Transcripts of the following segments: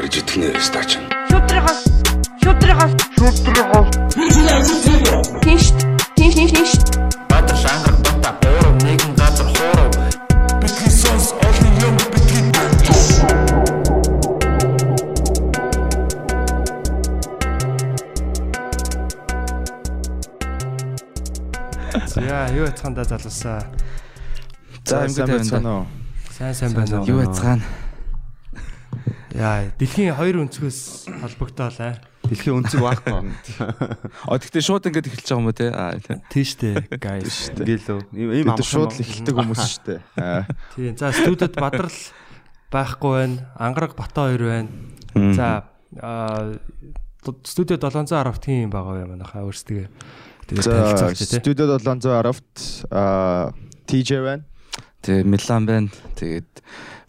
гарч идэх нэ стач. Шүтрихас шүтрихас шүтрихас Тинш тинш тинш тинш Баатар шангар бата гурав нэгэн газар хуурав Бидний сонс олон юм бидний За юу яцхандаа залуусаа. За сайн байна уу? Сайн сайн байна уу? Юу яцгаана? Яа, дэлхийн хоёр өнцгөөс холбогдоол аа. Дэлхийн өнцөг байхгүй. А тэгтээ шууд ингэж эхэлж байгаа юм уу те? Аа тийм. Тийштэй guys. Ингээл үү. Ийм ийм Бид шууд л эхэлдэг хүмүүс шүү дээ. Аа. Тийм. За студид Бадрал байхгүй байна. Ангараг Бата хоёр байна. За аа студио 710 тийм байгаа юм манайхаа өөрсдөө. Тэгээд За танилцуулж тий. студиод 710-т аа TJ байна. Тэгээ Милан байна. Тэгээд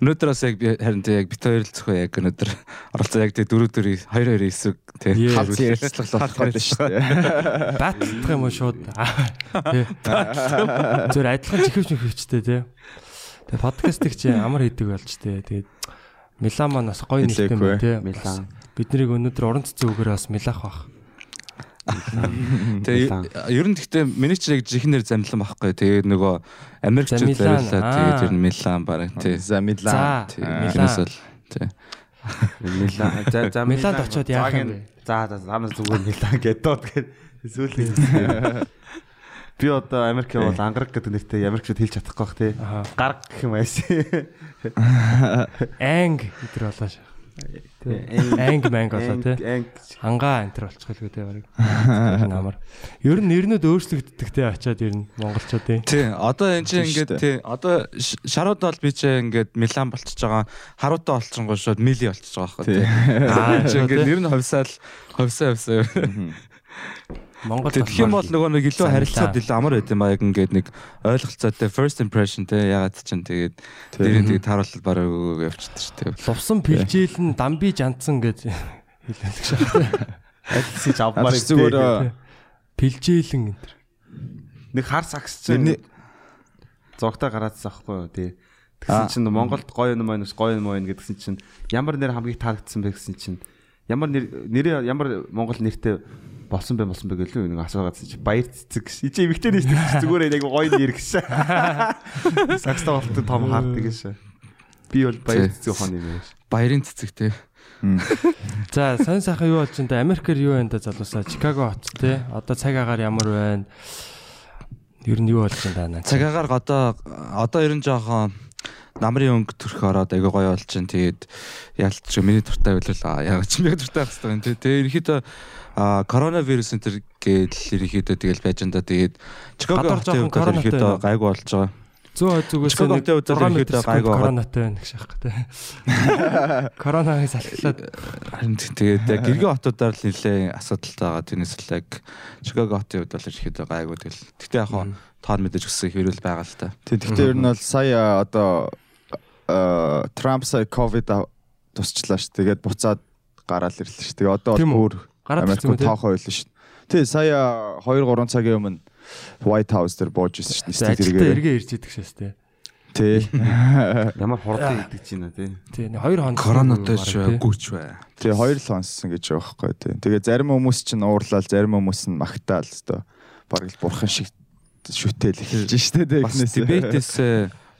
өнөөдөр бас яг харин тэг яг бит хоёр л зөвхөн яг өнөөдөр оролцоо яг тэг дөрөв дөрөв хоёр хоёр эсрэг Yeah. Халц ярьцлах болох байдаг шүү дээ. Батлах юм уу шууд. Зөв адилхан чихвч мөхөвчтэй тий. Тэгээ подкастыг чи амар хийдэг болж тий. Тэгээд Милан маань бас гоё нэртэй юм Хэлээгүй. тий. Милан. Биднийг өнөөдөр уран цэцэн үгээр бас милах бах. Тэгээ ер нь гэхдээ миний ч яг жихнэр замлан байхгүй. Тэгээ нөгөө Америкчууд За, Милан. барилаа. Аа. Тэгээ тэр нь Милан бараг тий. За Милан. Тий. Милан. Тэрнээс л тий. Милан. За за Миланд очиод яах юм бэ? За за замнаас зүгээр Милан гэдод гээд сүүлийн. Би одоо Америк бол ангараг гэдэг нэртэй Америкчууд хэлж чадахгүй бах тий. Гарг гэх юм байсан. Анг гэтэр болоо ш. Анг манг болоо тий. Анг Ангаа энтер болчих л үү барыг. Намар. Ер нь нэрнүүд өөрчлөгддөг тий очиад ер нь монголчуудын. Тий, одоо энэ чинь ингээд тий, одоо шарууд бол би чи ингээд Милан болчихж байгаа. Харуутай болчихсон шууд Мили болчихж байгаа байхгүй тий. Аа, чи ингээд нэр нь ховсаал ховсаа ховсаа. Монгол Тэгэх юм бол нөгөө нэг илүү харилцаад илүү амар байт юм аа. Яг ингээд нэг ойлголцоотой first impression тий ягаад чинь тэгээд нэрийн тэгээд тааруулал бараг явчихдаг шүү дээ. лувсан пилжээл нь дамби жандсан гэж хэлдэг шээ. альсиж авмаар Амар зүгээр Пилжээлэн энтер. нэг хар сакс чинь Тэрний- зогтой гараадсан аахгүй юу? Тий. Тэгсэн чинь Монголд гоё юм байна гоё юм байна гэдгсэн чинь ямар нэр хамгийн таалагдсан бэ гэсэн чинь? Ямар нэр нэрээ ямар Монгол нэртэй болсон бэ болсон бэ гэлээ нэг асуугаадсан чи баяр цэцэг. Ичээ эмэгтэй чи зүгээр яг гоё нэр гэсэн. Сакста болтод том хаардаг гэсэн. Би бол баяр цэцэг ухааны юм байна. Баярын цэцэг тий. За сонь сайхан юу болж энэ Америкэр юу байна да залуусаа Чикаго хот те. Одоо цаг агаар ямар байна? Ер нь юу болж байна даа. Цагаагаар одоо одоо ер нь жоохон намрын өнгө төрх ороод айгүй гоё болж чинь тэгээд яалтч миний дуртай байлаа яг ч миний дуртай байх хэрэгтэй юм тий. Тэгээд ерөөхдөө а коронавирус энэ төр гээл ерөөхдөө тэгэл байж энэ тэгээд Чикаго хотын хувьд ерөөхдөө гайгүй болж байгаа. Зөө зүгээс Чикаго хотын хувьд ерөөхдөө гайгүй байгаа. коронавитой байна гэж аах те. Коронавиг салхилаад Харин тэгээд гэргийн хотуудаар л нэлээ асуудалтай байгаа. Тэрнээс л яг Чикаго хотын хувьд бол ерөөхдөө гайгүй тэгэл. Гэтэ яг хаа тоон мэдээж өссөн хэрүүл байгаа л та. Тэгэхдээ ер нь бол сая одоо Трамп сая ковид тусчлаа ш. Тэгээд буцаад гараал ирлээ ш. Тэгээ одоо бүр гараад ирсэн юм те. тоохон байлаа ш. Тий сая 2 3 цагийн өмнө White House дээр бууж ирсэн ш. За, Нэстэг Ажилтаа тэргээ. эргээ ирж идэх шээс те. Тий. Ямар хурдан идэж байна тий. Тий, нэг хоёр хоног Коронатой ч тий. гүч бай. Тэгээ хоёр л онссон гэж байгаа байхгүй тий. Тэгээ зарим хүмүүс чинь уурлал, зарим хүмүүс нь магтаал өстой. Бараг л бурхан шиг шүтэл эхэлж штэ тий. Бас дебетээс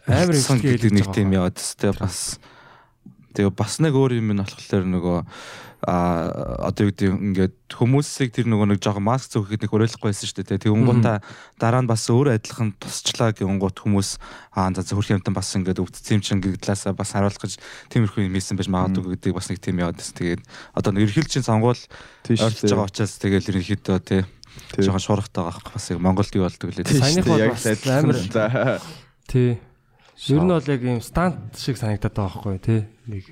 Амар имчилгээ гэдэг нэг тийм яваад тест бас тэгээ бас нэг өөр юм нь болохоор нөгөө а одоо юу гэдэг ингээд хүмүүсийг тэр нөгөө нэг жоохон маск зөөхөд нэг хөрөөлөхгүй байсан шүү дээ. Тэг өнгуута дараа нь бас өөр адилхан тусчлаа гингууд хүмүүс аа за хөрх юмтан бас ингээд өвдсөн юм чинь гэдэг талаасаа бас харуулах гэж тиймэрхүү юм хийсэн байж магадгүй гэдэг бас нэг тийм яваад байсан. Тэгээд одоо нэг эрхэлжийн сонгуул Тийш ойртож байгаа учраас тэгэл ерөнхийдөө тий Тий. жоохон шуургатай байгаа бас яг Монголд юу болдог лээ. Бол яг бас амар-. Тий. Ер нь бол яг ийм стант шиг санагдаад байгаа байхгүй тий. Нэг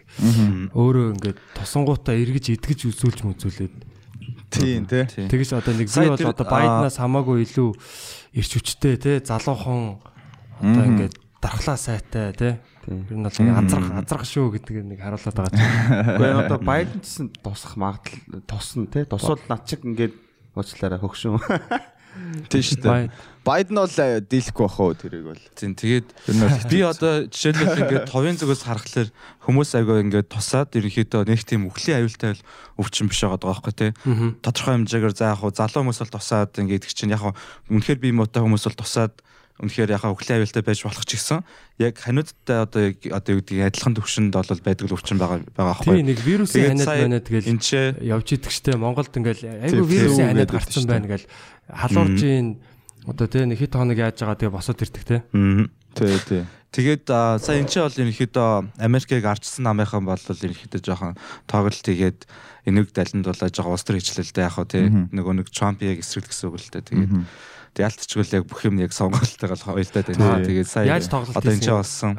өөрөө ингээд тосонгуудаа эргэж идгэж үзүүлж мүзүүлээд. Тийм тий. Тий. Тэгэж одоо нэг Сая бол одоо Байднаас хамаагүй илүү ирч хүчтэй тий. Залуухан одоо ингээд дархлаа сайтай тий. Ер нь бол азрах азрах шүү гэдэг нэг харуулад байгаа чинь. Гэхдээ одоо Байден ч гэсэн тусах магадлал тусна тий. Тусвал над чиг ингээд уучлаарай хөгшөн. Тийм шүү дээ. Байден бол э, дийлэхгүй бах уу тэрийг бол. Тийм тэгээд би одоо жишээлбэл ингээд товын зүгээс харахаар хүмүүс айгаа ингээд тусаад ерөнхийдөө нэг тийм өвхлийн аюултай бол өвчин биш байгаа байхгүй тий. Тодорхой хэмжээгээр за яг хуу залуу хүмүүс бол тусаад ингээд их чинь яг хуу үнэхээр би муутай хүмүүс бол тусаад үнэхээр яхаа өвхлийн аюултай байж болох ч гэсэн яг ханиудтай одоо яг одоо юу гэдгийг адилхан төвшөнд бол байдаг л өвчин байгаа байгаа Тийм байхгүй. нэг вирусын Тэгээд ханиад байна тэгэл Энд ч явж идэх штэ Монголд ингээл айгүй Тийм, вирусын тийм, ханиад гэдэг штэ. байна гэл халууржийн одоо тий нэг хэд хоног яаж байгаа тэгээ босоод ирдэг те. Мгм. Тий, тий. Тэгээд аа, сая энэ ч бол ерөнхийдөө Америкийг арчсан намынхан бол ерөнхийдөө жоохон тоглолт тэгээд энийг далинд болоо жоохон улс төр хичлэлтэй яг хөө тий нөгөө нэг Трамп яг эсрэг гэсэн үг л дээ тэгээд ялтчгүй яг бүх юм яг сонголтойгоо л хоёултай Тий. дээ тэгээд сая Яаж тоглолт одоо энэ ч болсон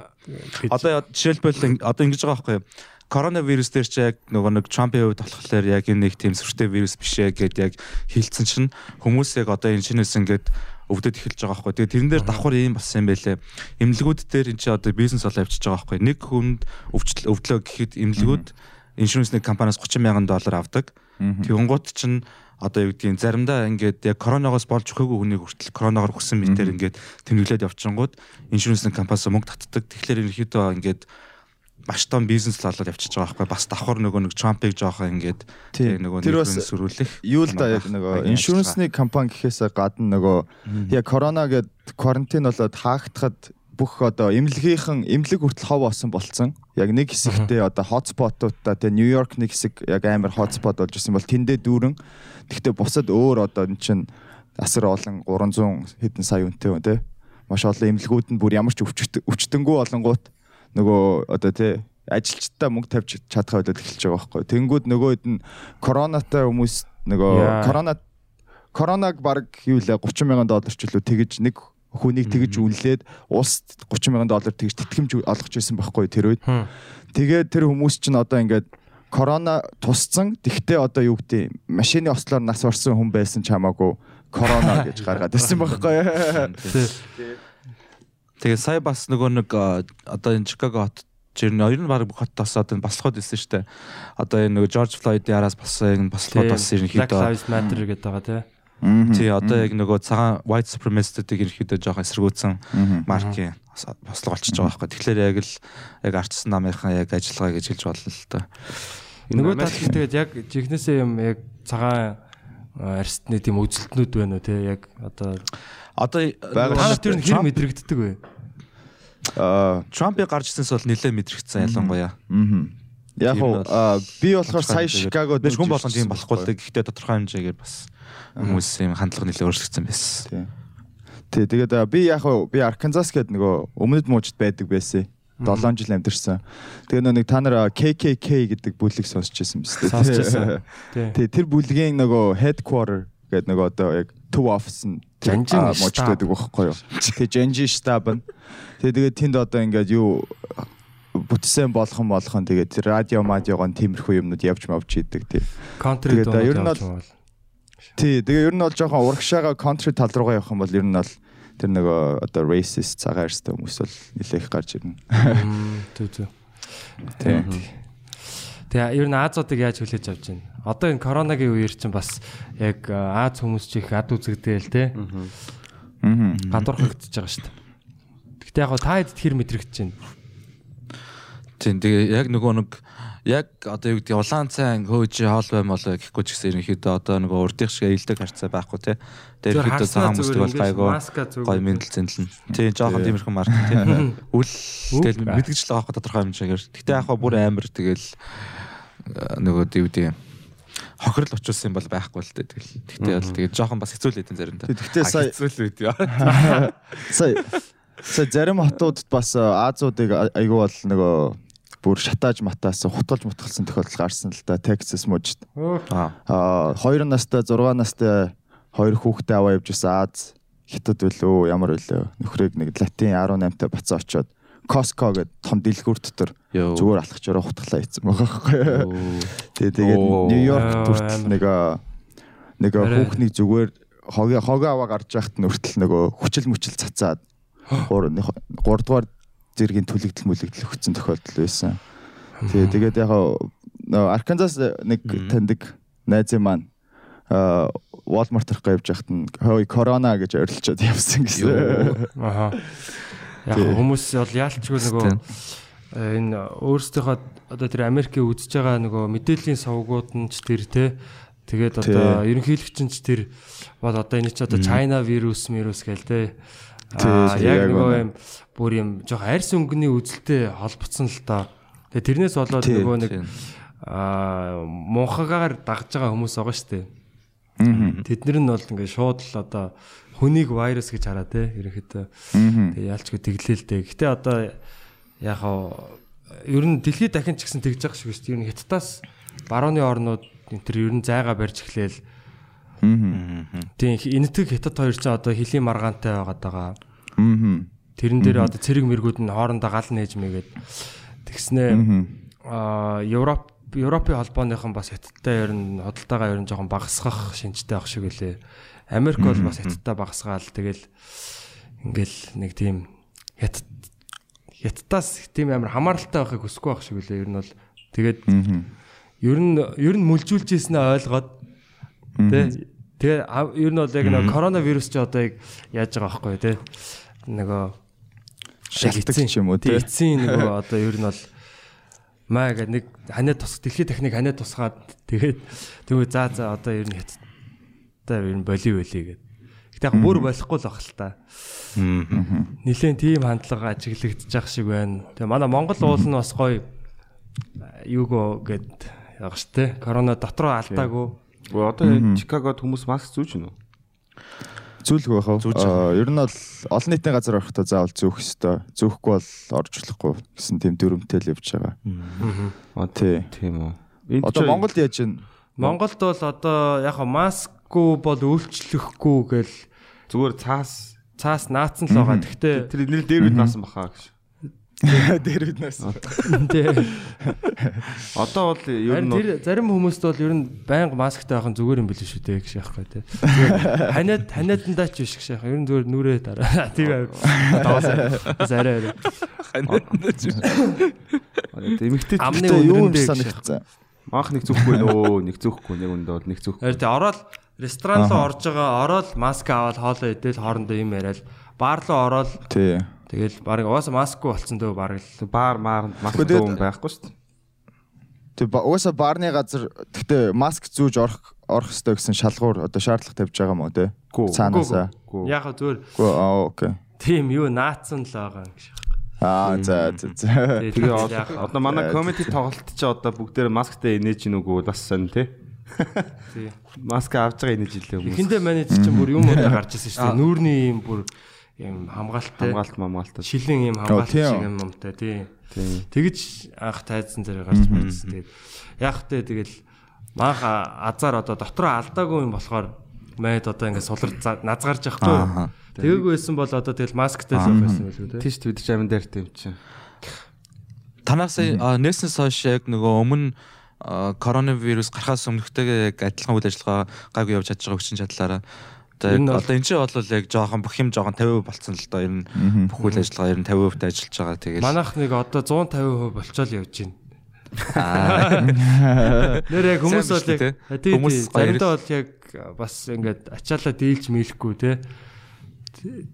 одоо жишээлбэл одоо ингэж байгаа байхгүй юу коронавирус дээр ч яг нөгөө нэг Трампын хувьд болохоор яг энэ нэг тийм сүртэй вирус биш ээ гэд яг хэлсэн чинь хүмүүс яг одоо энэ шинээс ингээд өвдөд эхэлж байгаа байхгүй. Тэгээ тэрэн дээр давхар ийм болсон юм байлээ. Имлэгүүд дээр эн чинь одоо бизнес болоо явчихж байгаа байхгүй. Нэг хүнд өвчлө өвдлөө гэхэд имлэгүүд иншүрэнсний компаниас 30 мянган доллар авдаг. Тэгэнгუთ чинь одоо юу гэдгийг заримдаа ингээд яг коронавигоос болж өгөөгүй хүнийг хүртэл коронавигаар өгсөн мэтээр ингээд тэмдэглээд явчихангууд иншүрэнсний компаниас мөнгө татдаг. Тэгэхээр ерөнхийдөө ингээд маш том бизнес л болоод явчихж байгаа байхгүй бас давхар нөгөө нэг Трампыг жоохон ингээд Тий. тэг нөгөө нэг сөрүүлэх юу л да яг нөгөө иншүрэнсний компани гэхээсээ гадна нөгөө яг корона гэд карантин болоод хаагдахад бүх одоо эмнэлгийнхэн эмнэлэг хүртэл хов осон болцсон. Яг нэг хэсэгтээ одоо хотспотуудаа тэгээ Нью-Йорк нэг хэсэг яг амар хотспот болж исэн бол тэндээ дүүрэн. Гэхдээ бусад өөр одоо эн чин асар олон 300 хэдэн сая үнэтэй те. Маш олон эмнэлгүүд нь бүр ямар ч өвчт өвчтөнгүү олонгууд нөгөө одоо те ажилчдаа мөнгө тавьж чадхаа болоод эхэлж байгаа байхгүй. Тэнгүүд нөгөөд нь коронатай хүмүүс нөгөө корона коронаг баг юу лээ 30 мянган доллар ч үлээ тэгэж нэг хүнийг тэгэж үнэлээд улс 30 мянган доллар тэгж тэтгэмж олгож ирсэн байхгүй тэр үед. Тэгээд тэр хүмүүс чинь одоо ингээд корона тусцсан. Тэгтээ одоо юу гэдэг машины ослоор нас орсон хүн байсан ч хамаагүй корона гэж гаргаад ирсэн байхгүй. Тэгээ сая бас нөгөө нэг одоо энэ Чикаго хот жир нь ер нь баг бүх хотоос одоо энэ баслаход ирсэн шүү дээ. Одоо энэ нөгөө George Floyd-ийн араас болсон энэ баслаход бас Black ерөнхийдөө Lives Matter гэдэг байгаа тий. тий одоо яг нөгөө цагаан white supremacist-ыг ерөнхийдөө жоохон эсэргүүцсэн маркийн бас- бослого болчихж байгаа байхгүй. Тэгэхээр яг л яг арчсан намынхаа яг ажиллагаа гэж хэлж болно л та. Нөгөө тал шиг тэгээд яг жигнэсээ юм яг цагаан арстны тийм үзэлтнүүд байна уу тий яг одоо Одоо Бага- та нарт ер нь хэр мэдрэгддэг вэ? Аа Трампыг гарч ирсэнс бол нэлээд мэдрэгдсэн ялангуяа. мгм. Яг уу аа, би болохоор сая. Шикагод Биш хүн болгон тийм болохгүй л дээ. Гэхдээ тодорхой хэмжээгээр бас хүмүүс юм хандлага нэлээд өөрчлөгдсөн байсан. Тий. Тэгээд аа, би яг уу би Арканзас гээд нөгөө өмнөд муужид байдаг байсан. 7 жил амьдэрсэн. Тэгээ нөө нэг та нар аа, KKK гэдэг бүлэг сонсч ирсэн биз дээ. Сонсч ирсэн. Тий. Тэр бүлгийн нөгөө headquarter гэдэг нөгөө одоо яг төв офис нь Жанжин штаб. байдаг байхгүй юу. Тий, Жанжи штаб нь. Тэгээ тэгээд тэнд одоо ингээд юу бүтсэн болгон болгон тэгээд радио мадиогон тиймэрхүү юмнууд явж мавж идэг тий. Контри Тэгээд, ер нь бол- Тий, тэгээ ер нь бол жоохон урагшаага country тал руугаа явах юм бол ер нь бол тэр нөгөө одоо racist цагаан арьстай хүмүүс бол нэлээх гарч ирнэ. Түр түр. Тий. Тэгээ ер нь Азуудыг яаж хүлээж авч байна? Одоо энэ коронагийн үеэр чинь бас яг Аз хүмүүс ч их ад үзэгдээл те. Аа. Гадуурхагдчихж байгаа шүү дээ. Гэтэ яг та хэд хэр мэдрэгдэж байна? Тийм тэгээ яг нөгөө нэг яг одоо юу гэдэг улаан цайн хөөж хоол баймал гэхгүй ч гэсэн ерөнхийдөө одоо нөгөө урдих шиг ээлдэг харцаа байхгүй. Зүгээр Тэгээ ерөнхийдөө цагаан хүмүүстэй бол гайгүй гой мэдлэл зэнлэн. Тийм жоохон тиймэрхэн марк тий. Үл тэгэл мэдгэж л байгаа байхгүй тодорхой хэмжээгээр. Гэтэ яг бүр амар тэгэл нөгөө гэдэг хохирол очуулсан юм бол байхгүй л дээ тэгэл. Гэтэ бол тэгээ жоохон бас хэцүү л хэдэн заримдаа. А, сая хэцүү л үүд яа. сая сая зарим хотуудад бас аа, Азуудыг айгүй бол нөгөө бүр шатааж матаас хутгалж мутгалсан тохиолдол гарсан л да Texas мужид. Аа. Аа 2 настай 6 настай хоёр хүүхдээ аваа явж исэн Аз хятад үлээ ямар үлээ нөхрийг нэг латин 18 та бацаа очоод Costco гэдэг том дэлгүүр дотор зүгээр алхаж ороо хутгалаа ийцэн байгаа байхгүй. Тэгээ тэгээд. Нью-Йорк хүртэл нэг нэг хүүхний зүгээр хогийн хогоо аваа гарч яхад нь хүртэл нөгөө хүчил мүчил цацаад 3 3 дугаар зэргийн түлэгдэл мүлэгдэл өгсөн тохиолдол байсан. Тэгээ тэгээд яг Арканзас нэг таньдаг найзын маань аа Walmart руу явж байхад нь хөөе корона гэж орилчод явсан гэсэн. Аха. Яг хүмүүс бол яалчгүй нөгөө э, энэ өөрсдийнхөө одоо тэр Америкийн үзэж байгаа нөгөө мэдээллийн сувгууд нь ч тэр те тэгээд одоо ерөнхийлөгч нь ч тэр бол одоо энэ ч одоо China вирус вирус гээл те яг нөгөө юм бүр юм жоох арьс өнгөний үзэлтэй холбоцсон л доо. Тэгээ тэрнээс болоод нөгөө нэг аа мунхагаар дагж байгаа хүмүүс байгаа шүү дээ. Тэднэр нь бол ингээ шууд л одоо хүнийг вирус гэж хараа те ерөнхийдөө. Тэгээ яалчгүй тэглээлтэй. Гэтэ одоо яг ер нь дэлхийд дахин ч гэсэн тэгж байгаа шиг шүү дээ. Ер нь хятадаас барууны орнууд энэ төр ер нь зайгаа барьж эхлээл. Тийм энэтхэг хятад хоёр ч одоо хөлийн маргаантай байгаад байгаа. Аа. Тэрэн дээр одоо цэрэг мэргүүд нь хоорондоо гал нээж мэгээд тэгснээ аа Европ Европын холбооныхон бас хятадтай ер нь хөдөлтойгоо ер нь жоохон багасгах шинжтэй байх шиг үлээ. Америк бол бас хятадтай багасгаал тэгэл ингээл нэг тийм хятад хятадаас тийм амар хамааралтай байхыг хүсэхгүй байх шиг үлээ. Ер нь бол тэгээд ер нь ер нь мүлжүүлжсэн ойлгоод тий Тэгээ ер нь бол яг нэг коронавирус ч одоо яг яаж байгаа байхгүй тий нөгөө Шалтгаан юм уу, тий? эцсийн нөгөө одоо ер нь бол маа гэдэг нэг ханаа тус дэлхийн техник ханаа тусгаад тэгээд тэгвэл за за одоо ер нь хятадтай ер нь боли болий гэдэг. Гэтэ яг бүр болохгүй л баг л та. Нилээн тийм хандлага ажиглагдчих ах шиг байна. Тэгээ манай Монгол уул нь бас гоё юугөө гэд яг штэ корона дотроо алдаагүй. Одоо Чикагод хүмүүс маск зүүж гинөө. Зүүлгүй байх уу? Ер нь бол олон нийтийн газар орохдоо заавал зөөх ёстой. Зөөхгүй бол орж болохгүй гэсэн тийм дүрмтэй л явж байгаа. Аа Тий. тийм үү. Одоо Монголд яаж ийн Монголд бол одоо яг маскгүй бол үйлчлэхгүй гэл зүгээр цаас цаас наацсан л байгаа. Гэхдээ тэр нэр дээр бид наасан баха гэж. Дээр биднээс тий. Одоо бол ер нь тэр зарим хүмүүст бол ер нь байнга масктай байх нь зүгээр юм билээ шүү дээ гэж яахгүй тий. Ханиад ханиадандаа ч биш гэж яах. Ер нь зүгээр нүрээ дараа. Тийм. Даваасаа. Зарай арай. эмэгтэй Амны Тэ юу юм санагдсан. маах нэг зүхгүй нөө нэг зүхгүй нэг үндэ бол нэг зүх. Харин тий ороод ресторан руу орж байгаа ороод маск аваад хоолоо идэл хоорондоо юм яриад бар руу ороод Тий. Тэгэл баг угаасаа маскгүй болцсон дөө баг л. Баар маар маск Гэхдээ дуун байхгүй шүү дээ. Тэг угаасаа баарны газар гэхдээ маск зүүж орох орох ёстой гэсэн шалгуур одоо шаардлага тавьж байгаа юм уу те? Цаанаасаа. Яг зүгээр аа окей. тийм юу наацсан л байгаа юм шиг. Аа за за за. Тэгээ одоо- манай комеди тоглолт чи одоо бүгдээр масктай инээж нүгүү бас сонь тий. тий. Маск авч байгаа инээж илээ хүмүүс. Эхэндээ менеж чинь бүр юм удаа гарч ирсэн шүү дээ. Нүүрний юм бүр юм хамгаалтай. хамгаалт мамгаалт. Шилэн юм хамгаалт шиг юм юмтай тий. Тэгж анх тайзан зэрэг гарч мэдсэн. Тэгээд яг тэ тэгэл маах азар одоо дотроо алдаагүй юм болохоор мэд одоо ингээд сулар назгарч явахгүй. Тэгээгүйсэн бол одоо тэгэл масктай л байх байсан байлгүй тий. Тийш бид ч амин дээр тийм чи. Танаас нээснээс хойш яг нөгөө өмнө коронавирус гарахаас өмнөхтэйгээ яг адилхан үйл ажиллагаа гайгүй явж чадж байгаа хүчин чадлаараа одоо Энэ чинь бол яг жоохон бүх юм жоохон 50% болцсон л доо ер нь бүх үйл ажиллагаа ер нь 50% ажиллаж байгаа тэгэл Манайх нэг одоо 150% болчоол явж байна. Аа. Нэр яг хүмүүс бол яг тий Хүмүүс тий гоё заримдаа бол яг бас ингээд ачаалаа дийлж мэлэхгүй те.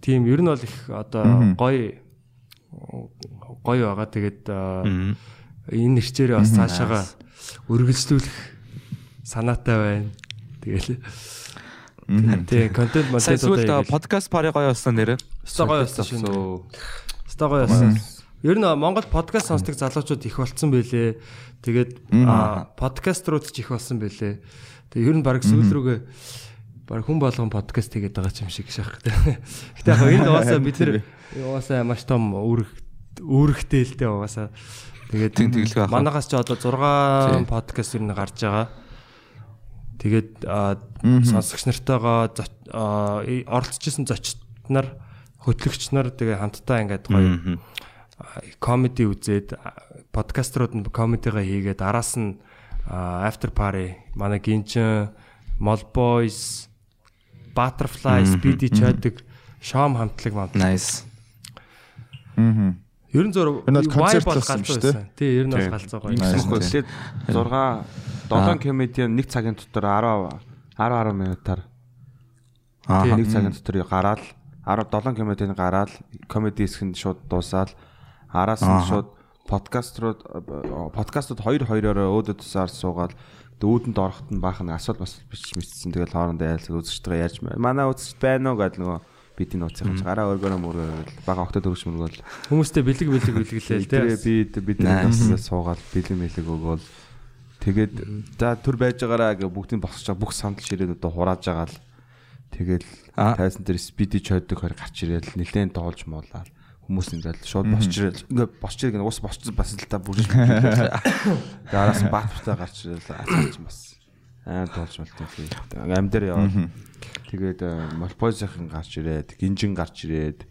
Тийм ер нь бол их одоо гоё гоё байгаа. Тэгээд энэ нэрчээрээ бас цаашаага үргэлжлүүлэх санаатай байна. Тэгэл тий контент сүлд одоо подкаст пари гоё болсон нэрээ. Өстой гоё болсон шүү. Өстой гоё болсон. Ер нь Монгол подкаст сонсдог залуучууд их болцсон байлээ. Тэгээд аа, подкаструуд ч их болсон байлээ. Тэгээд ер нь баг сүүл рүүгээ баг хүн болгон подкаст хийгээд байгаа ч юм шиг шахах. Гэтэ яг энэ угаасаа бид нэр угаасаа маш том үүрэг үүрэгтэй л дээ угаасаа. Тэгээд Тэг- тэглэх байх. манагаас ч одоо 6 подкаст ер нь гарч байгаа. Тэгээд аа, сонсогч нартайгаа оролцожсэн зочид нар хөтлөгч нар тэгээ хамтдаа ингээд гоё комеди үзээд подкаструуд нь комедигаа хийгээд араас нь after party манай гинчин Mall Boys Butterfly Speedy Chadig Sham хамтлаг мамт. Nice. Мгм. Ер нь зур концерт болсон шүү дээ. Тий, ер нь бол галзуу гоё. Nice. Тэгэхгүй лээ 6 7 комедиан нэг цагийн дотор 10 10 10 минутаар. Аа. Нэг цагийн дотор гараад 17 км-ийн гараад comedy хэсгэнд шууд дуусаад араас нь шууд подкаст руу подкастууд хоёр хоёроор өөдөө тусаар суугаад дүүдэнд ороход нь баахан асуулт бас бичиж мэдсэн. Тэгэл хоорондоо айлсаг үзэгчтэйгээ ярьж манай үзэгчд байна уу? гэдэг нөгөө бидний нууцын гараа өргөрөө мөрөөл бага октод өргөж мөргөөл Хүмүүстэй бэлэг бэлэг бэлгэлээл тэгээ тий. би бид нар суугаад бэлэн мэлэг өгөөл тэгээд за төр байж байгаараа гэ бүгдийн босч байгаа бүх сандал ширээд одоо хурааж байгаа л. Тэгэл тайсан дээр спиди чойдог хоёр гарч ирээд нилээн тоолж муулаад хүмүүс ингээл шууд босч ирээд ингээ босч ирэх ус босч бас л та бүрж Гаараас нь баатартай гарч ирэл асууж бас аим тоолж мэлтэй ам дээр яваад. Тэгээд молпозийн гарч ирээд гинжин гарч ирээд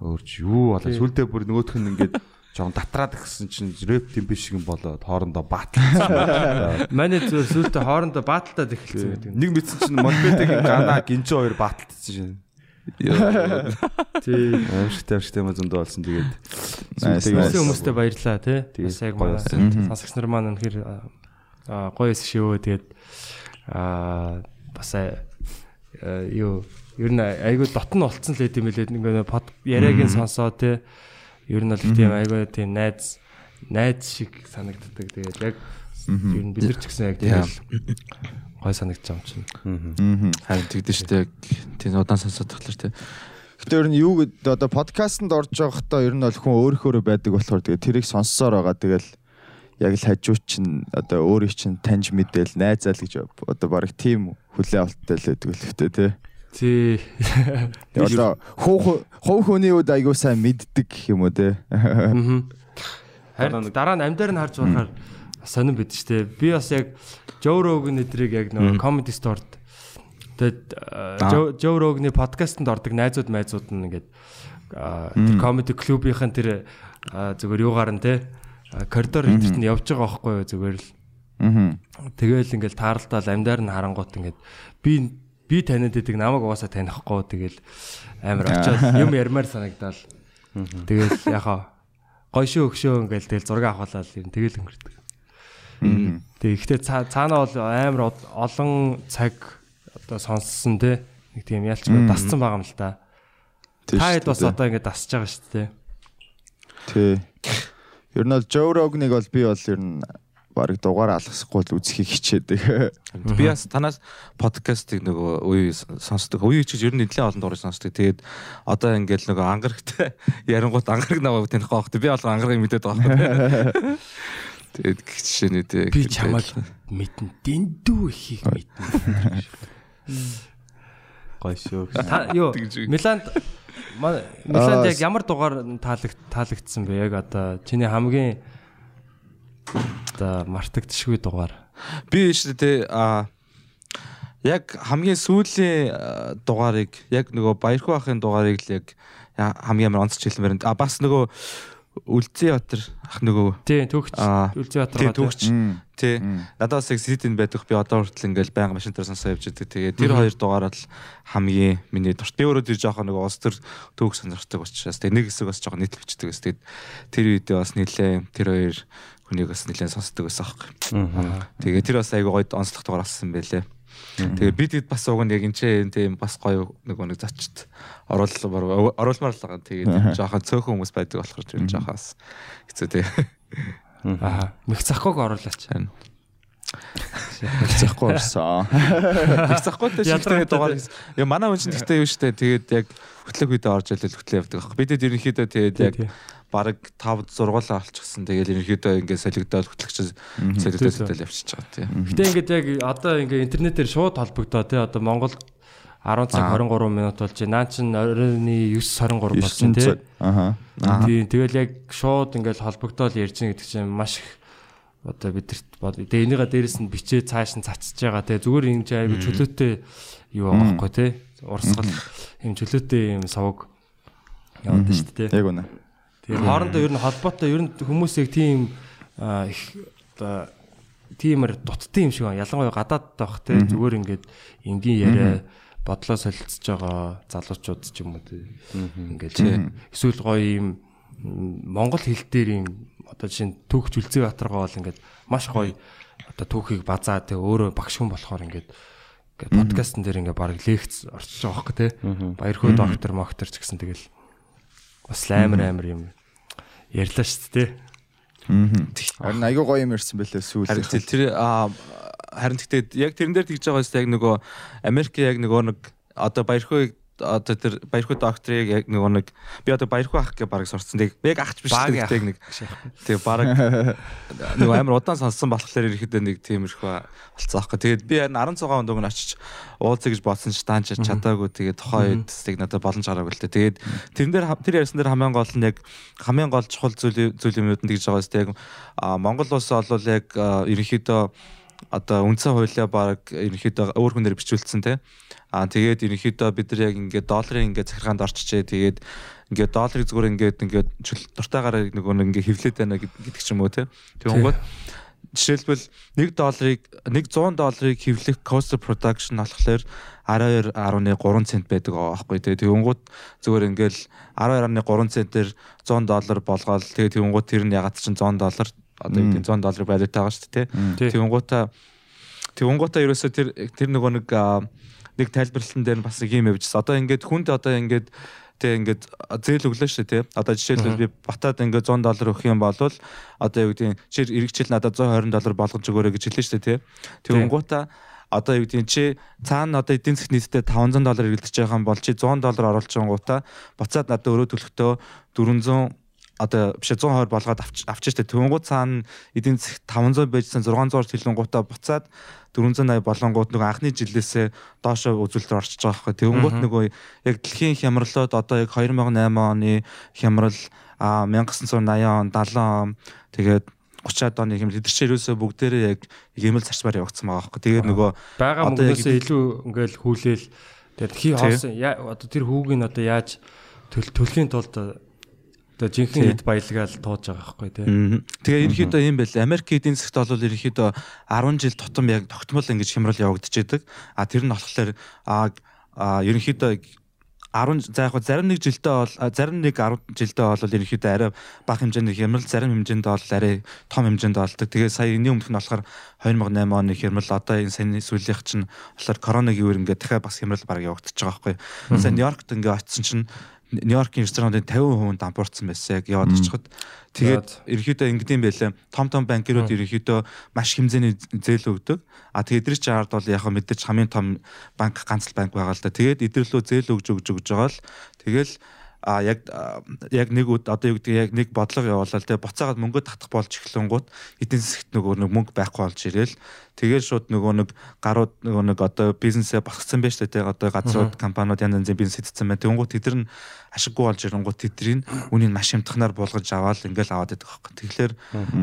өөрч юу болоо сүлдээ бүр нөгөөх нь ингээд жоон татраад гисэн чинь рэп темп шиг юм болоод хоорондоо бааталсан. Манай зөв сүлдө хоорондоо бааталтаад эхэлсэн гэдэг. Нэг мэдсэн чинь Монбетегийн гана гинжин хоёр бааталтсан шин. Тий. Аимшигтай аимшигтай юм зөндөө болсон тэгээд. Өсөн хүмүүстээ баярлаа тий. Яг гоё манай сонсогч нар маань үнэхээр аа гоё шивөө тэгээд аа бас юу ер нь айгүй дотн болцсон л хэдэм билээ ингээ под яриаг нь сонсоо тий. Ер нь бол тийм айгүй тийм найз найз шиг санагддаг. Тэгээд яг ер нь бид нар ч гэсэн яг тийм гой байгаа юм чинь. Харин тэгдэж штэ. Тийм удаан сонсоод тахлаар тий. Гэтэ ер нь юу гэд одоо подкастэнд орж байхдаа ер нь бол хүн өөрөөхөөрөө байдаг болохоор тэгээ тэрийг сонссоор байгаа. Тэгэл яг л хажуу чинь одоо өөрийг чинь таньж мэдээл найзаал гэж одоо баг тийм хүлээ авалттай л байдаг л хэвтэ тий. Тий. Одоо хуу хуу хүний үед айгуу сайн мэддэг гэх юм уу тий. Мгм. Харин дараа нь амдаар нь харж байхаар сонирн бид штэ. Би бас яг Joe Rogan эдрийг яг нөгөө comedy store-д тэгээд Joe Rogan-ы подкастэнд ордог найзууд майзууд нь ингээд аа, тэр comedy клубийнхэн тэр аа, зүгээр юугаар нь те аа, коридор эдэрт нь явж байгаа байхгүй юу зүгээр л Аа. Тэгэл ингээл тааралдаал амдаар нь харангуут ингээд би би таниад идэг намайг угаасаа танихгүй тэгэл амар очиод юм ярмаар санагдаал. Тэгэл яхаа гойшоо өгшөө ингээл тэгэл зураг авахлаа л юм тэгэл өнгөрдөг. Тэгээ ихтэй цаанаа бол амар олон цаг одоо сонссон те нэг тийм ялчгүй дасцсан байгаа юм л та. Та хэд бас одоо ингээд дасж байгаа шүү дээ. тий. Ер нь бол Joe Rogan-ыг бол би бол ер нь баг дугаар алгасахгүй л үзхийг хичээдэг. Би бас танаас подкастыг нөгөө үе сонсдог. Үе гэж ер нь нэлээд олон дуурай сонсдог. Тэгээд одоо ингээл нөгөө ангарагтай ярингууд ангараг наваа таних байх. Би болго ангарагыг мэдээд байгаа байхгүй. Тэгээд гэх жишээ нэ Би чамайг мэдэн дэндүү ихийг мэднэ. гоё шүү. Та юу Миланд Миланд яг ямар дугаар таалагд таалагдсан бэ? Яг одоо чиний хамгийн одоо мартагдшгүй дугаар. Би шүү дээ а яг хамгийн сүүлийн дугаарыг яг нөгөө Баярхуу ахын дугаарыг л яг хамгийн амар онцч хэлмээр а бас нөгөө Үлзий Батар ах нөгөө Тий, төгч Үлзий тий Батар төгч тий. надаас яг сидин байдаг би одоо хүртэл ингээл байнга машин дээр сонсоо явж байдаг тэгээ тэр хоёр дугаараа л хамгийн миний дурт. Би өөрөө тэр жоохон нөгөө улс төр төгс сонирхдаг учраас тэгээ нэг хэсэг бас жоохон нийтлэл бичдэг. Ус тэгээд тэр үедээ бас нилээ тэр хоёр хүнийг бас нилээ сонсдог байсан аахгүй тэгээ тэр бас айгүй гоё онцлог дугаар болсон байлээ Тэгээ бид хэд бас уг нь яг энэ тийм бас гоё нөгөө нэг зочд оруулал оруулмаар л байгаа. Тэгээд жоохон цөөхөн хүмүүс байдаг болохоор тэр жоохоос хэцүү тий. Аа, мэх цахгүйг оруулаач. Харин. Захгүй орсон. Их захгүй тэ шигтэй дугаар. Яа манай хүн чинь гэхдээ юу штэ тэгээд яг хөтлөх үедээ орж илэл хөтлөө явдаг. Бидэд ерөнхийдөө тэгээд яг бараг 5 6 олчихсан. Тэгээд ерөнхийдөө ингээд солигдоод хөтлөгч солигдоод солигдоод явчихж байгаа тий. Гэтэ ингээд яг одоо ингээд интернетээр шууд холбогдоо тий одоо Монгол 10 цаг 23 минут болж байна. Наа чин оройны 9:23 болж байна тий. Аха. Тийм тэгэл яг шууд ингээд холбогдоод ярьж байгаа гэдэг чинь маш их одоо бидэрт бод. Тэгээ энийга дээрэс нь бичээ цааш нь цацж байгаа тий. Зүгээр юм чи айгу чөлөөтэй юу байгаа байхгүй тий. Урсгал юм чөлөөтэй юм савг яваад шүү дээ. Яг үнэ. Тэгээ хоорондоо ер нь холбоотой ер нь хүмүүс яг тийм их одоо тиймэр дуттай юм шиг байна. Ялангуяа гадаад байх те зүгээр ингээд энгийн яриа бодлоо солилцож байгаа залуучууд ч юм уу те. Ингээд эсвэл гоё юм монгол хэл дээр юм одоо жишээ нь түүх жүлзээ батаргаа бол ингээд маш гоё одоо түүхийг базаа те өөрөө багш хүн болохоор ингээд Ингээд подкастн дээр ингээ баг лекц орчиж байгаа байхгүй те. Баярхуу доктор моктор ч гэсэн тэгэл бас амар амар юм ярьлаа шүү дээ. Харин айгүй гоё юм ярьсан байлээ Харин сүүлд. тэр аа харин гэхдээ яг тэрэн дээр тэгж байгаа юм яг нөгөө Америк яг нөгөө нэг одоо баярхуу одоо тэр баярхуу докторыг яг нөгөө нэг би одоо баярхуу ах гэж баг сурцсан. Тэг яг ахч биш тэг нэг тэг баг нөгөө амар удаан сонссон болохоор ирэхэд нэг тиймэрхүү болцсон аахгүй. Тэгээд би харин 16 онд өгн очиж уулзъя гэж бодсон ч таанч чадаагүй. Тэгээд тухайн үед тэг надад боломж гараагүй л дээ. Тэгээд тэрэн дээр тэр ярьсан дээр хамгийн гол нь яг хамгийн гол чухал зүйл зүйл юмнууд нь тэгж байгаа юм. Яг Монгол улс бол яг ерөнхийдөө одоо үндсэн хуулиа баг ерөнхийдөө өөр хүнээр бичүүлсэн те. Аа тэгээд ерөнхийдөө бид нар яг ингээд долларын ингээд захиргаанд орчихжээ. Тэгээд ингээд долларыг зүгээр ингээд ингээд дуртайгаараа нөгөө нэг ингээд хевлээд байна гэдэг ч юм уу тий. Тэгэнгүүт жишээлбэл 1 долларыг 100 долларыг хевлэх cost of production болохоор 12.3 цент байдаг аахгүй тий. Тэгэнгүүт зүгээр ингээд 12.3 центээр 100 доллар болгоод тэгээд тэгэнгүүт тэр нь ягаад ч 100 доллар одоо гэдэг 100 доллар байлаатай байгаа шүү дээ тий. Тэгэнгүүтээ Тэгүн гота ерөөсө тэр тэр нөгөө нэг нэг тайлбарлалтан дээр бас юм явжсэн. Одоо ингээд хүнд одоо ингээд тэг ингээд зээл өглөө шүү тий. Одоо жишээлбэл би батад ингээд 100 доллар өгөх юм бол одоо юу гэдэг чи эргэжил надад 120 доллар болгож өгөөрэй гэж хэлсэн шүү тий. Тэгэнгуутаа одоо юу гэдэг чи цаана одоо эдийн засгийн нийтдээ 500 доллар эргэлдэж байгаа юм бол чи 100 доллар оруулж байгаагуудаа буцаад надад өрөө төлөхдөө 400 одоо биш 120 болгоод авч авчих штэ төвөнгүүд цаана эдийн засагт 500 байжсан 600-аар тэлэнгуудаа буцаад 480 болонгууд нөгөө анхны жилээсээ доошо үзүүлэлтээр орчиж байгаа байхгүй төвөнгүүд нөгөө яг дэлхийн хямралууд одоо яг 2008 оны хямрал а 1980 он 70 он тэгээд 30-аад оны чинь ерөөсөө бүгдээрээ яг гэмэл зарчмаар явагдсан байгаа байхгүй тэгээд нөгөө яг мөнгнөөсөө илүү ингээл хүлээл тэр хий хоосон одоо тэр хүүгийг одоо яаж төл төлхийн тулд одоо жинхэнэ хэд баялагаал тууж байгаа байхгүй тий. Тэгээ ерөнхийдөө юм байл. Америк эдийн засгт бол ерөнхийдөө 10 жил тутам яг тогтмол ингэж хямрал явагдчихэдэг. А тэр нь болохоор а ерөнхийдөө 10 за яг зарим нэг жилдээ бол зарим нэг 10 жилдээ бол ерөнхийдөө арай бага хэмжээний хямрал зарим хэмжээнд бол арай том хэмжээнд болдог. Тэгээ сая энэний өмнөх нь болохоор 2008 оны хямрал одоо энэ саяны сүүлийнх чинь болохоор коронавигийн үеэр ингээд дахиад бас хямрал баг явагдаж байгаа байхгүй. Сая Нью-Йоркт ингээд очсон чинь Нью-Йоркийн ресторануудын 50% дампуурсан байсан яг яваад очиход тэгээд ерөнхийдөө ингэдэм байлаа. Том том банкирууд ерөнхийдөө маш хэмжээний зээл өгдөг. А тэгээд эдгээр чинь ард бол яг мэдээж хамгийн том банк ганц л банк байгаа л да. Тэгээд эдгэрлөө зээл өгж өгж өгж байгаа л. Тэгэл а яг яг нэг одоо юу гэдэг яг нэг бодлого явуулаад те. Буцаагаад мөнгө татах болж эхлэнгуут эдийн засгт нөгөө нэг мөнгө байхгүй болж ирээл тэгээд шууд нөгөө нэг гарууд нөгөө нэг одоо бизнесээ босгоцсон байж тээ. Одоо газрууд компаниуд янз янзын бизнес хийцэн байна. Тэнгуут тэдэр нь ашиггүй болж ирэнгуут тэдрийг үнийг маш хямдханаар буулгаж аваад ингээл аваад байдаг байхгүй тэгэхээр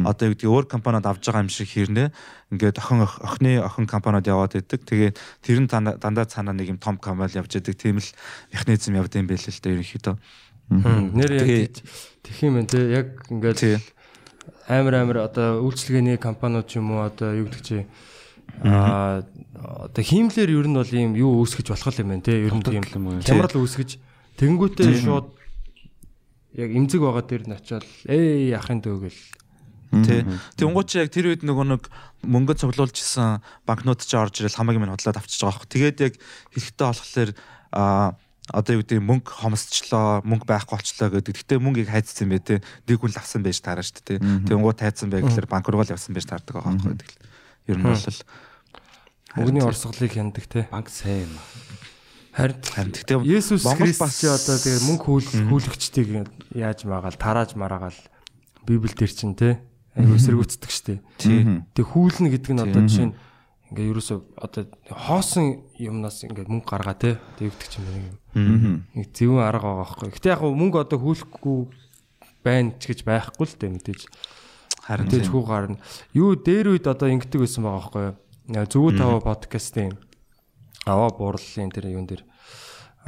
одоо юу гэдэг өөр компаниуд авж байгаа юм шиг хэрнээ ингээд охин ох- охины охин компаниуд яваад идэг тэгээд тэр нь дандаа цаанаа нэг юм том компани явж идэг тийм л механизм явд юм байл л да ерөнхийдөө. Нэр яг тэгэх юм байна те. Яг ингээд тий амар амар одоо үйлчлэгээний компаниуд юм уу? Одоо юу гэдэг чи аа одоо хиймлэр ер нь бол ийм юу үүсгэж болох юм байна те ер нь тийм хямрал үүсгэж. Тэнгүүтээ шууд яг эмзэг байгаа дээр нь очиод ээ яхын дөөгөл тий Тэнгуут чи яг тэр үед нөгөө нэг мөнгө цуглуулж исэн банкнот ч орж ирэл хамаагийн минь худлаад авчиж байгаа хөх. Тэгээд яг хэрэгтэй болохоор а одоо юу гэдэг мөнгө хомсчлоо мөнгө байхгүй болчлоо гэдэг. Гэтэ мөнгийг хайцсан бай тээ. Нэг хүн л авсан байж таараа шүү дээ. Тэнгуут хайцсан бай гэхэлэр банк руу л явсан байж таардаг байгаа байхгүй гэдэг. Ер нь бол мөнгөний орсголыг хяндаг те банк сайн юм. харин харин гэтээ Есүс Монгол Христ бас- одоо тэгээ мөнгө хүл хүлэгчдийг яаж маагаал тарааж мараагаал Библ дээр чинь те аюу эсэргүүцдэг штэ. Тэг хүлнэ гэдэг нь одоо Тийм. жишээ нь ингээ ерөөсөө одоо хоосон юмнаас ингээ мөнгө гаргаа те тэгдэг ч юм нэг юм. Нэг зөвүүн арга байгаа байхгүй. Гэтэ яг мөнгө одоо хүлэхгүй байна ч гэж байхгүй л дээ мэдээж. харин Мэдээж тий. хүү гарна. Юу дээр үед одоо ингэдэг байсан байгаа байхгүй. Зөвөө тава подкастын аваа буурлалын тэр юун дээр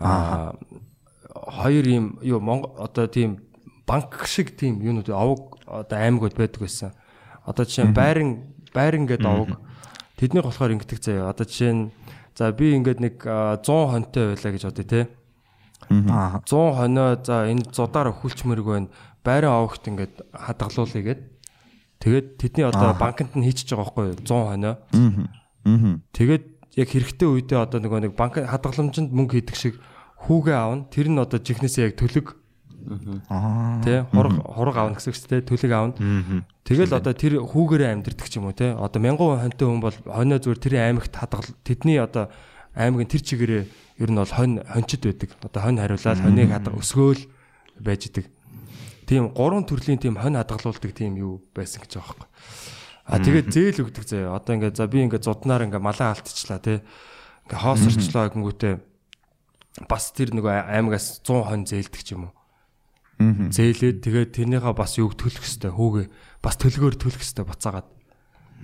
аа хоёр юм юу одоо тийм банк шиг тийм юунууд аваг одоо аймагуд байдаг байсан. Одоо жишээ байран байран гэдэг аваг тэдний болохоор ингэдэг заяа. Одоо жишээ нь за би ингээд нэг аа, 100 хонтой байлаа гэж бодъё те. Аа 100 хонио за энэ зудаар өхүүлчмэрг байна. Байран авагт ингээд хадгалуулъя гэд. Тэгээд тэдний одоо банкнд нь хийчихэж байгаа байхгүй юу? 100 хонио. Тэгээд яг хэрэгтэй үедээ одоо нөгөө нэг банк хадгаламжинд мөнгө хийдэг шиг хүүгээ аавна. Тэр нь одоо жихнээсээ яг төлөг Тий хураг хураг аавна гэсэн үг тий төлөг аавна. Тэгэл одоо тэр хүүгээрээ амьдэрдэг ч юм уу тий. Одоо мянган хонтой хүн бол хоньо зүгээр тэр аймагт хадгал тэдний одоо аймгийн тэр чигээрээ ер нь бол хонь хончид байдаг. Одоо хонь хариулаад хоньыг хадга өсгөөл байж идэг. Тийм гурван төрлийн тийм хонь хадгалуулдаг тийм юу байсан гэж байгаа байхгүй. А тэгээд зээл өгдөг заяа. Одоо ингээд за би ингээд зуднаар ингээд малаа алдчихлаа тий. Ингээд хоос орчлоо гингүүтээ бас тэр нөгөө аймагаас 100 хонь зээлдэг ч юм уу. Зээлээд тэгээд тэрнийхээ бас юуг төлөх хэвээр хүүгээ бас төлгөөр төлөх хэвээр буцаагаад.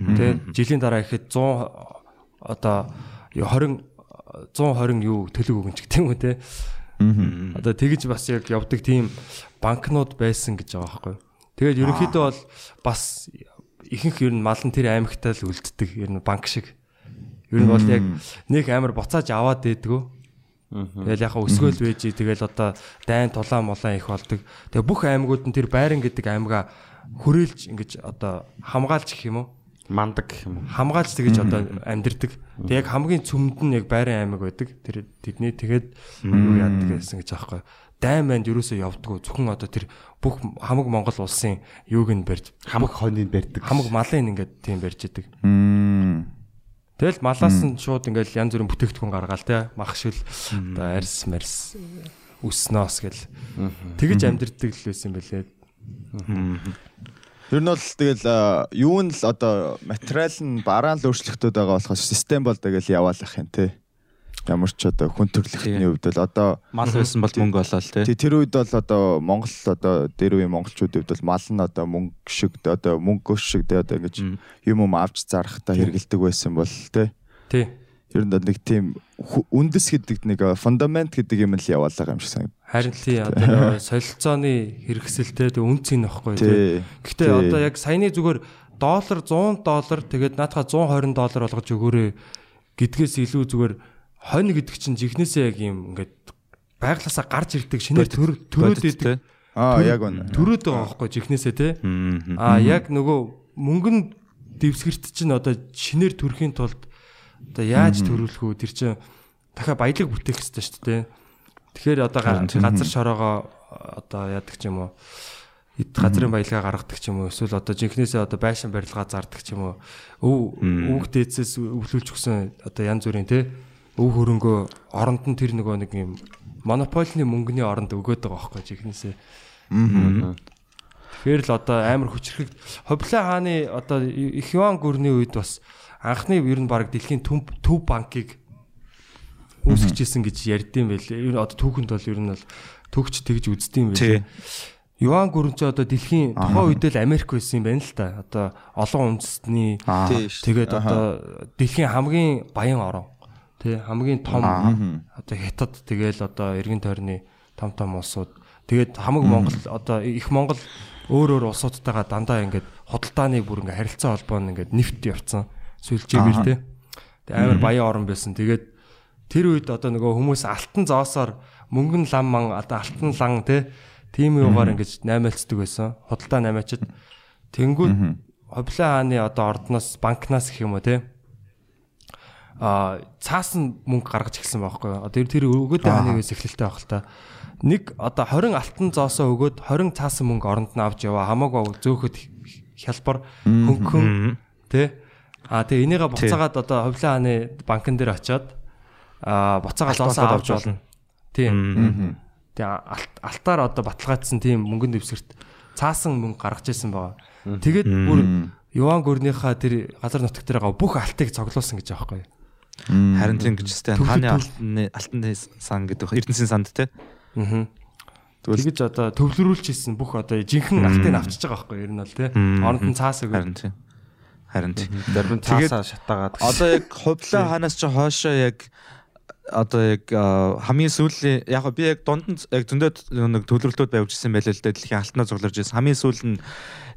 Тэгээд жилийн дараа ихэд 100 одоо 20 120 юу төлөг өгөн ч гэх юм уу те. Одоо тэгж бас яг явдаг тийм банкнууд байсан гэж байгаа байхгүй. Тэгээд ерөнхийдөө бол бас ихэнх ер нь мал нь тэр аймагтаа л үлддэг ер нь банк шиг. Ер нь бол яг нэг амар буцааж аваад дээдгөө. Тэгэл яхаа өсгөөл байж тэгэл одоо дайн тулаан молаан их болдог. Тэгээ бүх аймагуд нь тэр байран гэдэг аймгаа хүрээлж ингэж одоо хамгаалж гэх юм уу? Мандаг гэх юм уу? хамгаалж тэгэж одоо амьдэрдэг. Тэг яг хамгийн цөмд нь яг байран аймаг байдаг. Тэр тэдний тэгээд юу яадаг гэсэн гэж аахгүй. Дайн манд юусоо явдггүй зөвхөн одоо тэр бүх хамаг Монгол улсын юуг нь барьж Хамаг хоныг барьдаг. хамаг малын ингээд тийм барьж идэг. Тэгэл малаас нь шууд ингээд янз бүрийн бүтээгдэхүүн гаргаал те махшил одоо арьс марьс үснос гэл. Тэгэж амьдэрдэг л байсан юм байлээ. Тэр нь бол тэгэл юу нь л одоо материал нь бараан л өөрчлөгдөд байгаа болохоос систем бол тэгэл яваалах юм те. Ямар ч одоо хүн төрөлхтний хувьд л одоо Мал байсан бол мөнгө олоо л тий. тий тэр үед бол одоо Монгол одоо дээр үеийн монголчуудын хувьд бол мал нь одоо мөнгө шиг одоо мөнгө шиг те одоо ингэж юм юм авч зарах та хэрэгэлдэг байсан бол те. Тий. Ер нь бол нэг тийм үндэс гэдэг нэг фундамент гэдэг юм л яваалаа юм шиг санагд. Харин тий одоо солилцооны хэрэгсэлтэй тэг үнцийн нөхгүй тий. Тий. Гэхдээ Тий. одоо яг саяны зүгээр доллар 100 доллар тэгээд наадхаа 120 доллар болгож өгөөрэй гэдгээс илүү зүгээр хонь гэдэг чинь жихнээсээ яг юм ингээд байглаасаа гарч ирдэг шинээр төр төрөөд идэг Аа яг үнэ. төрөөд байгаа байхгүй жихнээсээ тий. Мгм. А яг нөгөө мөнгөн дэвсгэрт чинь одоо шинээр төрхийн тулд одоо яаж төрүүлэх үү тэр чинь дахиад баялаг бүтээх хэрэгтэй шүү дээ. Тэгэхээр одоо газар шороогоо одоо яадаг ч юм уу? Эд газрын баялгаа гаргадаг ч юм уу? Эсвэл одоо жинхнээсээ одоо байшин барилгаа зардаг ч юм уу? Өв өвг дээдсээс өвлүүлж өгсөн одоо янз бүрийн те өв хөрөнгөө оронд нь тэр нөгөө нэг юм монополны мөнгөний оронд өгөөд байгаа байхгүй жинхнээсээ Тэгэхээр л одоо амар хүчрхэг Ховлын хааны одоо их юан гүрний үед бас анхны ер нь баг дэлхийн төв төв банкыг үүсгэжсэн гэж ярьдсан байлээ. Ер нь одоо түүхэнд бол ер нь бол төгч тэгж үздэм байлээ. Юан гүрэн ч одоо дэлхийн тухайн үед л Америк байсан юм байна л та. Одоо олон үндэстний Аа. Тэгээд одоо дэлхийн хамгийн баян орон. Тэ хамгийн том одоо хятад тэгэл одоо эргэн тойрны том том улсууд. Тэгээд хамаг Монгол одоо их Монгол өөр өөр улсуудтайгаа дандаа ингээд худалдааны бүр ингээд харилцаа холбоо нь ингээд нефт явцсан. Сүлжээгээр. Тэгээд амар баян орон байсан. Тэгээд тэр үед одоо нөгөө хүмүүс алтан зоосоор мөнгөн лам ман одоо алтан лан тэ тийм юугаар ингэж наймаалцдаг байсан. Худалдаа наймаачид тэнгүүд Ховлын хааны одоо ордноос банкнаас гэх юм уу а цаасан мөнгө гаргаж эхэлсэн байхгүй юу. Одоо тэр өгөөд хаанаас эхлэлтэй байх л та. Нэг одоо 20 алтан зоосоо өгөөд 20 цаасан мөнгө оронд нь авч яваа хамаагүй зөөхөд хялбар хөнгөн тэ а тэгээ энийгээ буцаагаад одоо Ховлын хааны банкн дээр очиод а буцаагаад зоосоо авч болно. Тийм. Тэгээ алт- алтаар одоо баталгаажсан тийм мөнгөнд дэвсгэрт цаасан мөнгө гаргаж ирсэн байгаа. Тэгээд бүр Юан гүрнийхаа тэр газар дээр байгаа бүх алтыг цоглуулсан гэж байгаа байхгүй. Харин тийм гэж тест хааны алтны алтны сан гэдэг эрдэнэсийн санд те. Аа. Тэгэж одоо төвлөрүүлж ирсэн бүх одоо жинхэнэ алтыг авчиж байгаа байхгүй ер нь бол тий. Оронд нь цаас өгөө. Харин тийм. Харин тийм. Зарим цаасаа шатаагаад Одоо яг хувлаа ханаас чи хоошоо яг одоо яг хамгийн сүүлийн яг би яг дунд нь яг зөндөө нэг төлөвлөлтүүд байвжсэн байлээ л дээ дэлхийн алтнаа цугларж ирсэн. Хамгийн сүүл нь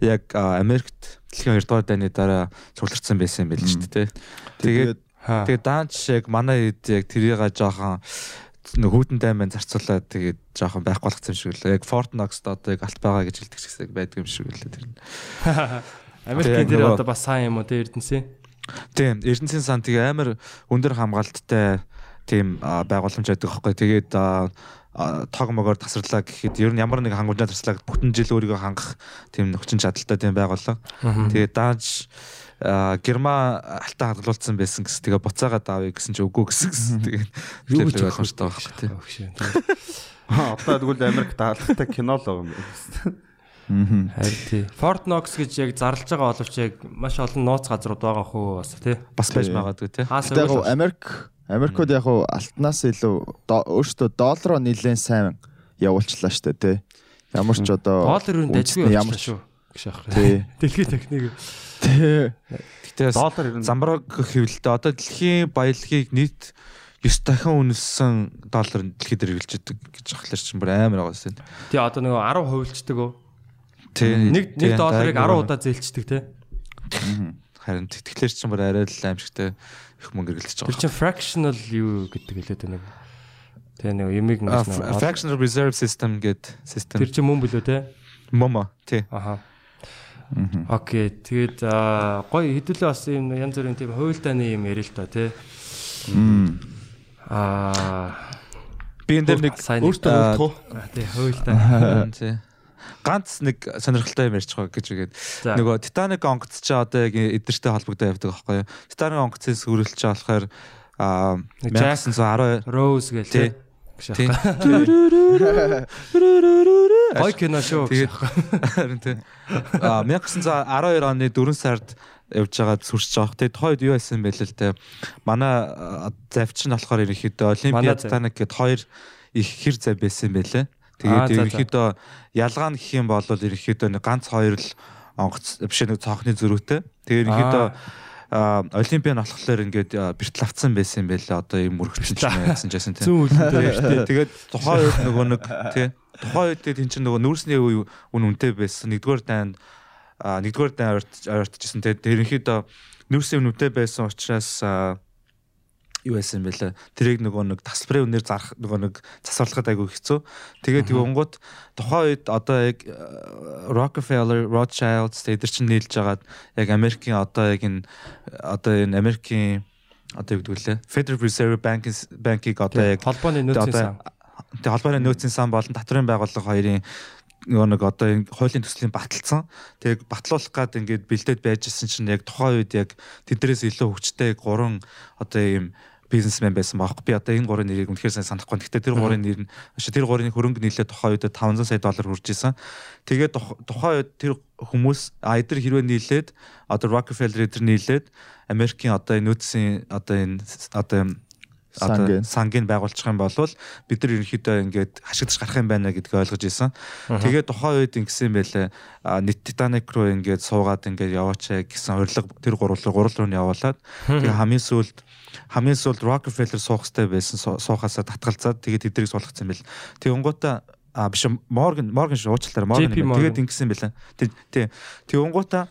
яг Америкт дэлхийн 2 дугаар дайны дараа цуглардсан байсан юм байл шүү дээ. Тэгээд Хаа. тэгээд даанч яг манай хэд яг тэрийг жоохон хүүтэн дайман зарцуулаад тэгээд жоохон байхгүй болгоцсон юм шиг лээ. Яг Fortnox-д одоо яг алт байгаа гэж хэлдэг гэсэн байдаг юм шиг лээ тэр нь. Америкийн дээр одоо бас сайн юм уу тий Эрдэнэсээ. Тийм, Эрдэнэсийн сан тэгээ амар өндөр хамгаалттай тийм байгууламж байдаг байхгүй. Тэгээд тог могоор тасарлаа гэхэд ер нь ямар нэг хангамжаа таслаа бүтэн жил өөрийгөө хангах тийм нөхцөл чадaltaй тийм байгууллага. Тэгээд дааж а, герма алтан хадгалуулсан байсан гэсэн. Тэгээ буцаагаад авъя гэсэн чи үгүй гэсэн. Тэгээд Юу гэж гэж ойлгомжтой байхгүй тийм. Аа, Одоо тэгвэл Америк даалгатай кино л байгаа юм байна. Харин тий. Fort Knox гэж яг зарлж байгаа боловч яг маш олон нууц газрууд байгаа хөө бас тий. Бас байж магадгүй тийм. Хаас Гэтэ яг Америк Америкууд яг алтнаас илүү өөртөө доллароо нэлээд сайн явуулчлаа штэ тий. Ямар ч одоо доллар юу дажгүй ч шүү. Гэж аах. тий. Дэлхийн техник. Тий. Гэтэ Доллар ер нь замбараг хэвлэлтэй одоо дэлхийн баялагийг нийт 9 дахин үнэлсэн доллар дэлхий дээр хэрэгжилж байдаг гэж ахлаар чинь бүр амар байгаа юм. Тий одоо нөгөө 10 хувилчдаг өө. Тий. Нэг нэг тий, долларыг дайг 10 нөгөө- удаа зээлчдэг тий. Харин тэгэхээр чинь бүр арай л аимшигтай их мөнгө хэрэглэж Тэр байгаа. чинь fractional юу гэдэг хэлээд байна. Тэгээ нэг юмыг нэг fr- Fractional reserve system гэд system. Тэр чинь мөн билүү те? Момо тий. Аха. Окей. Тэгээд аа, гоё хэдүүлээ бас юм янз бүрийн тийм хуйлдааны юм ярил л да тий. Аа Би энэ дээр нэг өөртөө. Аа, тий хуйлдаа. тий. Ганц нэг сонирхолтой юм байгаа гэж үгээд нөгөө Titanic онгоц чи одоо яг эдэртэй холбогдоо явдаг байхгүй юу? Titanic онгоцын сүрэлч болохоор аа Нэг Jack. 1912 Rose гээл Тий. Тий. аах. Гоё кино шүү. Тэгээд харин тий. Аа 1912 оны 4 сард явж байгаа сүрч байгаа. Тэгээд тохойд юу байсан бэ л те. Манай завч нь болохоор ерөнхийдөө Олимпиад. Titanic гэд хоёр их хэр зав байсан юм байлээ. Тэгээд ерөнхийдөө ялгаа нь гэх юм бол ерөнхийдөө нэг ганц хоёр л онгоц биш нэг цонхны зөрүүтэй. Тэгээд ерөнхийдөө олимпиан болохоор ингээд бэртэл авцсан байсан юм байлээ. Одоо юм мөрөгчсөн ч байсан жасан тий. Зүүн үлдээ. Тэгээд тухайн үед нөгөө нэг тий тухайн үед тэн чинь нөгөө нүүрсний үе үн үнэтэй байсан. Нэгдүгээр дайнд нэгдүгээр дайн ойртчихсан. Тэгээд ерөнхийдөө нүүрсний үн үнэтэй байсан учраас юу байсан бэ лээ. Тэрийг нөгөө нэг тасалбарын үнээр зарах нөгөө нэг засварлахад айгүй хэцүү. Тэгээд тэгвнгууд тухайн үед одоо яг а, Rockefeller, Rothschilds тэд нар чинь нийлж агаад яг Америкийн одоо яг энэ одоо энэ Америкийн одоо юу гэдэг лээ. Federal Reserve Bank банкийг одоо яг холбооны нөөцийн сан. Тэгээ холбооны нөөцийн сан болон татврын байгууллага хоёрын нөгөө нэг одоо энэ хуулийн төслийн баталсан. Тэгээ батлуулах гад ингээд бэлдээд байжсэн чинь яг тухайн үед яг тэднээс илүү хүчтэй гурван одоо ийм бизнесмен байсан баахгүй. Би одоо энэ гурван нэрийг үнэхээр сайн санахгүй. Гэхдээ тэр гурван нэр нь тэр гурвын хөрөнгө нийлээ тухайн үед 500 сая доллар хүрж исэн. Тэгээд тух- тухайн үед тэр хүмүүс а эдгээр хэрвээ нийлээд одоо Rockefeller эдгээр нийлээд Америкийн одоо энэ нөөцийн одоо энэ одоо одоо сангийн байгуулчих юм бол бид нар ерөнхийдөө ингээд хашигдаж гарах юм байна гэдгийг ойлгож исэн. Тэгээд тухайн үед ингэсэн байлээ. а, Нийт Titanic руу ингээд суугаад ингээд яваачаа гэсэн урилга тэр гурвал руу гурвал руу нь явуулаад тэгээд хамгийн сүүлд хамгийн сүүлд Rockefeller суух хэрэгтэй байсан суу- суухаасаа татгалзаад тэгээд тэднийг суулгацсан байл. Тэгэнгүүтээ а биш Morgan Morgan шүү уучлаарай Morgan. Тэгээд ингэсэн байлаа. Тэг тий. Тэгэнгүүтээ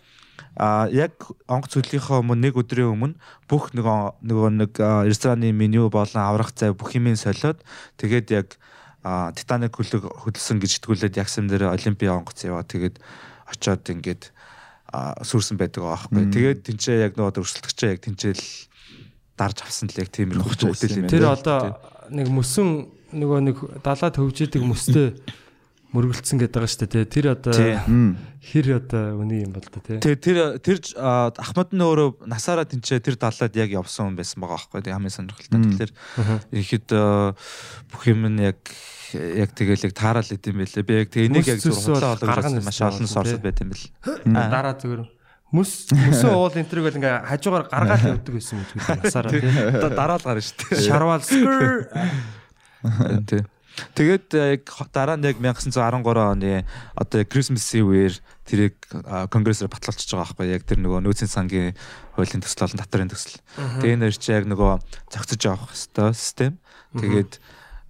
А яг онгоц хөдлөхийнхөө өмнө нэг өдрийн өмнө бүх нөгөө нөгөө нэг рестораны меню болон аврах цай бүх юмыг солиод тэгээд яг Титаник хөлөг хөдөлсөн гэж итгүүлээд ягсан дээр Олимпиа онгоц яваа тэгээд очиод ингээд сүрсэн байдаг байхгүй. Тэгээд тэнцээ яг нөгөө өрсөлдөгчөө яг тэнцэл дарж авсан л яг тийм их Нухаж хөвгөл юм байсан Тэр одоо нэг мөсөн нөгөө нэг далаад хөвжидэг мөстэй мөргөлдсөн гэдэг байгаа шүү дээ. Тэр одоо Тий. хэр одоо үний юм бол та тий. Тэр тэр а, Ахмад нь өөрөө насаараа тэнцээ тэр далаад яг явсан хүн байсан байгаа байхгүй. Тэгээ хамгийн сонирхолтой. Тэгэхээр ихэд бүх юм нь яг яг тэгэл яг таараал идэм байлээ. Би яг тэгээ энийг яг зүсөө олгож маш олон сорсод тий. байт юм бэл. Дараа зүгээр мөс мөсөн уул энтриг бол ингээ хажуугаар гаргаад явдаг байсан юм шиг насаараа тий. Одоо дараал гарна шүү дээ. Шарвал скр Харин тий. Тэгээд э, яг дараа нь яг 1913 оны одоо Christmas-ийн үеэр тэрийг конгрессээр батлуулчихж байгаа байхгүй яг тэр нөгөө нөөцийн сангийн хуулийн төсөл болон татварын төсөл. Тэгээ энэ чи яг нөгөө зохицож авах хэвээр систем. Тэгээд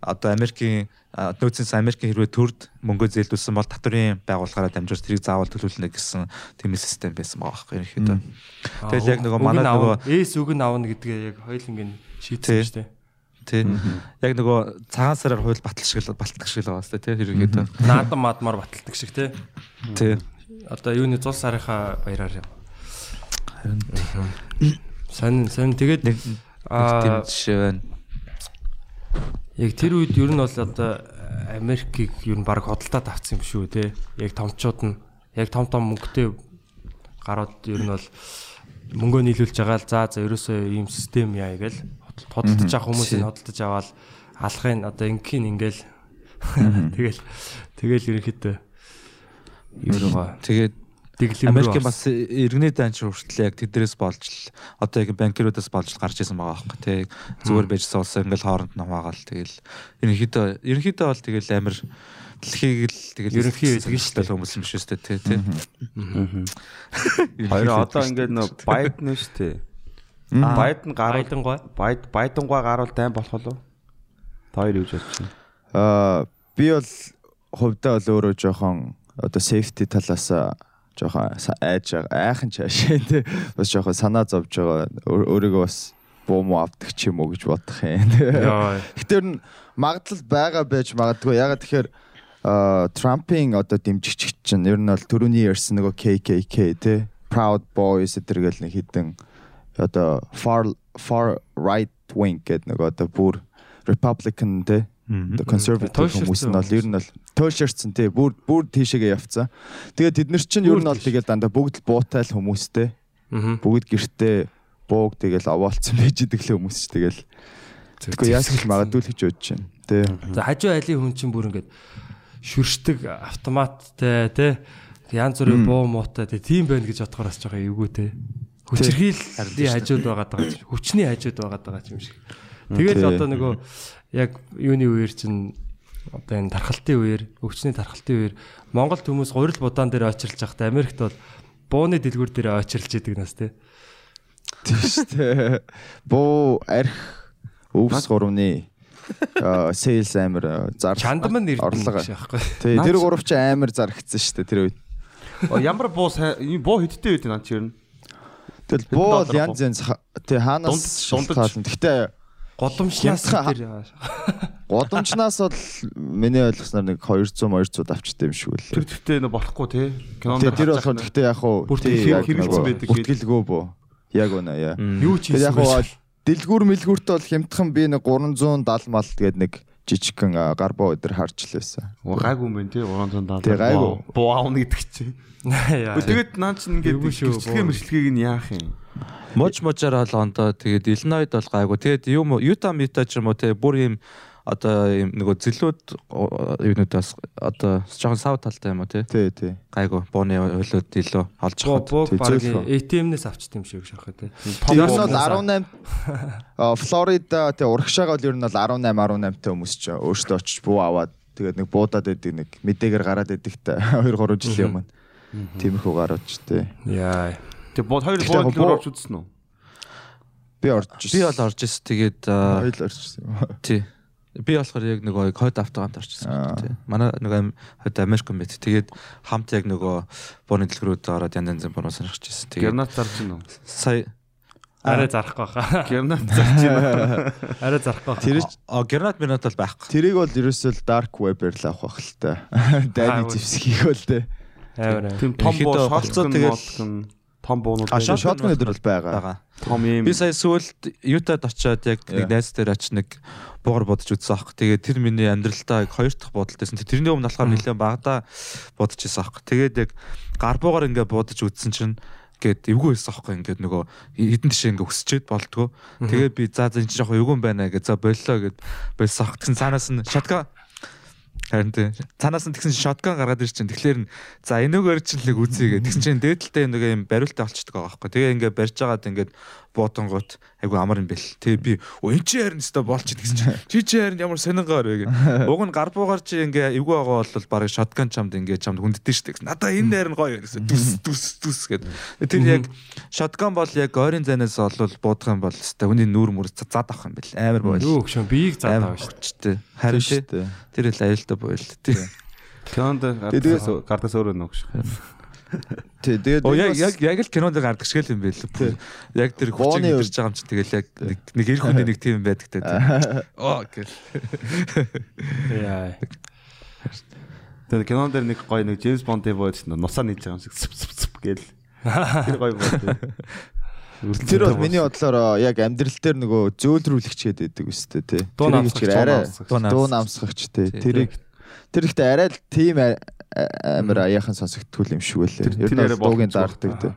одоо Америкийн а, нөөцийн сан Америкийн хэрвээ төрд мөнгө зээлдүүлсэн бол татварын байгууллагаараа дамжуулж тэрийг заавал төлөвлөнө гэсэн тийм систем байсан байгаа байхгүй ерөнхийдөө. Тэгэл яг нөгөө манай нөгөө эс үг нь авна гэдгээ яг хоёулангийн шийдсэн шүү дээ. тий яг нөгөө цагаан сараар хууль батал шиг л балтдаг шиг л байгаа сте тий ерөнхийдөө. Наадам мадмаар баталдаг шиг тий. Тий. Одоо юуны зул сарынхаа баяраар юм. Сонин сонин тэгээд нэг тийм жишээ байна. Яг тэр үед ер нь бол одоо Америкийг ер нь баг хөдөлтад авцсан юм шүү те. Яг томчууд нь яг том том мөнгөтэй гарууд ер нь бол мөнгөө нийлүүлж байгаа л за за ерөөсөө ийм систем яа гээл. Хөдөлтож авах хүмүүсийг хөдөлтож аваад алахын одоо ингийн ингээл. Тэгэл тэгэл ерөнхийдөө. Ерөөгөө Тэгээд Америкийн бас иргэний данч хүртэл яг тэднэрээс болж л одоо яг банкируудаас болж л гарч исэн байгаа байхгүй тий. Зүгээр байжсан улсаа ингээл хооронд намаагаал тэгэл ерөнхийдөө ерөнхийдөө бол тэгэл амир дэлхийг л тэгэл Ерөнхий шүү дээ. хүмүүс юм шүү дээ тий. тий. Хоёр одоо ингээд нөө Байден шүү дээ. Байден гарууд Байден гой Байд Байденгой гарууд дайм болох уу? Хоёр юу гэж бодож байна? Аа би бол хувьдаа бол өөрөө жоохон одоо safety талаас жоохон айж айхан чаашаа тий бас жоохон санаа зовж байгаа. Өөр- өөрийгөө бас буу муу авдаг ч юм уу гэж бодох юм. Гэтэр нь магадлал байгаа байж магадгүй. Ягаад тэгэхээр Трампын одоо дэмжигч чинь ер нь бол түрүүний ярьсан нөгөө KKK тий Proud Boys гэдэргээл нэг хідэн одоо far far right wing гэдэг нөгөө одоо бүр Republican тий Туйлширсан хүмүүс нь бол ер нь бол туйлширсан тий бүр бүр тийшээгээ явцсан. Тэгээд тэд нар чинь ер нь бол тэгээд дандаа бүгд л буутай л хүмүүстэй Аа. бүгд гэртээ бууг тэгэл овоолцсон байж идэг л хүмүүс ч тэгэл Тэгэхгүй яас гэж магадгүй л гэж бодож байна. Тэ. За хажуу айлын хүн чинь бүр ингээд шүршдэг автоматтай тий янз бүрийн буу муутай тий тийм байна гэж бодохоор бас жоохон эвгүй тий. Хүчрхийллийн хажууд байгаад байгаа. Хүчний хажууд байгаад байгаа юм шиг. Тэгэл Тий. одоо нөгөө яг юуны үеэр чинь одоо энэ тархалтын үеэр өвчний тархалтын үеэр Монгол хүмүүс гурил будаан дээр очирлж байхдаа Америкт бол бууны дэлгүүр дээр очирлж идэг нас тий. Тийш тэ. Буу арх өвс гурвны аа sales амир зар Чандман орлого. байхгүй. Тий, тэр гурав ч амир зарагдсан шүү дээ тэр үед. Ямар буу буу хэдтэй үед наа чи ер нь. Тэгэл буу янз янз тий хаанаас Дунд- дундаж. Хямдхан тэр годамжнаас бол миний ойлгосноор нэг 200 200 авчтай юм шиг Тэр үлээ. тэгтээ нэ болохгүй те. Кинонд тэр болохоор гэхдээ яг хуу тэр хэрэгцсэн байдаг Бүртгэлгүй буу. Яг үнэ яа. юу ч Тэгээ яг хуу дэлгүүр мэлгүүртээ бол хямдхан би нэг 370 мал тэгээд нэг жижигхэн аа, гарбоо өдр харж лээсэн. гайгүй юм байна те 370. Тий, гайгүй. Буу аавна гэдэг. Гэхдээ тэгээд наа чинь ингээд гэрчлэгээ мэрчлэгийг нь яах юм? Мож можоор бол ондоо тэгээд Иллинойд бол гайгүй. Тэгээд юм Юта Мита ч юм уу те бүр юм одоо юм нөгөө зэлүүд юунуудаас одоо жоохон сав талтай юм уу те Тий, тий. гайгүй бууны ойлоод илүү олж баг зөөлхөн. ATM-нээс авчт юм шиг шахах тий. Тэр нь бол 18 аа, Флорида тий урагшаага бол ер нь бол 18 18 та хүмүүс ч өөртөө очиж буу аваад тэгээд нэг буудаад байдаг нэг мэдээгээр гараад байдаг та 2 3 жилийн өмнө. Тиймэрхүү гараад ч тий. Яа. Тэг бод хоёр буу- орж үзсэн үү? Би орж Би бол орж ирсэн. Тэгээд аа, хоёул орж ирсэн. тий. Би болохоор яг нөгөө хойд автогаанд орж ирсэн тий. Манай нөгөө ам- хойд Америк байт. Тэгээд хамт яг нөгөө бууны дэлгэрүүд ороод янз янзын бунуу сонирхож ирсэн. Тэгээд Гернат зарж гин үү? сая Арай зарахгүй хаа. Гернат зарж гин үү? Арай зарахгүй. Тэр а гранат минут бол байхгүй. тэрийг бол ерөөсөө dark web-ээр л авах бах л та. Дайны зевсгийг бол тий. Амар. Тэм том болцоо тэгэл- тэгэл том буунууд А, байдаг. шот- Шотны өдөр бол байгаа. том юм. Би сая сүүлд Ютад очиод яг нэг найз дээр очиж нэг буугар бодож үзсэн аах. Тэгээд тэр миний амьдралтаа яг хоёр дахь бодолтойсэн. Тэрний өмнө болохоор нэлээд багада бодож ирсэн аах. Тэгээд яг гар буугаар ингээ бодож үзсэн чинь гээд эвгүй байсан аахгүй ингээд нөгөө эдэн тишээ ингээ өсчээд болтгоо. Тэгээд би за за энэ чинь жоохон эвгүй юм байна гэж за боллоо гэд байсан аах. Тэгсэн цаанаас нь шатка Харин тийм. Цаанаас нь тэгсэн шотган гаргаад ирж чинь. Тэгэхээр за энүүгээр чинь нэг үзье гэ. Тэгсэн чинь дээдэлтэй нэг юм бариултаа болчихдог байгаа байхгүй. Тэгээ ингээ барьж байгаад ингээд боотонгууд айгу амар юм бэл. Тэгээ би өө эн чи харин өстө болчих тэгсэн чинь чи чи харин ямар сонингаар вэ гэ. Уг нь гар буугаар чи ингээ эвгүй байгаа бол баг шотган чамд ингээ чамд хүнддэж штэ. Надаа энэ харин гоё гэсэн. Дүс дүс дүс гэд. Тэр яг шотган бол яг ойрын зайнаас олвол буудах юм бол өстө хүний нүүр мүр зад авах юм бэл. Амар гоё. Юу гшөн биеийг заад аваа шүү. Хүчтэй. Харин дээ. Тэр л аюултай боёл тий. Кинонд Тэгээд- гардаас гардаас өөрөө нөх шиг. Тий, тэгээд яг яг яг л кинонд гардаг шиг л юм байл. Яг тэр Бооны мэдэрч байгаа юм чи тэгэл яг нэг нэг эр хүний нэг тийм байдаг те. Оо гэл. Яа. Тэгээд кинон дээр нэг гоё нэг Джеймс Бонд бод нусаа нээж байгаа юм шиг цэп цэп цэп гээл. Тэр гоё бод. Тэр бол миний бодлоор яг амьдрал дээр нөгөө зөөлрүүлэгч гэдэг үстэй тий. Дуу намсгагч, арай дуу намсгагч тий. Тэрийг тэр ихтэй арай л тийм амар аяахан сонсогдтгүй юм шиг байлээ. Тэр- Ер нь дуугийн даардаг тий.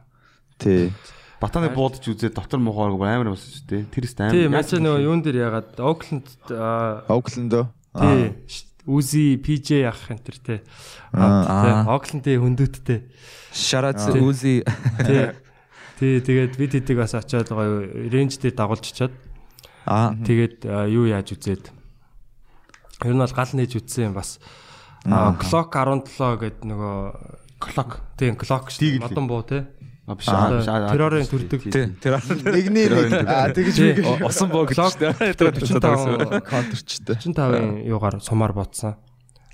Тий. Батаны буудаж үзээд дотор мухаар бүр амар болсон шүү дээ. Тэр тест амар. Тийм, маш нөгөө юун дээр ягаад Окленд аа, Оуклендөө. тий Узи PJ ах энэ төр тий. Аа Оклендийн хүндүттэй. Шарац Тий. Узи Тий. Тий тэгээд бид хэдийг бас очиод гоё рейнж дээр дагуулж очиод аа тэгээд юу яаж үзээд ер нь бол гал нээж үтсэн юм бас clock 17 гэдэг нөгөө clock. тийм clock модон буу тий. А биш террорын төрдөг. тэр Нэгний нэг. Аа тэгж үгүй. осон боо Clock тэр 45 контрчтэй. 45-ын юугаар сумаар бодсон.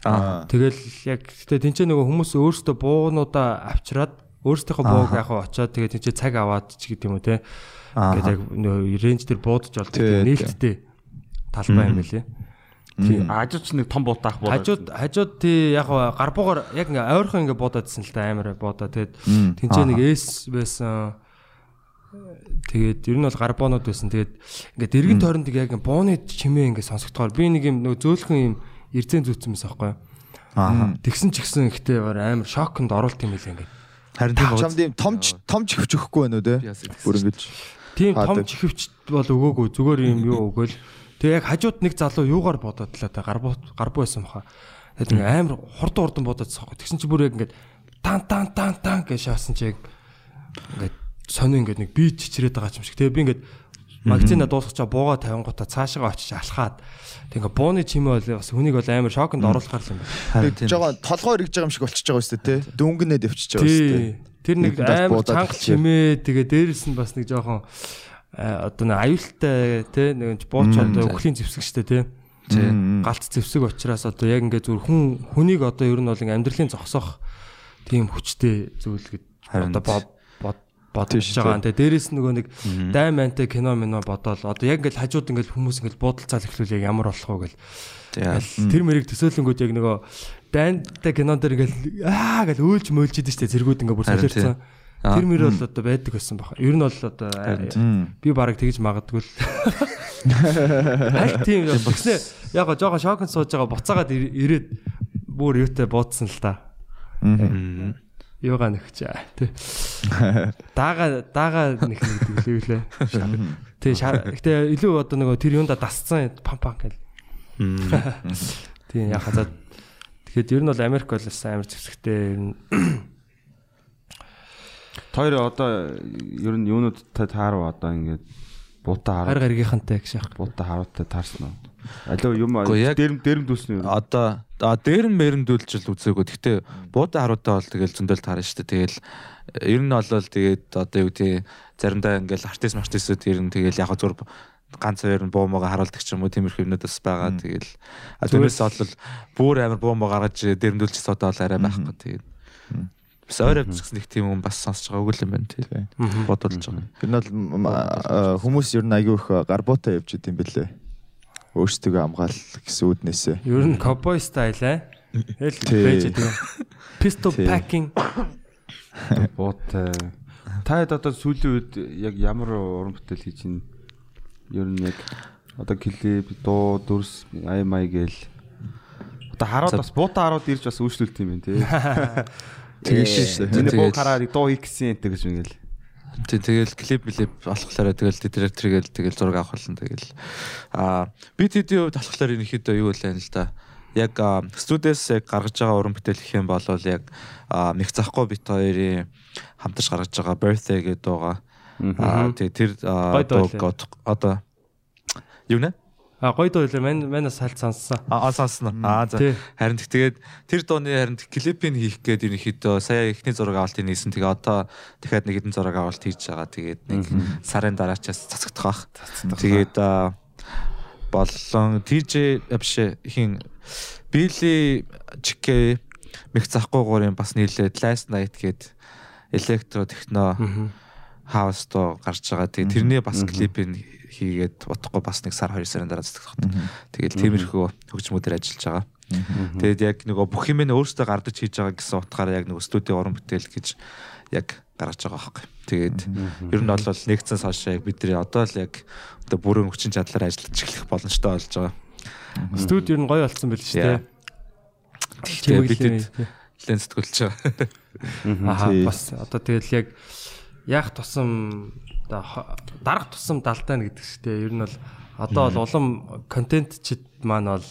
Аа. Тэгэл яг гэтээ тэнцээ нөгөө хүмүүс өөрсдөө буугнуудаа авчираад өөрсдийнхөө бууг яг очоод тэгээ тэнцээ цаг аваад ч гэдэг юм уу те. Ингээд яг нөгөө рейнж дээр буудаж болдог нээлттэй талбай юм байлээ. Тийм. Ажууч нэг том буутаах буудаад. Хажууд хажууд тий яг хаа гарбуугаар яг ингээ ойрхон ингээ буудаадсэн л та амар буудаа тэгээд тэнцээ нэг эс байсан. Тэгээд ер нь бол гарбуунууд байсан. Тэгээд ингээ дэргэн тойронд яг бууны чимээ ингээ сонсогдохоор би нэг юм нөгөө зөөлхөн юм эрзэн зүүцсэн байсан байхгүй юу? аа Тэгсэн ч гэсэн ихтэй амар шоконд оруулт юм билээ ингээ. харин тийм Чам тийм томч томч хөвч өгөхгүй байна уу те? Бүр ингэж. Тийм том Хаадаг. чихвч бол өгөөгүй зүгээр юм юу өгөөл. Тэгээ яг хажууд нэг залуу юугаар бодоод лаа та гарбуу гарбуу байсан баха. Тэгээд ингээ амар хурдан хурдан бодоодсан байхгүй. Тэгсэн чи бүр яг ингээд тан тан тан тан гэж шаасан чи яг ингээд сони ингээд нэг бие чичрээд байгаа юм шиг. Тэгээ би ингээд магазина дуусгачаа бууга тавингуудаа цаашаа очиж алхаад тэг ингээ бууны чимээ бол бас хүнийг бол амар шоконд оруулахар юм байна. Жогоо толгой эргэж байгаа юм шиг болчихж байгаа үстэй те. Дүнгэнээ дэвчиж байгаа үстэй. Тий. Тэр нэг амар чанга чимээ тэгээ дээрэс нь бас нэг жоохон одоо нэг аюултай тий нэг бууч одоо өхлийн зэвсэгчтэй тий. Галт зэвсэг учраас одоо яг ингээ зүр хүн хүнийг одоо ер нь бол амьдралын зогсоох тийм хүчтэй зүйл Харин одоо бод бод бодож байгаа. Тэгээ дээрэс нөгөө нэг дай мантай кино мино бодоол. Одоо яг ингээл хажууд ингээл хүмүүс ингээл буудалцаал эхлүүл яг ямар болох вэ гэл. Тэр мэрийг төсөөлөнгүүд яг нөгөө дайнтай кинон дээр ингээл аа гэл өөлж мөөлж идэв штэ зэргүүд ингээ бүр. Аа. Тэр мөр бол одоо байдаг байсан баха. Ер нь бол одоо би бараг тэгж магадгүй л. Аль тийм тэгснэ яг гоо жоохон шокнд сууж байгаа буцаагаад ир- ирээд бүр юутай буудсан л та. Юугаа нөхч аа тий. Даага даага нэх гэдэг лээ. Тий шар гэтээ илүү одоо нөгөө тэр юунда дасцсан пам пам гэл. Тийм яг хазаа Тэгэхэд ер нь бол Америк бол амар зэвсэгтэй ер нь Тэр одоо ер нь юунууд та таарав одоо ингээд буута гар хараад гаргийнхантай гэж яах. буута хараатай таарсан уу? Алуу юм дэрэм дэрэм дүүснэ юу? одоо а дээр нь мэрэмдүүлжил үзээгөө. Гэхдээ буудан харуутай бол тэгэл зөндөл таарна шүү дээ. Тэгэл ер нь бол тэгээд одоо юу гэдэг заримдаа ингээл артист мартистүүд ер нь тэгэл яг зур ганц хоёр нь буу мага харуулдаг ч юм уу тиймэрхүү юмнууд бас байгаа. Тэгэл а түүнээс бол бүр амар буу мага гаргаж дэрэмдүүлчих содоо бол арай байхгүй тэгээд. Бас ойр авч гэсэн нэг тийм хүн бас сонсож байгаа үгүй юм байна тий. Бодолж байгаа. Тэр нь бол хүмүүс ер нь аягүй их гарбуутай явж идэм бэлээ. Өөрсдөө хамгаал гэсэн үүднээсээ. Ер нь cowboy style аа. Хэл Тий. байж тийм. Pistol packing. Буутай. Та хэд одоо сүүлийн үед яг ямар уран бүтээл хийж ин ер нь яг одоо клип, дуу, дүрс, ай май гээл одоо хараад бас буута хараад ирж бас үйлчлүүлт юм байна тий. Тэгэж шүү дээ. Тэний буу хараад дуу хийх гэсэн энэ гэж мэгэл. Тэг тэгэл клип билип болохлаараа тэгэл директоргээл тэгэл зураг авах болно тэгэл. Аа би тэдний хувьд болохоор ерөнхийдөө юу вэ л да яг студиэс яг гаргаж байгаа уран бүтээл гэх юм бол яг нэг захгүй бит хоёрын хамтарч гаргаж байгаа birthday гэдэг дууга аа тэг тэр аа, Гоё дуу дууг лээ. од- одоо юу нэ А гоё дуу лээ. Мань манаас салт сонссон. Аа сонсно. Аа за. Харин тэгээд тэр дууны харин клипийг хийх гээд ерөнхийдөө сая ихний зураг авалтыг нээсэн. Тэгээ одоо дахиад нэг хэдэн зураг авалт хийж байгаа. Тэгээд нэг сарын дараачаас цацагдах бах. Тэгээд аа, болон TJ биш хин Билли Чикэ мэх захгүй гурийн бас нийлээд Last Night гээд электро техно хаус доо гарч байгаа. Тэгээ тэрний бас клипийг хийгээд утгагүй бас нэг сар 2 сарын дараа цэцгэх. Тэгэл тиймэрхүү хөгжмүүдээр ажиллаж байгаа. Тэгээд яг нөгөө бүх юм нь өөрөөсөө гардаж хийж байгаа гэсэн утгаараа яг нөгөө студийн уран бүтээл гэж яг гаргаж байгаа байхгүй. Тэгээд ер нь бол нэгцэн хойш яг бидний одоо л яг одоо бүрэн хүчин чадлаар ажиллаж эхлэх боломжтой болж байгаа. Студ ер нь гоё болсон байл шүү дээ. Тэгээд бидэд лен сэтгүүлж байгаа. Аа бас одоо тэгэл яг яах тусам дарах тусам далтай нь гэдэг дээ. Ер нь бол одоо бол улам контентчид маань бол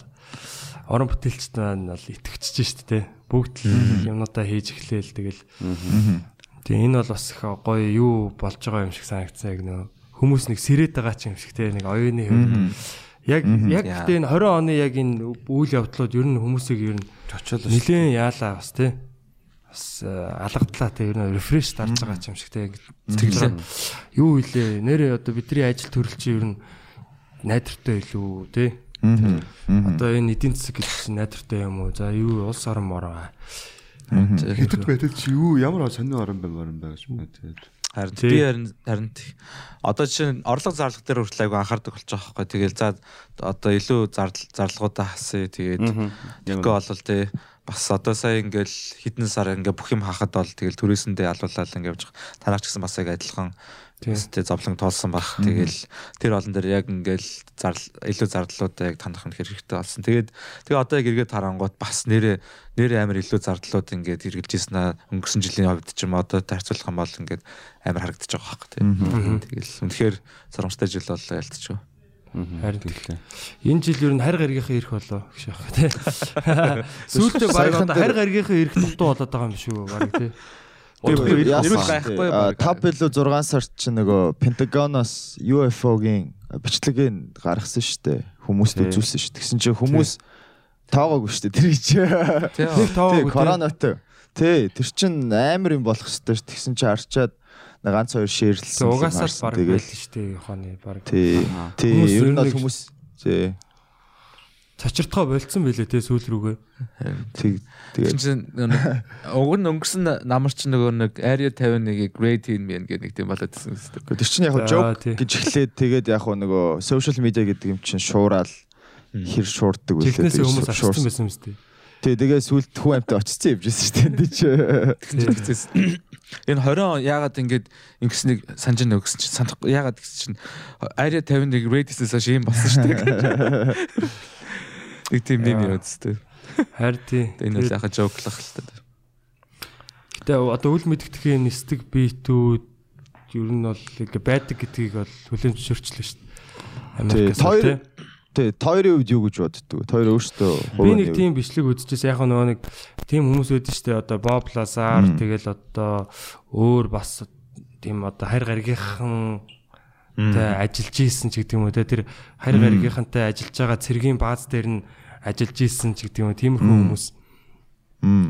орон бүтээлчд маань бол итгэвчж шүү дээ. Бүгд л юмнуудаа хийж эхлээл тэгэл. Тэгээ энэ бол бас их гоё юу болж байгаа юм шиг санагдсан яг нөө хүмүүс нэг сэрээд байгаа ч юм шиг те нэг оюуны хувьд. Яг яг гэдэг энэ 20 оны яг энэ үйл явдлууд ер нь хүмүүсийг ер нь. Нилээн яалаа бас тий. Бас э, алгадлаа тий ер нь рефреш дарж байгаа ч юм шиг тий. Тэглээ. Юу илээ? Нэрээ одоо бидний ажил төрөл чинь ер нь найдвартай илүү тий. Одоо энэ эдийн засаг гэдэг чинь найдвартай юм уу? За юу улс орон мороо. Хэдэд байдаг чи юу ямар сонин орон бэ морон бэ гэж байна тэгээд. Харин би харин харин одоо жишээ нь орлого зарлага дээр хүртэл айгу анхаардаг болж байгаа байхгүй. Тэгэл за одоо илүү зардал зарлагуудаа хасъя. Тэгээд тэгэхгүй болвол тий бас одоо сая ингээл хідэн сар ингээ бүх юм хахад бол тэгэл түрээсэндээ алуулаад ингээ явж. Танаач гэсэн бас яг адилхан тий зовлон тоолсон баг. Тэгэл тэр олон дээр яг ингээл зардал илүү зардлуудаа яг танах нь хэрэгтэй болсон. Тэгээд тэгээ одоо яг эргээд харангуут бас нэрэ нэрэ амар илүү зардлууд ингээд хэрэгжилж ийсэн аа өнгөрсөн жилийн хувьд ч юм одоо тарцуулах юм бол ингээд амар харагдаж байгаа байхгүй тий. Тэгэл үнэхээр соромжтой жил боллоо ялтчихв. Харин тэгэхээр энэ жил ер нь харь гаргийнхаа ирэх болоо гэж байна тий. Сүүлдээ баг одоо харь гаргийнхаа ирэх тултуу болоод байгаа юм шүү баг тий. Нэрүүл Яасан байхгүй А, баг. Тав билүү 6 сард чи нөгөө Пентагоноос UFO-гийн бичлэгийг гаргасан шүү дээ. Хүмүүст үзүүлсэн шүү. Тэгсэн чинь хүмүүс тоогоогүй шүү дээ. Тэр чи. Тий. Тэг таагүй Тий, коронатой. Тий, тэр чин амар юм болох хэвээр. Тэгсэн чи арчаад нэг ганц хоёр шеэрлсэн. Угаасаар баг байл шүү дээ Яханы баг. тий. Тий, Хүмүүс ер нь бол нэг- хүмүүс тий. Цочиртгоо болцсон байлээ те сүүл рүүгээ. Тий. Тэгээд чинь уг нь өнгөрсөн намар чинь нөгөө нэг Area 51-ийг grade in мэн гэх нэг тийм болоод ирсэн дээ. тэр чин яг тий. гэж эхлээд тэгээд яг нөгөө social media гэдэг юм чин шуурал хэр шуурдаг үлээ. Тэгээд хүмүүс авчихсан байсан юм шүү дээ. Тий, тэгээ сүлд хүү амтаа очсон юм жисэн шүү дээ. Энд чи. Тэгсэн. Энэ 20 он яагаад ингэж ингэснийг санаж нэ өгсөн чинь санахгүй яагаад гэсэн чинь Area 51 grade-ээс хойш юм болсон шүү дээ. Нэг тийм юм Яа. үстэй. Харин тий. Энэ бол яхаа жоклах л та. Гэтэ одоо үл мэдгэдгийн нисдэг биетүүд ер нь бол ингээ байдаг гэдгийг бол хүлэн зөвшөөрчлөө шүү дээ. Тий, тий, хоёрын үед юу гэж боддөг? Хоёр өөртөө Би нэг тийм бичлэг үзчихсэн. Яг нөгөө нэг тийм хүмүүс үүдэн штэ одоо Боб Лазар тэгэл одоо өөр бас тийм одоо харь гаргийнхан тэ ажиллаж исэн ч гэдэг юм уу тэ. Тэр харь гаргийнхантай ажиллаж байгаа цэргийн бааз дээр нь ажиллаж исэн ч гэдэг юм уу. Тиймэрхүү хүмүүс.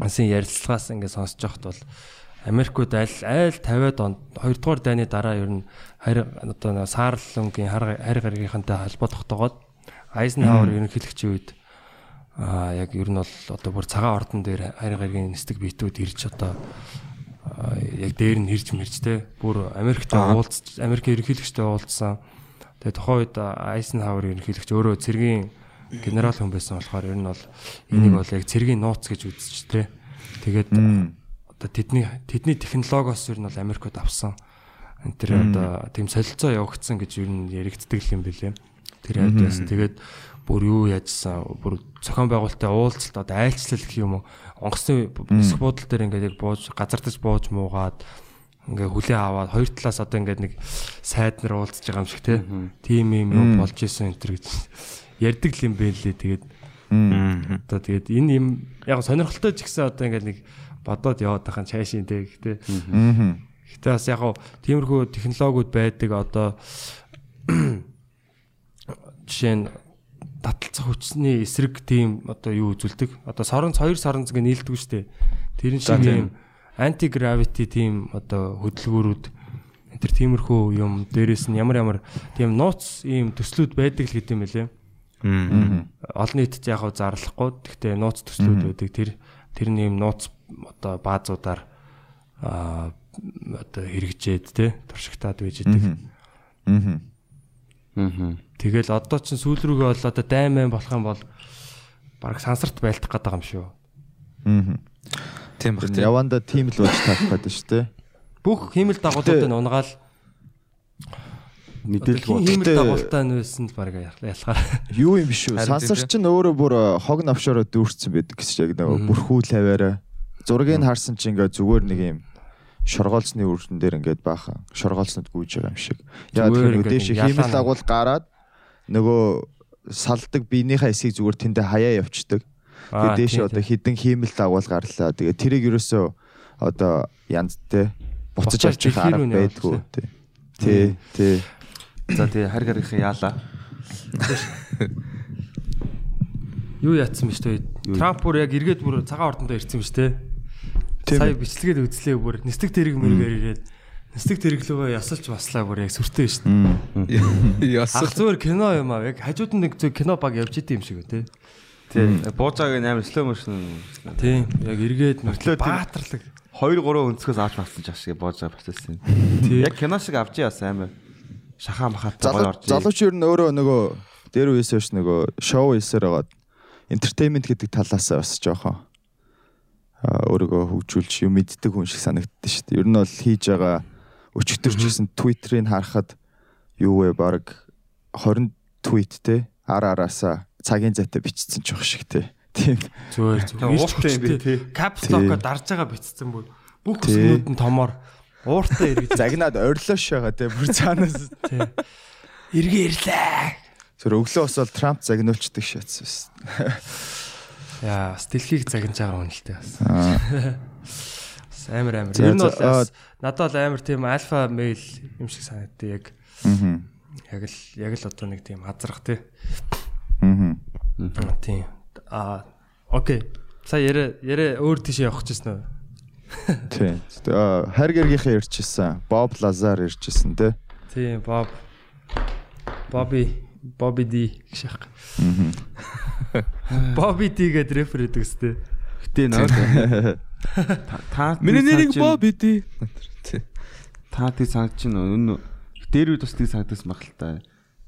Асын ярилцлагаас ингээд сонсож байхад бол Америкууд аль айл 50-аад онд 2 дугаар дайны дараа ер нь харь одоо нэг саарлангийн харь гаргийнхантай холбоо тогтоогоод Айзенхауэр ерөнхийлөгчийн үед аа яг ер нь бол одоо бүр цагаан ордон дээр харь гаргийн нисдэг биетүүд ирж одоо яг дээр нь ирж мэрж те бүр Америктэй уулз Америкийн ерөнхийлөгчтэй уулзсан. Тэгээ тухайн үед Айзенхауэр ерөнхийлөгч өөрөө цэргийн генерал хүн байсан болохоор ер нь бол энийг бол яг цэргийн нууц гэж үзэж те. Тэгээд одоо тэдний тэдний технологиос ер нь бол Америкууд авсан. энэ тэр одоо тийм солилцоо явагдсан гэж ер нь яригддаг юм билээ. Тэр хайдаас тэгээд бүр юу яажсан? Бүр зохион байгуулалттай уулзалт одоо айлчлал гэх юм уу? Онгоцны нисэх буудлын дээр ингээд яг бууж газардаж бууж муугаад ингээ хүлээ аваад хоёр талаас одоо ингээд нэг сайд нар уулзж байгаа юм шиг те. Тим юм юу болж исэн энэ төр гэж ярддаг юм бэ лээ тэгээд одоо тэгээд энэ юм яг сонирхолтой ч гэсэн одоо ингээд нэг бодоод яваад байхan чайшин те гэхдээ Гэтэ бас яг тиймэрхүү технологиуд байдаг одоо жишээ нь таталцах хүчний эсрэг тийм одоо юу үзүүлдэг. Одоо соронц хоёр соронц гэ нийлдэг шүү дээ. Тэрэн шиг юм анти гравити тийм одоо хөдөлгөөрүүд энэ төр тиймэрхүү юм дээрэс нь ямар ямар тийм нууц ийм төслүүд байдаг л гэдэг юм лээ. Олон нийтэд яг гоо зарлахгүй. Гэхдээ нууц төслүүд байдаг. Тэр тэр ийм нууц одоо баазуудаар аа одоо хэрэгжээд те туршигтаад байж идэг. Аа. Тэгэл одоо ч сүүл рүүгээ бол одоо дайман болох юм бол баг сансарт байлтах гэдэг юм шүү. Аа. Тийм баг. Яванда тийм л болж тарах гэдэг шүү дээ. бүх хиймэл дагуулуудыг унгаал мэдээлэл хин хиймэл дагуултай нь байсан л баг ялхаар. Юу юм биш үү? Харин Сансар тийм. чинь өөрөө бүр э, хог навшороо дүүрсэн байдаг гэсэн яг нөгөө бүрхүү лаваараа. Зургийг харсан чинь ингээ зүгээр нэг юм шоргоолцны үрдэн дээр ингээд баахан шоргоолцнод гүйж байгаа юм шиг. Нөгөө ингээд дээш хиймэл нэг. дагуул гараад нөгөө салдаг биенийхээ эсийг зүгээр тэндээ хаяа явчихдаг. Аа, Тэгээ дээш одоо хідэн хиймэл дагуул гарлаа. Тэгээ тэрийг ерөөсөө одоо янз те буцаж авчих дэлхий арга байдгүй. Тий. Тий. Тий. За тий харь гарийнхаа яалаа. Юу яатсан биш үү? Трамп бүр яг эргээд бүр цагаан ордондоо ирсэн биш? Тийм Сая ээ. бичлэгээд үзлээ бүр нисдэг тэрэг мэргээр ирээд нисдэг тэрэглөгөө ясалж баслаа бүр яг сүртэй шүү дээ. Ясал. Ах зүгээр кино юм аа яг хажууд нь нэг зөв кино баг явж идэм шиг үү те. Тий. Буужааг амар slow motion. Тийм яг эргээд Мөртлөө баатарлаг. 2 3 өнцгөөс авч авсан ч ашиг буужаа процесс юм. Яг кино шиг авч яасан амар шахаа махаатай гоё Залуу орж. залууч ер нь өөрөө нөгөө дээр үесээ ш нөгөө шоу хийсээр байгаад entertainment гэдэг талаас бас жоохон өөрийгөө хөгжүүлж юм мэддэг хүн шиг санагддаг шүү дээ. Ер нь бол хийж байгаа гэсэн Twitter-ыг харахад юу вэ баг 20 tweet те ара араасаа цагийн зайтай бичсэн ч байх шиг те. Тийм. Зүгээр зүгээр. ууртай юм би, Тий. lock-о дарж байгаа битцсэн бүр. Бүх Тий. өсгнүүд нь томоор ууртай эргэж. Загнаад орилоош байгаа те бүр цаанаас Тий. Эргээ ирлээ. зөв өглөө бас бол Трамп загнуулчдаг шатс бас. Яа, бас дэлхийг загнаж байгаа хүн л дээ бас. Бас Амар амар. Ер нь бол надад бол амар тийм альфа мейл юм шиг санагддаг яг. Мгм. Яг л яг л одоо нэг тийм хазрах тий. Мгм. Тийм. Аа окей. Сая яриа яриа өөр тийш явах гэжсэн үү? Тийм. Аа, Хайр гэргийнхээ ирчихсэн. Боб Лазар ирчихсэн тий. Тийм, Боб. Бобби, Бобби Ди гэх шах. Бобби Ди гэдэг рефер гэдэг үстэй. Гэтэ нөө. Та Миний нэрийг боо бидий. та тий санаж чинь энэ дээр үед бас тий санагдсан баг л та.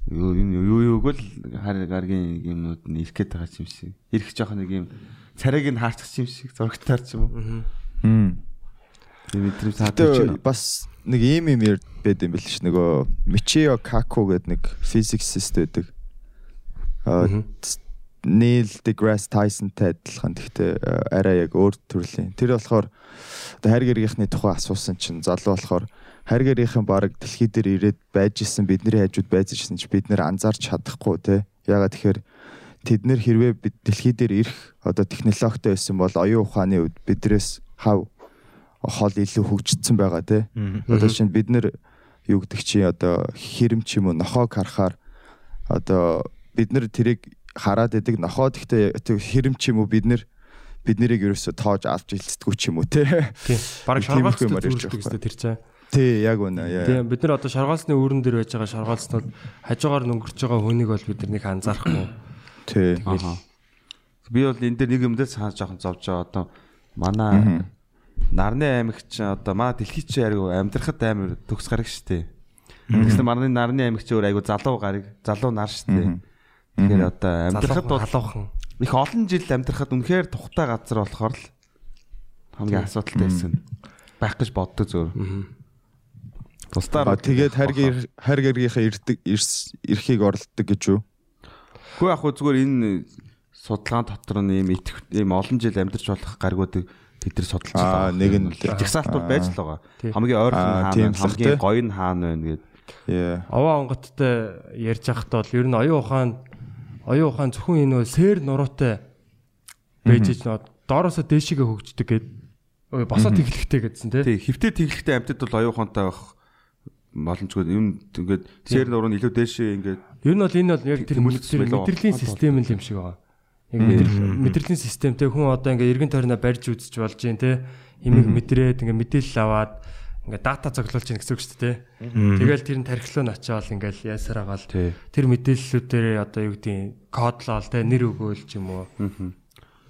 Юу энэ юу юуг л хар гаргийн юмнууд нь ирэх гээд байгаа юм шиг. Ирэх жоох нэг юм царайг нь хаарчих юм шиг зурагтаар ч юм уу. Мм. Тийм мэдрэмж чинь. бас нэг ийм юм яд байд юм бэл ш. Нөгөө Michio Kaku гэдэг нэг physicist байдаг. Аа Neil deGrasse Tyson-тай адилхан гэхдээ аа, арай яг өөр төрлийн. Тэр болохоор одоо хайр гэргийнхний тухай асуусан чинь залуу болохоор хайр гэргийнхэн баг дэлхий дээр ирээд байж исэн бидний хажууд байж исэн ч бид нэр анзаарч чадахгүй те. Ягаад тэгэхээр тэд нэр хэрвээ бид дэлхий дээр ирэх одоо технологитой байсан бол оюун ухааны үед бидрээс хав хол илүү хөгжсөн байгаа те. Одоо чинь бид нэр юу гэдэг чи одоо хэрэм ч юм уу нохоог харахаар одоо бид нэр тэрийг хараад идэг нохоо гэхдээ тэр хэрэм ч юм уу бид нэр бид нэрийг ерөөсө тоож авч хилцдэггүй ч юм уу те. Тийм. Бараг юмар ирж зүйлдэг байгаа тэр чинь. Тий, яг үнэ. Тийм, бид нар одоо шаргаалцны үүрэн дээр байж байгаа шаргаалцнууд хажуугаар өнгөрч байгаа хүнийг бол бид нар нэг анзаарахгүй. Тий. Би бол энэ дээр нэг юм дээр санаж жоохон зовж байгаа. Одоо манай Нарны аймагч одоо маа дэлхий чи айгу амьдрахад амар төгс гараг штэ. Тэгсэн манай Нарны аймагч өөр айгу залуу гараг, залуу нар штэ. Тэгэхээр одоо амьдрахад бол халуухан. их олон жил амьдрахад үнэхээр тухтай газар болохоор л хамгийн асуудалтай байсан. байх гэж боддог зөөр. Тусдаар тэгээд хайр гэр хайр гэргийнхээ ирдэг эрхийг оролддог гэж юу? Гэхдээ яг хөө зүгээр энэ судалгаан дотор нь ийм ийм олон жил амьдарч болох гаргуудыг бид нар судалж Аа, нэг нь л- жагсаалт бол байж л байгаа. Хамгийн ойрхон Аа, хаана, хамгийн гоё нь хаана байна гэдэг. Яа. Овоо онготтой ярьж байхдаа бол ер нь оюун ухаан оюун ухаан зөвхөн энэ бол сэр нуруутай байж ич нөө доороосоо дээшигээ хөгждөг гэд ой босоод тэглэхтэй гэдсэн тий. Тий, хөвтэй тэглэхтэй амьтад бол оюун ухаантай байх боломжгүй. Юм ингээд сэр нуруу нь илүү дээшээ ингээд Ер нь бол энэ бол яг тэр мэдрэлийн систем юм шиг байгаа. Яг мэдрэл- мэдрэлийн системтэй хүн одоо ингээ эргэн тойрноо барьж үзэж болж гин те. Химиг мэдрээд ингээ мэдээлэл аваад ингээ дата цоглуулж гин гэсэн үг шүү дээ. Тэгэл тэр нь тархилуу нь очиод ингээл яасаар агаал тэр мэдээллүүдээр одоо юу гэдгийг кодлол те нэр өгөөл ч юм уу.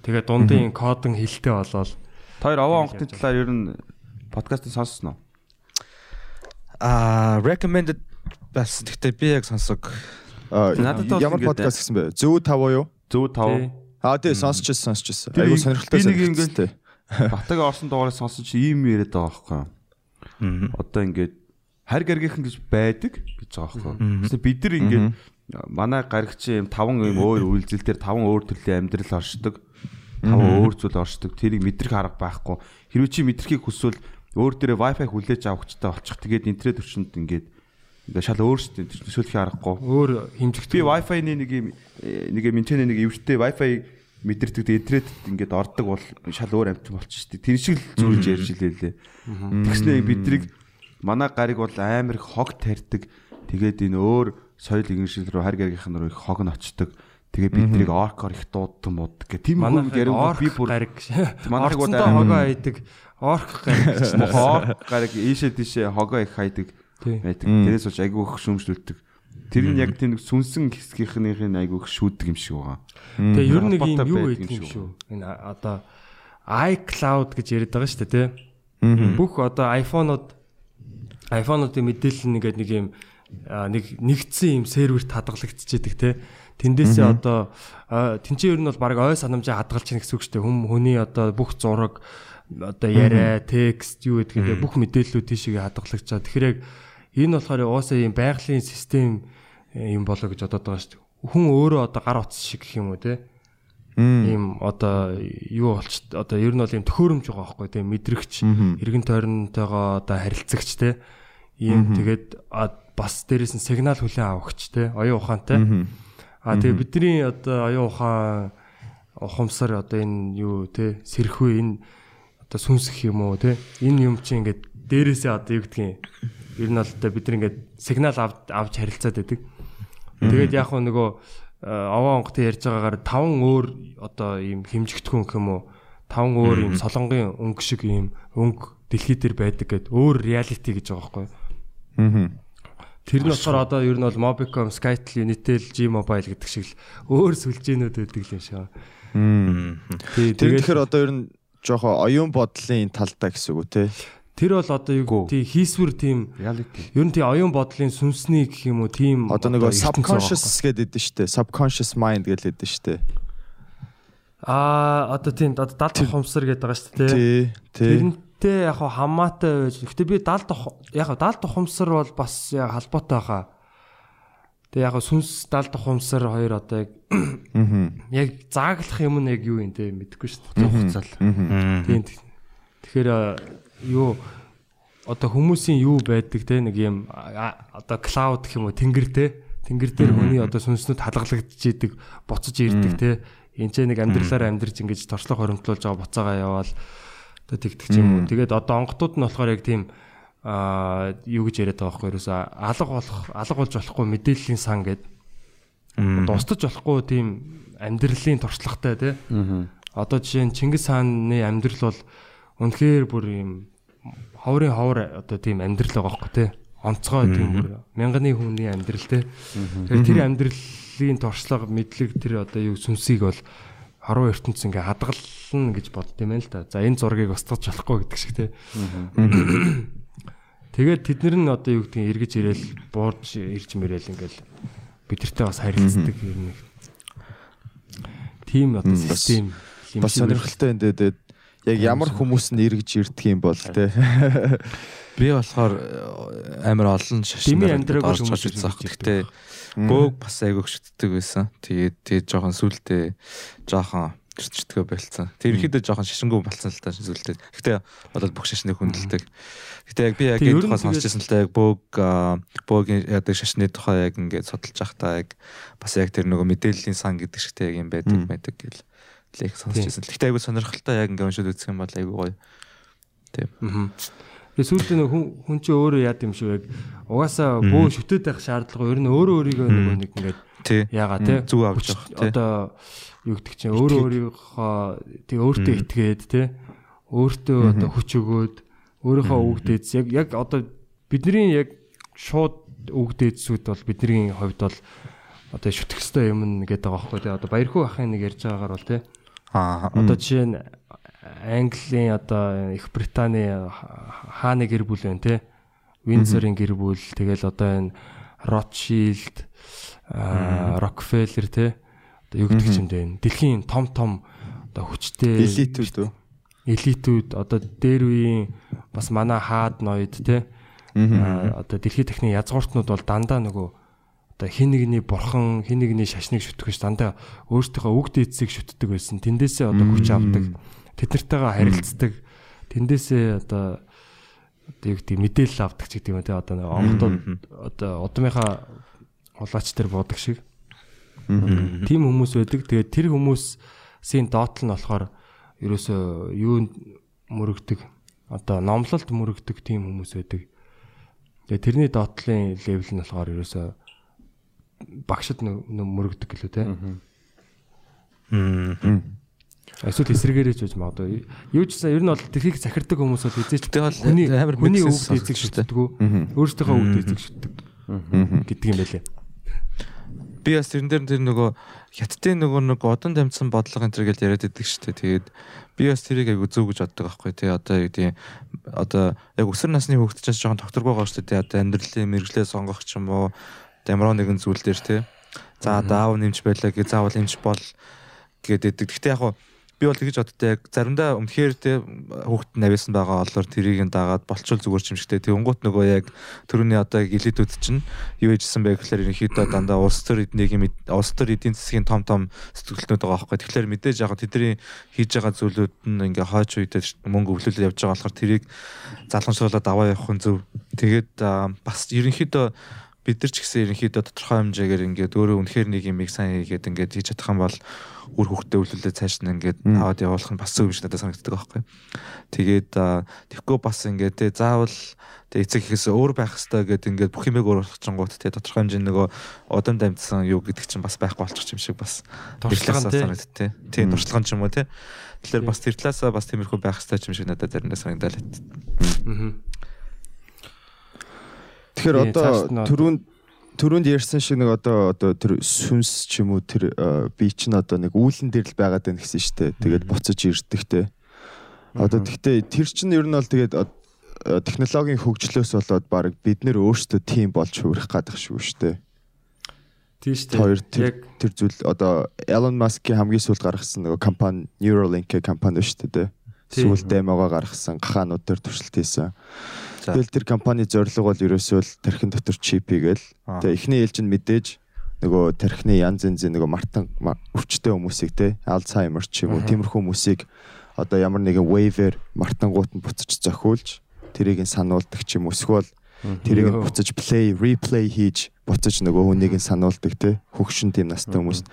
Тэгээ дундын кодон хилтэй болоод Хоёр овоо онготын талаар ер нь подкастыг сонссон уу? Аа recommended бас гэхдээ би яг сонсог. Ямар ингээд- подкаст гэсэн бэ? Зөв тав уу юу? Зөв тий. тав. Аа тий сонсчихсон сонсчихсон. Би Айгу нэг- сонирхолтой би нэг сонирхолтой. Батагийн орсон дугаарыг сонссон чи ийм юм яриад байгаа байхгүй юу? Одоо ингээд харь гаргийнхан гэж байдаг гэж байгаа байхгүй. Тэсээ бид нар ингээд манай гаргичийн юм таван юм өөр үйлдэлтэр таван өөр төрлийн амьдрал оршдог. Таван өөр зүйл оршдог. Тэрийг мэдрэх арга байхгүй. Хэрвээ чи мэдрэхийг хүсвэл өөр дээрээ Wi-Fi хүлээж авахчтай болчих. Тэгээд интернет төрчөнд ингээд ингээд шал өөрсдөө төсөөлөх аргагүй. Өөр хэмжигт Би Wi-Fi-ны нэг юм нэг юм интернет нэг эвэртэй Wi-Fi мэдэрдэг интернет ингээд ордог бол шал өөр амт болчих шүү дээ. Тэр шиг л зүрж ярьж илээ лээ. Тэгснэ бидрийг манай гариг бол амар их хог тарьдаг. Тэгээд энэ өөр соёл игэншил рүү харь гаригийнх руу их хог нь очдог. Тэгээ биднийг оркор их дуудсан мод гэх тийм гэрэн орк би бүр гариг бол манайх аим- хогоо хайдаг орк гариг орк гариг ийшээ тийшээ хогоо их хайдаг байдаг. Тэрээс болж айгүй их шүүмжлүүлдэг. Тэр нь яг тийм сүнсэн хэсгийнхнийх нь айгүй их шүүдэг юм шиг байгаа. Тэгээ ер нь нэг юм юу байдаг гэдэг юм шүү. Энэ одоо iCloud гэж яриад байгаа шүү дээ, тий. Бүх одоо iPhone-ууд iPhone-уудын мэдээлэл нэгээд нэг юм нэг нэгдсэн юм серверт хадгалагдчихэдэг тий. Тэндээсээ одоо тэнцээ ер нь бол баг ой санамжаа хадгалж чинь гэсэн үг шүү дээ. Хүм хүний одоо бүх зураг одоо яриа, текст юу гэдэг нь бүх мэдээллүүд тийшээ хадгалагдаж байгаа. Тэгэхээр яг энэ болохоор уусаа юм байгалийн систем юм болоо гэж бодоод байгаа шүү дээ. Хүн өөрөө одоо гар утас шиг гэх юм уу тий ийм одоо юу болч одоо ер нь бол ийм төхөөрөмж байгаа байхгүй тийм мэдрэгч эргэн тойронтойгоо одоо харилцагч те? Ийм тэгээд бас дээрээс нь сигнал хүлээн авахч те? Оюун ухаантай а тэгээ бидний одоо оюун ухаан ухамсар одоо энэ юу те? Сэрхүү энэ одоо сүнсэх юм уу те? Энэ юм чи ингээд дээрээсээ одоо юу гэдгийг ер нь бол одоо бид ингээд сигнал авд авч харилцаад байдаг Тэгээд яг хөө нөгөө э, овоо онготын ярьж байгаагаар таван өөр одоо ийм хэмжигдэхүүн гэх юм уу таван өөр ийм солонгийн өнгө шиг ийм өнгө дэлхий дээр байдаг гэд өөр реалити гэж байгаа байхгүй. Тэр нь болохоор одоо ер нь бол Mobicom, Skytel, Unitel, G-Mobile гэдэг шиг л өөр сүлжээнүүд байдаг юм шиг. Тий, Тэр тэгэхээр одоо ер нь жоохоо оюун бодлын талдаа гэсэн үг үү те. Тэр бол одоо юу тий хийсвэр тийм ер нь тий оюун бодлын сүнсний гэх юм уу тийм Одоо байгаа subconscious гэдэг дээ штэ. Subconscious mind гэдэг дээ штэ. Аа одоо тийм одоо далд ухамсар гэдэг байгаа шүү дээ. Тий. Тий. Тэрнтэй яг хамаатай байж. Гэтэ би далд яг далд ухамсар бол бас яг холбоотой хаа. Тэгээ яг сүнс далд ухамсар хоёр одоо яг яг зааглах юм нь яг юу юм те мэдэхгүй шүү дээ. Хугацаал. Тийм. Тэгэхээр юу одоо хүмүүсийн юу байдаг те нэг юм одоо cloud гэх юм уу тэнгэр те? Тэнгэр дээр хүний одоо сүнснүүд халгалагдж идэг буцаж ирдэг те? Энэ ч нэг амьдралаар амьдарч ингэж торчлог хоримтлуулж байгаа буцаагаа яваал одоо тэгдэг юм уу? Тэгээд одоо онготууд нь болохоор яг тийм а юу гэж яриад байгаа байхгүй юуса алга болох алга болж болохгүй мэдээллийн сан гэдэг дустаж болохгүй тийм амьдралын туршлагатай те? Одоо жишээ нь Чингис хааны амьдрал бол үнэхээр бүр юм ховрын ховор одоо тийм амьдрал байгаа байхгүй те онцгой тийм бүр мянганы хүний амьдрал те тэгэхээр тэр амьдралын туршлага мэдлэг тэр одоо юу сүнсийг бол харуу ертөнц ингээ хадгална гэж бодд юм байна л да. За энэ зургийг устгаж болохгүй гэдэг шиг те. Тэгээд тэд нар нь одоо юу гэдгийг эргэж ирээл буурж ирж мэрэл ингээл бидэртэй бас харилцдаг юм нэг. Тим одоо систем Бас сонирхолтой энэ. Яг ямар хүмүүс нь эргэж ирдэг юм бол те. Би болохоор э, амар олон шашин Дими амьдраагүй орж үзсэн. ирж Гэхдээ бөөг бас айгүйх шүтдэг байсан. Тэгээд тэгээд жоохон сүултээ жоохон гэрчдгөө болцсон. Тэр ихэдээ жоохон шашингүй болцсон л та сүултээ. Гэхдээ одоо бүх шашныг хүндэлдэг. Гэтэ яг би яг энэ тухай сонсчихсан л та яг бөөг бөөгийн ядаг шашны тухай яг ингээд судалж байхдаа яг бас яг тэр нөгөө мэдээллийн сан гэдэг шигтэй яг юм байдаг байдаг гэл. Лех сонсчихсан. Гэтэ айгүй сонирхолтой яг ингээд уншаад үзэх юм бол айгүй гоё. Аа. Тэгээ сүүлдээ нэг хүн хүн чи өөрөө яад юм шиг яг угаасаа бөө шүтээд байх шаардлага ер нь өөрөө өөрийгөө нөгөө нэг ингээд яага тий? Зүг авч явах, тий. одоо юу гэдэг чинь өөрөө өөрийнхөө тий өөртөө итгээд тий? Өөртөө одоо хүч өгөөд өөрийнхөө үгдээдс яг яг одоо бидний яг шууд үгдээдсүүд бол бидний хувьд бол одоо шүтэх хэвээр юм нэгэд байгаа байхгүй. Тий одоо баярхуу ахын нэг ярьж байгаагаар бол тий Аа. Одоо жишээ нь Английн одоо Их Британий хааны гэр бүл байна те. Виндзорын гэр бүл тэгэл одоо энэ Ротшилд, Рокфеллер те. Одоо юу гэдэг ч юм бэ? Дэлхийн том том одоо хүчтэй Элитүүд үү? элитүүд одоо дээр үеийн бас манай хаад ноёд те аа одоо дэлхийн техникийн язгууртнууд бол дандаа нөгөө одоо хин нэгний бурхан хин нэгний шашныг шүтгэж дандаа өөртөөхөө үг дээдсийг шүтдэг байсан. Тэндээсээ одоо хүч авдаг. Тэд нартайгаа харилцдаг. Тэндээсээ одоо одоо юу гэдэг мэдээлэл авдаг ч гэдэг юм те одоо нэг онгодод одоо удмынхаа улаач төр буудаг шиг. Тим хүмүүс байдаг. Тэгээд тэр хүмүүсийн доотл нь болохоор ерөөсөө юу мөрөгдөг одоо номлолт мөрөгдөг тим хүмүүс байдаг. Тэгээ тэрний доотлын левел нь болохоор ерөөсөө багшд мөрөгдөг гэлөө те. Эсвэл эсрэгээрээ ч үж магадгүй. Юу ч гэсэн ер нь бол тэрхийг захирдаг хүмүүс бол эзээч хүний амар хүний мэдсээс эзэг шүтдэг. Өөрсдийнхөө үг эзэг шүтдэг гэдэг юм байлээ. би бас тэрэн дээр тэр нөгөө хятадын нөгөө нэг одон дамжсан бодлого энэ төр гэж яриад байдаг шүү дээ. Тэгээд би бас тэрийг айгу зөв гэж боддог байхгүй тий. Одоо юу гэдэг одоо яг өсвөр насны хүүхэд ч жоохон докторгүй байгаа шүү дээ. Одоо амьдралын мэрэгчлээ сонгох ч юм уу ямар нэгэн зүйл дээр тий. За даав нэмж байлаа гэ заавал нэмж бол гэдэг. Гэхдээ яг би бол тэгж боддог яг заримдаа өмнөхөр те хүүхэд навьсан байгаа олоор тэрийг нь дагаад болчул зүгээр ч юм шигтэй тэгэнгუут нөгөө яг төрөний одоо гэлээдүүд чинь юу ээжсэн бэ гэхээр ерөнхийдөө дандаа улс төр эднийг улс төр эдийн засгийн том том сэтгэлтнүүд байгаа байхгүй тэгэхээр мэдээж яг тэдний хийж байгаа зүйлүүд нь ингээ хойч үедээ мөнгө өвлөлөд явж байгаа болохоор тэрийг залгамжруулаад аваа явах нь зөв тэгээд бас ерөнхийдөө бид нар ч гэсэн ерөнхийдөө тодорхой хэмжээгээр ингээд өөрөө үнэхээр нэг юм сайн хийгээд ингээд хийж чадах юм бол үр хөвгтөө өвлөлөө цааш нь ингээд аваад явуулах нь бас зөв юм шиг надад санагддаг байхгүй. Тэгээд тэгэхгүй бас ингээд те заавал тэг эцэг ихээс өөр байх хэрэгтэй гэдэг ингээд бүх юмэг өөр болгочингууд те тодорхой хэмжээний нөгөө удам дамжсан юу гэдэг чинь бас байхгүй болчих юм шиг бас Туршлаган те. санагдав те. Тийм туршлаган ч юм уу те. Тэгэхээр бас тэр талаасаа бас тиймэрхүү байх хэрэгтэй юм шиг надад заримдаа санагдал. Аа. Тэгэхээр одоо түрүүнд түрүүнд ярьсан шиг нэг одоо одоо тэр сүнс ч юм уу тэр э, би чинь одоо нэг үүлэн дээр л байгаад байна гэсэн штэ. Тэгээд буцаж ирдэг те. Одоо тэгтээ тэр чинь ер нь бол тэгээд э, технологийн хөгжлөөс болоод баг бид нэр өөрсдөө тийм болж хувирах гадах шүү штэ. Тийм шүү Хоёр дээ. тэр Яг тэр зүйл одоо Elon Musk-ийн хамгийн сүүлд гаргасан нөгөө компани Neuralink компани шүү дээ. Тийм. Сүүлд демогоо гаргасан гахаанууд дээр туршилт хийсэн. Тэгэл тэр компани зорилго бол ерөөсөө л тархин дотор чип хийгээл. Тэгээ эхний ээлж нь мэдээж нөгөө тархины янз янзын нөгөө мартан ма- өвчтэй хүмүүсийг те Alzheimer ч юм уу тиймэрхүү хүмүүсийг одоо ямар нэгэн wave-ээр мартангууд нь буцаж зохиулж тэрийг нь сануулдаг ч юм эсвэл тэрийг нь буцаж play replay хийж буцаж нөгөө хүнийг нь сануулдаг те хөгшин тийм настай хүмүүс.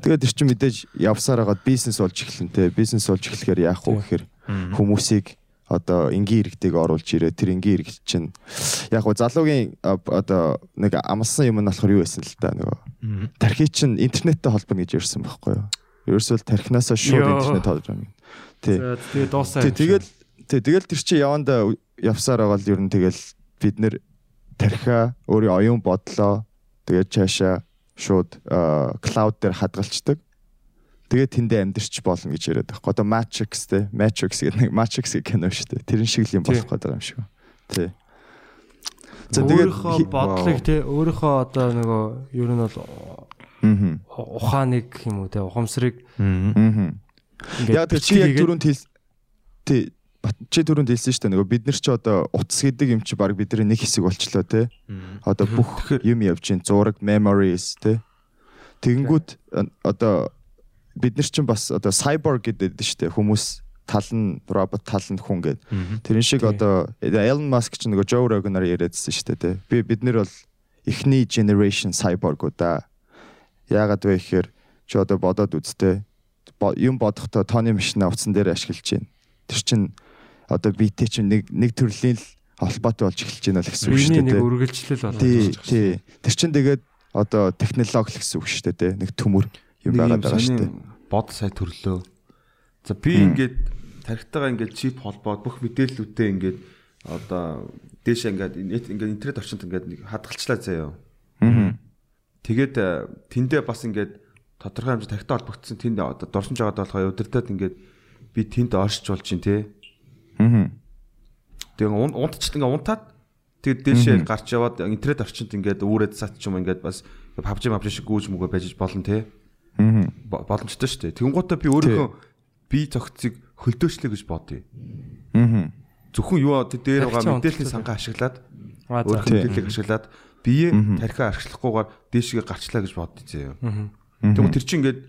Тэгээд тэр чинь мэдээж явсаар хагаад бизнес болж эхэлнэ те. Бизнес болж эхлэхээр яах вэ гэхээр хүмүүсийг одоо энгийн иргэдэг оруулж ирээ. Тэр энгийн иргэд чинь яг гоо залуугийн одоо нэг амлсан юм нь болохоор юу байсан л та нөгөө? Тархи чинь интернеттэй холбоно гэж ярьсан байхгүй юу? Ерөөсөө л тархинасаа шууд интернет холбож байгаа юм. Тий. Тэгээ дуусаа. тий тэгэл тий тэгэл тэр чинь яванда явсаар байгаа л ер нь тэгэл бид нэр тархиа өөрийн оюун бодлоо тэгээд цаашаа шууд клауд дээр хадгалцдаг Тэгээд тэндээ амьдэрч болно гэж яриад байхгүй. Одоо Matrix те Matrix гэдэг нэг Matrix гэх кино шүү дээ. Тэрэн шиг л юм болох гэдэг юм шиг. Тий. За тэгээд өөрийнхөө бодлыг те өөрийнхөө одоо нөгөө ер нь бол Аа. ухааныг юм уу те ухамсарыг Аа. ингээд Яг тэр чи яг түрүүнд хэл тий чи түрүүнд хэлсэн шүү дээ нөгөө бид нар ч одоо утас гэдэг юм чи баг бидний нэг хэсэг болчлоо те. Одоо бүх юм явж гин зураг memories те. Тэгэнгүүт одоо бид нар чинь бас одоо cyborg гэдэг шүү дээ хүмүүс тал нь робот тал нь хүн гэдэг. Тэрэн шиг одоо Elon Musk ч нөгөө Joe Rogan-аар яриадсэн шүү дээ тий. Би бид нар бол эхний generation cyborg-уудаа яагаад вэ гэхээр чи одоо бодоод үзтээ юм бодохдоо тооны машина утсан дээр ашиглаж байна. Тэр чин одоо битэй чинь нэг нэг төрлийн л холбоотой болж эхэлж байна л гэсэн үг шүү нэг дээ. тий. үргэлжлэл болоод Тий, шүү тий. Тэр чин тэгээд одоо технологи л гэсэн үг шүү дээ тий. Нэг төмөр юм Нэг байгаад байгаа шүү дээ. бод сая төрлөө. За би ингээд тархитайгаа ингээд чип холбоод бүх мэдээллүүдээ ингээд одоо дээшээ ингээд нет ингээд интернет орчинд ингээд нэг хадгалчлаа заяа. Аа. Тэгээд э, тэндээ бас ингээд тодорхой хэмжээ тархитай холбогдсон тэнд одоо дурсамж байгаа болохоор удирдаад ингээд би тэнд оршиж болж чинь те. Аа. Тэгээ ун- унтчт ингээд унтаад тэгээд дээшээ гарч яваад интернет орчинд ингээд үүрээд сат ч юм ингээд бас PUBG PUBG шиг гүүж мүгөө байж болно те. Аа. Бо- боломжтой шүү дээ. Тэнгуутаа би өөрийнхөө бие цогцыг хөлдөөчлөө гэж бодъё. Аа. Зөвхөн юу дээр байгаа мэдээллийн сангаа ашиглаад өөрөх мэдээллийг ашиглаад бие тархиа арчлахгүйгээр дээшгээ гарчлаа гэж бодъё заяа. Тэгвэл тэр чинь ингээд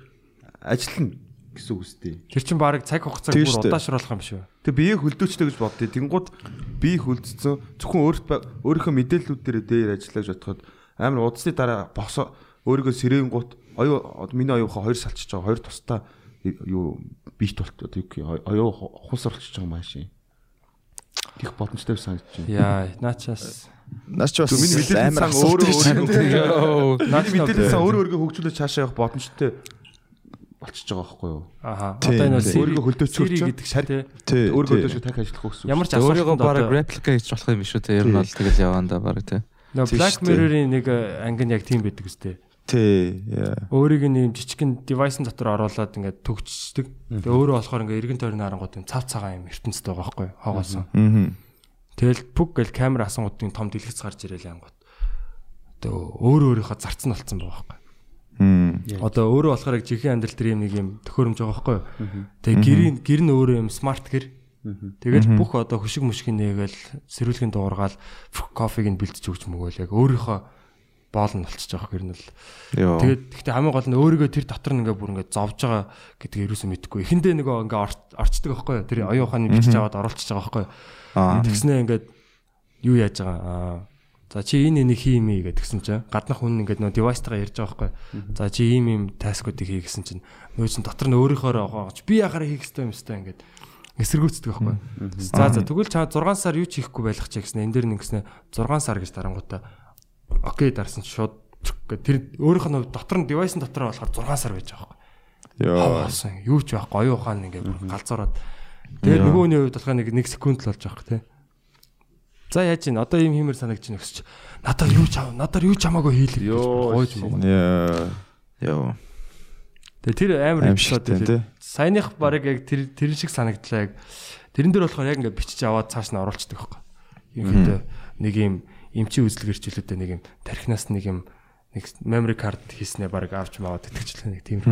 ажиллана гэсэн үг үстэй. Тэр чин баг цаг хугацааг бүр удаашруулах юм шүү. Тэг бие хөлдөөчлөө гэж бодъё. Тэнгууд бие хөлдсөн зөвхөн өөрт өөрийнхөө мэдээллүүд дээр дээр ажиллаа гэж бодоход амар удасны дараа босоо өөрийгөө сэрээн гут оюу миний оюухаа хоёр салчиж байгаа хоёр тустай юу биет болт оюу хус орчиж байгаа маш юм. Их боломжтой санагдаж байна. Яа, наачаас Наач бас Миний амар сан өөрөө өөрөө. Миний мэдээлэл сан өөрөө өөрийгөө хөгжүүлж цаашаа явах боломжтой болчихж байгаа байхгүй юу? Аха. Одоо энэ бол Өөрийгөө хөлдөөцөөрч сери гэдэг шар. Өөрийгөө дөшөө тахи ажиллах гэсэн. Ямар ч Өөрийгөө асуултанд бараг одоо реплика хийж болох юм биш үү те. Ер нь бол тэгэл яваанда бараг те. Тийм Black. Mirror-ийн нэг э, анги нь яг тийм байдаг үстэй. Тий. Өөрийг нь юм жижигхэн девайсын дотор оруулаад ингээд төгчдөг. Тэгээ өөрөө болохоор ингээд эргэн тойрны харангууд юм цав цагаан юм ертөнцтэй байгаа байхгүй юу? Хоогоосон. Аа. Тэгэл пүг гэл камер асангуудын том дэлгэц гарч ирэл ангууд. Одоо өөрөө өөрийнхөө зарцсан болцсон байгаа байхгүй. Одоо өөрөө болохоор яг жинхэнэ амьдрал дээр юм нэг юм төхөөрөмж байгаа байхгүй юу? Тэгээ гэрийн гэр нь өөрөө юм смарт гэр. Тэгэл бүх одоо хөшиг мөшгийг нээгээл сэрүүлгийн дуургаал кофег нь бэлтэж өгч мөгөөл яг өөрийнхөө боол нь болчихж байгаа гэр нь л. Тэгээд гэхдээ хамгийн гол нь өөрийгөө тэр дотор нь ингээ бүр ингээ зовж байгаа гэдгийг юусэн мэдэхгүй. Эхэндээ нөгөө ингээ орч- орчдөг байхгүй юу? Тэр оюун ухааны бичиж аваад оруулчихж байгаа байхгүй юу? Тэгснээ ингээд юу яаж байгаа аа За чи энэ энийг хий юм ээ гэдгсэн чинь гаднах хүн ингээд нөө девайстайгаа ярьж байгаа байхгүй. За чи ийм ийм таскуудыг хий гэсэн чинь нөө чин дотор нь өөрийнхөө гоогч би яхаараа хийх ёстой юм ёстой ингээд эсэргүүцдэг байхгүй. За за тэгвэл чаа 6 сар юу ч хийхгүй байх чи гэсэн энэ дэр нэгснэ 6 сар гэж дарангуудаа окей дарсан чи шууд тэр өөрийнх нь дотор нь девайсын дотор болохоор 6 сар байж байгаа байхгүй. Йоо. Хаваасан юу ч байхгүй оюун ухаан ингээд галзуураад тэгээд нөгөөний хувьд болохоор нэг 1 секунд л болж байгаа тий. За яаж ийн одоо ийм хиймэр санагч чинь өсч надаар юу ч ав надаар юу ч хамаагүй хийлээ гэж Йоо, гойж мөн. Яа. Йоо. Тэгээ тэр амар эпизод тий. Саяных баг яг тэр тэр шиг санагдлаа яг тэрэн дээр болохоор яг ингээд бичиж аваад цааш нь оруулцдаг байхгүй. Ерөнхийдөө нэг юм эмчи үзлэг ирчүүлээд нэг юм тархинаас нэг юм нэг memory card хийснээр баг авч маваад итгэжлээ нэг тийм.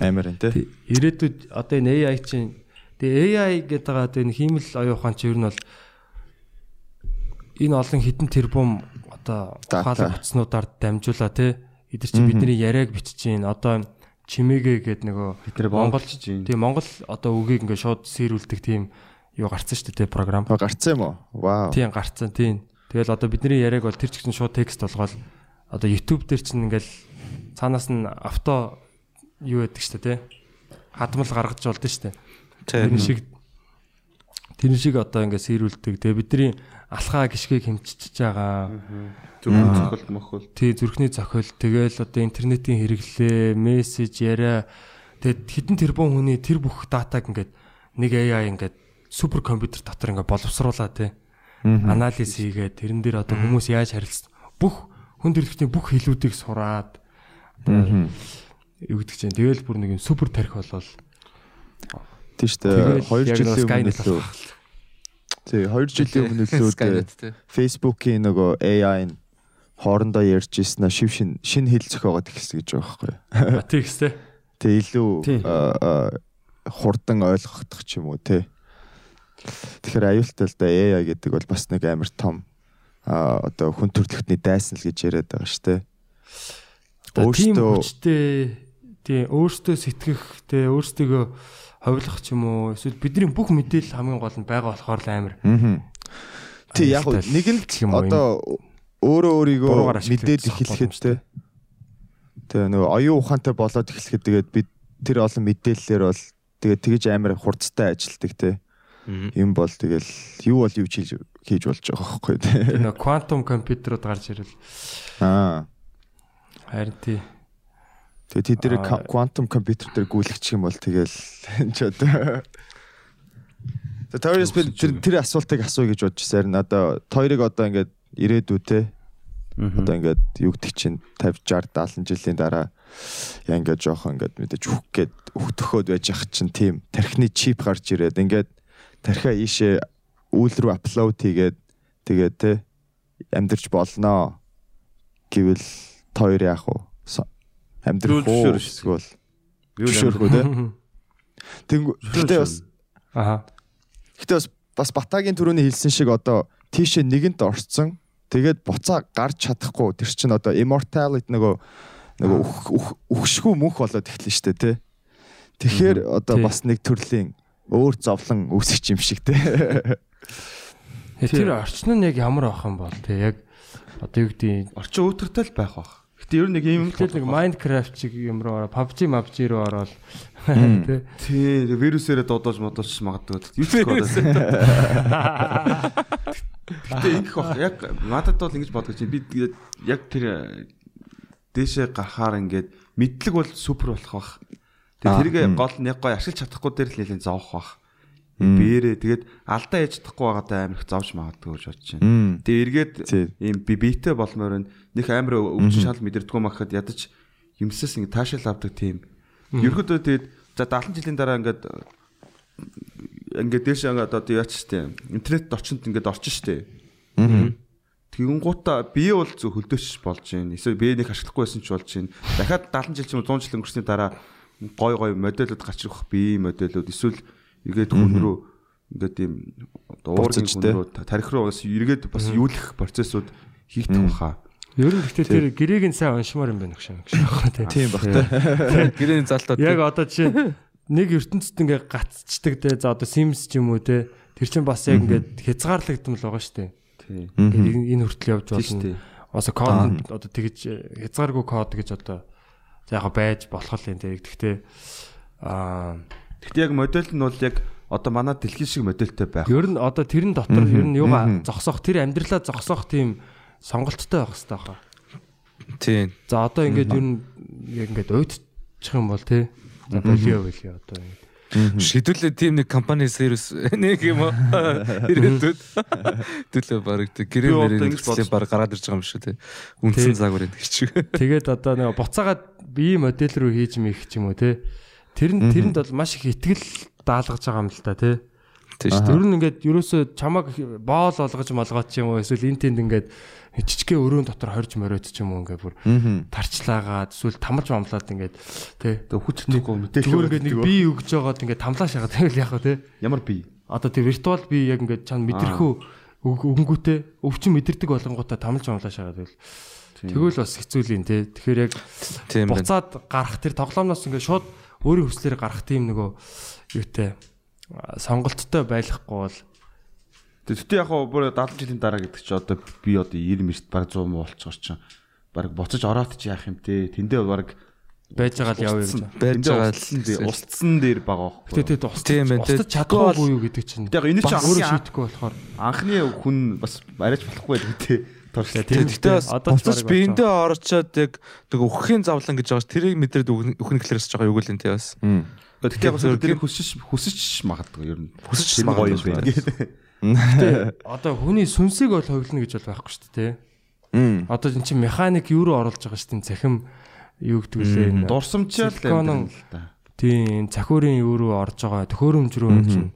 Амар энэ тий. Ирээдүйд одоо энэ AI чинь тэгээ AI гэдэг байгаа одоо энэ хиймэл оюун ухаан чинь ер нь бол энэ олон хідэн тэрбум одоо ухаалаг утаснуудаар дамжуулаа те эдгэр чи бидний яриаг бичиж гин одоо чимээгээ гэдэг нөгөө монголч чинь. тийм Монгол одоо үгийг ингээ шууд сэрүүлдэг тийм юу гарцсан шүү дээ програм. Гарцсан юм уу? Вау. Тийм гарцсан тийм. Тэгэл одоо бидний яриаг бол тэр ч гэсэн шууд текст болгоод одоо YouTube дээр чинь ингээл цаанаас нь авто юу яадаг шүү дээ те. Хадмал гаргаж болдсон шүү дээ. Тэр шиг тэр шиг одоо ингээ сэрүүлдэг. Тэгээ бидний алхаа гიშгийг хэмчиж байгаа. Зөвхөн цохол мохол. Тий зүрхний зохиол. Тэгэл одоо интернетийн хэрэглээ, мессеж яриа. Тэгэд хідэн тэрбум хүний тэр бүх датаг ингээд нэг AI ингээд супер компьютер дотор ингээд боловсруулаа тий. Анализ хийгээд тэрэн дээр одоо хүмүүс яаж харилцсан бүх хүн төрөлхтний бүх хэлүүдийг сураад одоо юу гэдэг чинь. Тэгэл бүр нэг юм супер тарих болвол Тий штэ 2 яг нэг жилийн өмнө лөө. Тий 2 жилийн өмнө лөө. Facebook-ийн нөгөө AI нь хоорондоо ярьж ирсэн шив шин шин хэл зохиогоод ихсэн гэж байгаа байхгүй. а тэгстэй Тэ илүү Тий. хурдан ойлгохдох ч юм уу те. Тэгэхээр аюултай л да AI гэдэг бол бас нэг амар том а одоо хүн төрөлхтний дайсан л гэж яриад байгаа шүү дээ. тийм Өөртөө тийм өөртөө сэтгэх тийм өөртөө ховлох ч юм уу эсвэл бидний бүх мэдээлэл хамгийн гол нь байгаа болохоор л амар. Тий яг нэг л одоо өөрөө өөрийгөө мэдээд эхлэхэд те. Тэгээ нөгөө оюун ухаантай болоод эхлэхэд тэгээд бид тэр олон мэдээллээр бол тэгээд тэгэж амар хурцтай ажилтдаг те. Юм бол тэгэл юу бол юу хийж хийж болж байгаа байхгүй те. нэг квантум компьютерууд гарч ирэл Аа. харин тий Тэгээ тэд Аа. квантум компьютер дээр гүйлгчих юм бол тэгэл энэ ч одоо Тэгээ Торис би тэр асуултыг асууя гэж бодож байсан. Одоо хоёрыг одоо ингээд ирээдүү те. Одоо ингээд юу гэдэг чинь 50 60 70 жилийн дараа яа ингээд жоохон ингээд мэдээж үхэх гээд өгтөхөд байж ах чинь тийм тархины чип гарч ирээд ингээд тархиа ийшээ үйл рүү апплод хийгээд тэгээд те амьдрч болноо гэвэл хоёр яах вэ? Амьдрах уу Зөвшөөрөж. эсвэл зөвшөөрөх үү те. Тэнгүү гэтээ бас Аха. гэтээ бас бас Батагийн түрүүний хэлсэн шиг одоо тийшээ нэгэнт орцсон. Тэгээд буцаа гарч чадахгүй тэр чинь одоо immortality нөгөө нөгөө үхшгүй мөнх болоод эхэлнэ штэ те. Тэгэхээр одоо Тий. бас нэг төрлийн өөр зовлон үүсэх юм шиг. Э, Тэр орчин нь яг ямар байх юм бол те яг одоо юу гэдэг Орчин өөтөртэй л байх бах. Гэтэ ер нь нэг юм нэг Minecraft шиг юм руу ороо PUBG MUBG руу ороод тий. тий вирусээрээ дуудаж модож магадгүй. Гэтэ ингэх бах. Яг надад бол ингэж чинь би тэгээд яг тэр э, дээшээ гарахаар ингээд мэдлэг бол супер болох бах. Аа, Тэгээд тэрийг гол нь яг гой ашиглаж чадахгүй дээр л нэлээд зовох бах. Бээрээ тэгээд алдаа яж чадахгүй байгаадаа амар их зовж магадгүй гэж бодож байна. Мм. Тэгээ эргээд ийм би биетэй болмоор нь нэг амар өвч шал мэдэрдэггүй махад ядаж юмсаас ингэ таашаал авдаг тийм. Ерөнхийдөө тэгээд за 70 жилийн дараа ингээд ингээд дээш ингээд одоо яач штэ интернет орчинд ингээд орчин штэ. Тэгэн гута бие бол зөв хөлдөөч болж байна. Эсвэл бие нэг ашиглахгүй байсан ч болж байна. Дахиад 70 жил ч юм уу 100 жил өнгөрсний дараа гой гой модельуд гарч ирэх бие модельуд эсвэл эргээд хүн рүү ингээд ийм одоо уургийн Буцаж, хүн рүү тарих руу бас эргээд бас юулах процессууд хийгдэх баха. Ер нь гэхдээ тэр гэрээг нь сайн уншмаар юм байна шиг тий. Тийм бах те. Гэрээний залтаа Яг одоо жишээ нэг ертөнцид ингээ гацчдаг те за одоо Sims ч юм уу те тэр чинь бас яг ингээд хязгаарлагдсан л байгаа шүү дээ. Тий. Ингээд энэ- хүртэл явж болно. Аса код одоо тэгж хязгааргүй код гэж одоо за яг байж болох л юм те. Гэхдээ аа Гэхдээ яг модель нь бол яг одоо манай дэлхийн шиг модельтэй байх. ер нь одоо тэрэн дотор ер нь юугаа зогсоох тэр амьдралаа зогсоох тийм сонголттой байх хэрэгтэй хаа. Тийм. За одоо ингээд ер нь яг ингээд уйдчих юм бол тий. За болио болио одоо ингээд. Шийдвэрлээ тийм нэг компани сервис нэг юм уу? Ирээдүйд. Төлөө баг гэрээ мэрээ бодож- баг гараад ирж байгаа юм шүү те. Үндсэн Тий. загвар энэ чиг. Тэгээд одоо нэг буцаагаад бие модель рүү хийж мэх ч юм уу тий. Тэр нь тэрэнд бол маш их итгэл даалгаж байгаа юм л та тий. Тийм шүү. Тэр нь ингээд ерөөсөө чамаг боол олгож молгоод ч юм уу эсвэл энэ тэнд ингээд жижигхэн өрөөнд дотор хорж моройд ч юм уу ингээд бүр тарчлаагаад эсвэл тамаж бамлаад ингээд тий. Тэгээ хүч чадахгүй мэдээлэл Зүгээр ингээд нэг бие өгж байгаад ингээд тамлаа шагаад тэгэл яах вэ тий. ямар бие? Одоо тий виртуал би яг ингээд чам мэдрэхүү өнгөтэй өвчин мэдэрдэг болгонгуудаа тамлж бамлаа шагаад тэгэл. Тэгвэл бас хэцүү л юм тий. Тэгэхээр яг буцаад гарах тэр тоглоомноос ингээд шууд өөрийн хүслээр гарах тийм нөгөө юутай а, сонголттой байхгүй бол Тэгтээ яг хоо бүр 70 жилийн дараа гэдэг чи одоо би одоо 90 мэрт баг 100 муу болчихор чинь. Бараг буцаж ороод чи яах юм те. Тэндээ баг байж байгаа л явъя гэж. Байж байгаа л устсан дээр устсан байгаа байхгүй. Гэтэ тэд устж Тийм байна, устж чадахгүй юу гэдэг чинь. Яг энэ чинь анхны- шийдэхгүй болохоор. Анхны хүн бас арайч болохгүй байдаг те. Туршлаа. Тийм. Тэгтээ бас Одоо ч буцаж бараг биендээ орчоод яг нэг үхэхийн завлан гэж байгаа ш тэрийг мэдрээд үхэн гэхлээрс байгаа юу гэл энэ тий бас. Тэгтээ бас Зөв- тэр хүсэж хүсэж магадгүй ер нь. Хүсэж гоё юм байна. Гэтэ одоо хүний сүнсийг бол ховлно гэж бол байхгүй шүү дээ. тий. Одоо эн чинь механик юу руу оруулж байгаа шүү дээ. Захим юу гэдэг лээ. Дурсамжаал Силиконон- амьдрал л та. Тийм цахиурын юу руу орж байгаа төхөөрөмж рүү энэ чинь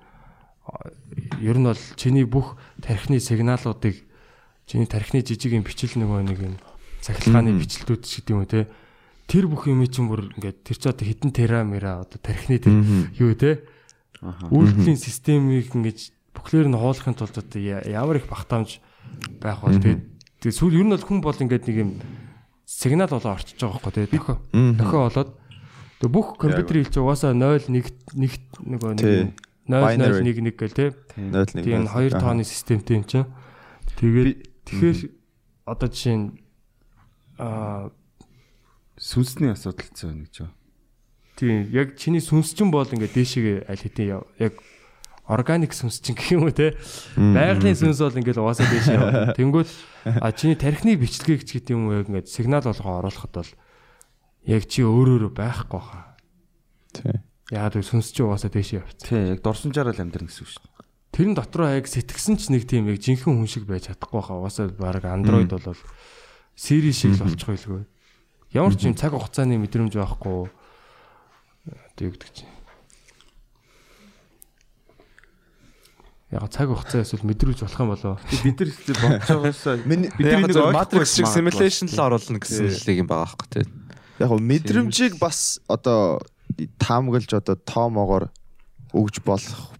ер нь бол чиний бүх тархины сигналуудыг чиний тархины жижигэн бичил нөгөө нэг юм цахилгааны бичлэлүүд ч гэдэг юм уу те? Тэр бүх юм чинь бүр ингээд тэр ч одоо хитэн терамера одоо тархины тэр юу те? Үйлдэлийн системийг ингэж бүхлээр нь хуулахын тулд одоо ямар их багтаамж байх бол тэгээд тэгээд сүүл ер нь бол хүн бол ингээд нэг юм сигнал болоо орчиж байгаа байхгүй те? Дохио дохио болоод тэг бүх компьютер хэлж угаасаа 0 1 1 нөгөө нэг 0 Binary. 0 1 1 гэл те? Нойл нэг. тийм хоёр тооны системтэй юм чинь. Тэгээд тэгэхээр одоо жишээ нь аа Сүнсний асуудал зөө нэг ч. тийм яг чиний сүнсчин бол ингээд дээшээ аль хэдийн яв- яг органик сүнсчин гэх юм уу те байгалийн сүнс бол ингээд угаасаа дээшээ явна. Тэнгүүт а чиний тархины бичлэгийг ч гэдэг юм уу яг ингээд сигнал болгоо оруулахад бол яг чи өөрөөрөө байхгүй хаа. Тий. Яагаад сүнс чи угаасаа дээшээ явц. Тий, яг дурсамжаар л амьдрын гэсэн үг шүү дээ. Тэрэн дотроо яг сэтгсэн ч нэг тийм яг жинхэнэ хүн шиг байж чадахгүй хаа. Угаасаа баг Android бол Siri шиг л болчих байлгүй. Ямар ч юм цаг хугацааны мэдрэмж байхгүй. Одоо юу гэдэг чинь. Яг цаг хугацаа эсвэл мэдрүүлж болох юм болоо. Бид нар ихтэй бодож байгаасаа бид нэг Matrix шиг simulation л оруулна гэсэн л юм байгаа байхгүй тий. яг мэдрэмжийг бас одоо таамаглаж одоо тоомоогоор өгж болох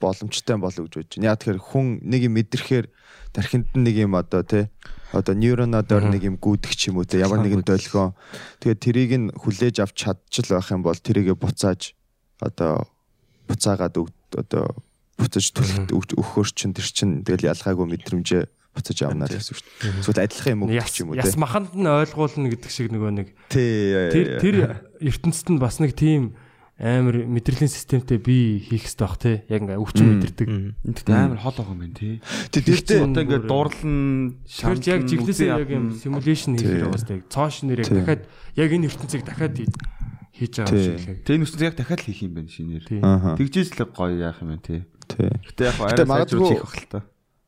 боломжтой болов гэж бодож байна. Яг тэгэхээр хүн нэг юм мэдрэхээр тархинд нэг юм одоо тий одоо нейронодоор нэг юм гүйдэх ч юм уу те ямар нэгэн долгион. Тэгээд тэрийг нь хүлээж авч чадчих байх юм бол тэрийгэ буцааж одоо буцаагаад одоо буцаж төлөлт өгөхөр чин тэр чин тэгэл ялгаагүй мэдрэмжээ буцаж авнаа гэсэн үг шүү дээ. Эсвэл адилхан юм уу гэх юм уу те. Яс маханд нь ойлгуулна гэдэг шиг нөгөө нэг. Тий тэр тэр ертөнцид нь бас нэг тийм амар мэдрэлийн системтэй би хийх хэрэгтэй бах те яг ингээ өвчин мэдэрдэг. Тэгтээ амар хол байгаа юм байна тий. Тэгтээ Одоо ингээ дуурлан шаарч яг жиглээсээ яг юм симуляшн хийх байгаа сте. Цоош нэр яг дахиад яг энэ ертөнцийг дахиад хийж байгаа юм шиг. Тэгээ нүсэнд яг дахиад л хийх юм байна шинээр. Тэгжээс л гоё яах юм байна тий. Тий. Гэтэ яг арай магадгүй хийх бах л та.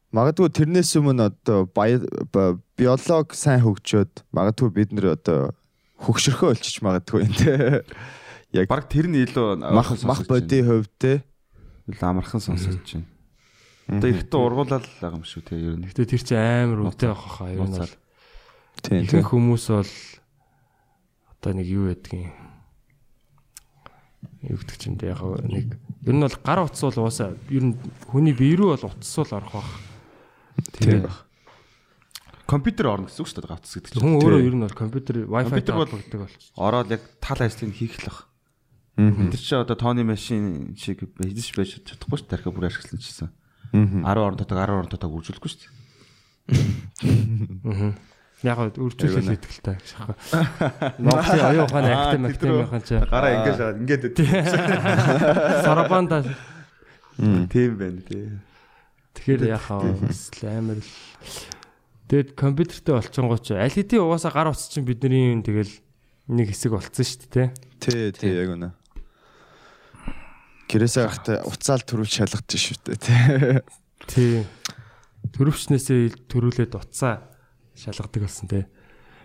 Магадгүй тэрнээс өмнө одоо биолог сайн хөгжөөд магадгүй бид нэр одоо хөгшөрхөө олчиж магадгүй юм те. Яг баг тэр нь илүү мах мах боди хувьд те илүү амархан сонсож байна. Одоо ихтэй ургуулал байгаа юм шүү те ер нь. Гэтэ тэр чинь амар үнэтэй байх хаа ер нь бол. Тийм. Ихэнх хүмүүс бол одоо нэг юу ядгийн юу гэдэг чинь яг нэг ер нь бол гар утас бол уусаа ер нь хүний бие рүү бол утас бол орох бах. Тийм баг. Компьютер орно гэсэн үг шүү дээ гавцс гэдэг чинь. Хүн өөрөө ер нь бол компьютер wifi Компьютер бол гэдэг бол. Ороод яг тал ажлыг хийх л бах. Тэр чинь одоо тооны машин шиг хийж байж чадахгүй шүү дээ. Тархи бүр ашигласан чийсэн. 10 орон дотог 10 орон дотог үржүүлэхгүй шүү дээ. Яг нь үржүүлэл итгэлтэй гэж аахгүй. Монголын оюун ухааны академи академийн чи. Гараа ингэж шаад ингээд Сарабанда. Тийм байна тий. тэгэхээр яхаа амар л. Тэгэд компьютертэй болчонгоо ч аль хэдийн угаасаа гар утас чинь бидний юм тэгэл нэг хэсэг болцсон шүү дээ Тий, тий яг үнэ. Гэрээсээ гарахтаа уцаал төрүүл шалгаж шүү дээ тий. тий. Төрөвчнээсээ төрүүлээд уцаа шалгадаг болсон тий.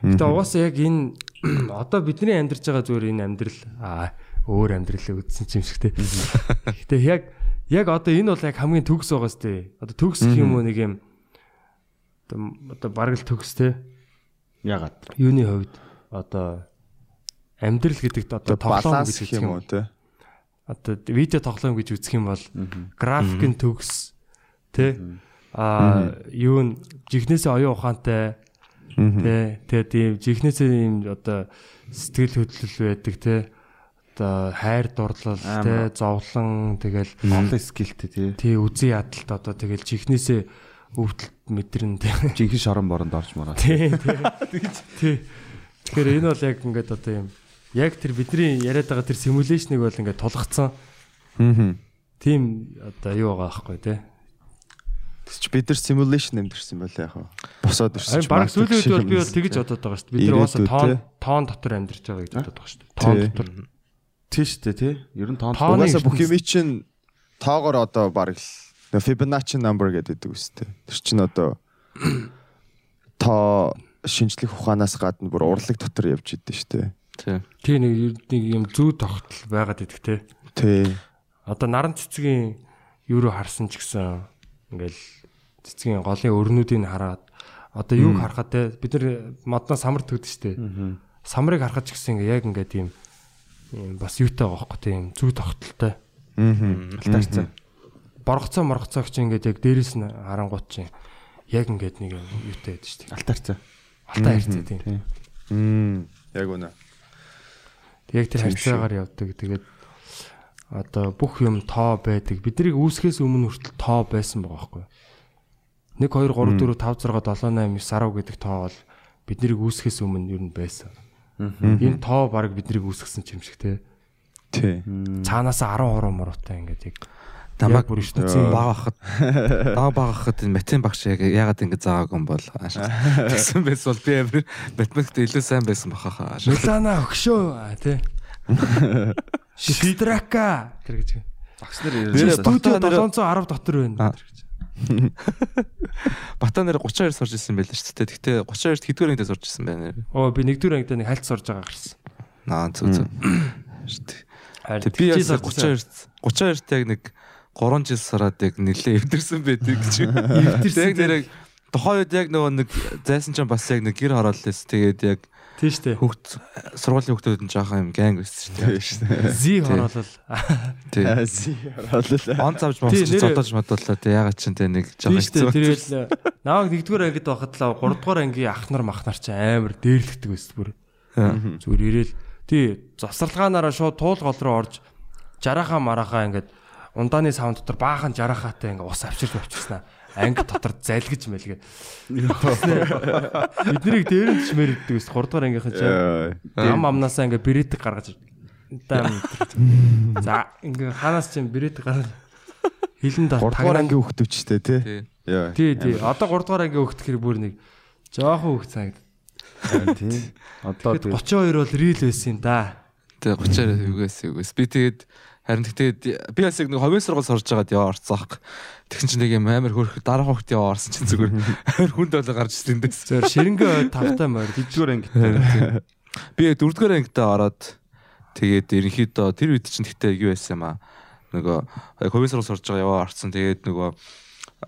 Гэтэ угаасаа яг энэ одоо бидний амьдарч байгаа зүгээр энэ амьдрал аа өөр амьдрал үдсэн юм шиг тий. Гэтэ яг яг одоо энэ бол яг хамгийн төгс байгаас тий. Одоо төгс гэх юм уу нэг юм одоо бараг л төгс тий. Ягаад? Юуны хувьд одоо амьдрал гэдэгт одоо тоглоом гэж үзэх юм уу те. Одоо видео тоглоом гэж үзэх юм бол графикын төгс тий а юу н жихнээсээ оюун ухаантай тий тэгээ тийм жихнээсээ юм одоо сэтгэл хөдлөл байдаг тий одоо хайр дурлал тий зовлон тэгэл Олон скиллтэй тий. тий үзий ядалт одоо тэгэл жихнээсээ өвдөлт мэдрэн тий Жинхэнэ шорон боронд орж мараа. тий тий. Тэгэхээр энэ бол яг ингээд одоо юм яг тэр бидний яриад байгаа тэр симуляшныг бол ингээд тулгцсан Аа. тийм одоо юу байгаа байхгүй тий. Тэс чи бид нар simulation амьдэрсэн байл яах вэ? Босоод ирсэн. Харин баг сүүлийн үед бол би бол тэгэж бодоод байгаа шүү дээ. Бид нар уусаа тоон тоон дотор амьдарч байгаа гэж бодоод байгаа шүү дээ. Тоон дотор. Тий шүү дээ тий. Ер нь тоон Угаасаа бүх юм чинь тоогоор одоо баг л Fibonacci number гэдэг үстэй. Тэр чинь одоо тоо шинжлэх ухаанаас гадна бүр урлаг дотор явж идэв шүү дээ. Тий нэг нэг юм зүү тогтол байгаад идэх тий. Тий. Одоо наран цэцгийн юу руу харсан ч гэсэн ингээл цэцгийн голын өрнүүдийг хараад одоо юуг харахад те бид нар модноо самар төгд штэ. Самрыг харахад ч гэсэн яг ингээ тийм юм бас юутай байгаа байхгүй тийм зүү тогтолтой. Аа. алтаарцаа. Боргоцоо моргоцоог чи ингээд яг дээрэс нь харангуут чи яг ингээд нэг юм юутай байдаг штэ. Алтаарцаа. Алтай харьцаа тийм. Мм. Яг үнэ. Яг тэр харьцаагаар явдаг. Тэгээд одоо бүх юм тоо байдаг. Биднийг үүсгэхээс өмнө хүртэл тоо байсан байгаа байхгүй юу? 1 2 3 4 5 6 7 8 9 10 гэдэг тоо бол биднийг үүсгэхээс өмнө ер нь байсан. Энэ тоо баг биднийг үүсгэсэн юм шиг те. Тий. Цаанаасаа 10 хуруу муруутай ингээд яг Намайг бүр ертөнцийн баг ахад баг баг ахад энэ матем багш яг ягаад ингэ заагаагүй юм бол гэсэн байс бол би амир математикт илүү сайн байсан бахаа. Милана өгшөө тий. Шидрака тэр гэж. Багш нар Студио Батаа 710 дотор байна. Аа. Батаа нэр 32 сурж ирсэн байл шүү дээ. Гэхдээ 32-т хэдгээр ангид сурж ирсэн байна. Оо би нэгдүгээр ангид нэг хальт сурж байгаа гарсан. Аа зүг зүг. Шүү дээ. Би яг тэгжээс авчихсан. 32 32-т яг нэг 3 жил сураад яг нэлээ эвдэрсэн байдаг гэж. Эвдэрсэн Яг нэр тухайн үед яг нөгөө нэг зайсан ч бас яг нэг гэр хороол лээс тэгээд яг Тийм шүү дээ. Хүүхд сургуулийн хүүхдүүд нь жоохон юм гэнг байсан шүү дээ. Зи хороолол. Тий. Ази оролоо. Он завж нэр- зодож модуулаа тий ягаад ч тэ нэг Тийм жоохон шүү дээ. Тэргээл наваг нэгдүгээр ангид байхад л 3 дугаар ангийн ахнар махнар чи амар дээрлэгдэг байсан бүр. Зүгээр ирээл тий завсарлагаанаараа шууд туул гол руу орж жарахаа марахаа ингээд ундааны савн дотор баахан жарахаатай ингээд ус авчирч авчирснаа анги дотор залгиж мэлгээ. Биднийг дээрэн чимээр иддэг ус 3 дугаар ангийнхан чи ам амнасаа ингээд брэдэг гаргаж дам. За ингээд ханаас чинь брэдэг гаргаж хилэн дор 3 дугаар ангийн хөвгтөвчтэй тий. Тий. Тий, тий. Одоо 3 дугаар ангийн хөхтөхөр бүр нэг жоохон хөх цагт. Тийм. Одоо Тэгэд 32 бол рил байсан да. Тэ 30-аар үгээс үгээс. Би тэгээд харин тэгээд би бас яг нэг ховын сургууль сурж байгаад яваа орцоох. Тэгсэн чинь нэг юм амар хөрх дараа хөхт яваа орсон чинь зүгээр амар хүнд болоо гарч ирсэн дэс. Зөв ширэнгэ тавтай морь. дижгөр анги. Би дөрөвдүгээр ангидаа ороод тэгээд ерөнхийдөө тэр үед чинь гэхдээ юу байсан юм аа. Нөгөө ховын сургууль сурж байгаа яваа орсон. Тэгээд нөгөө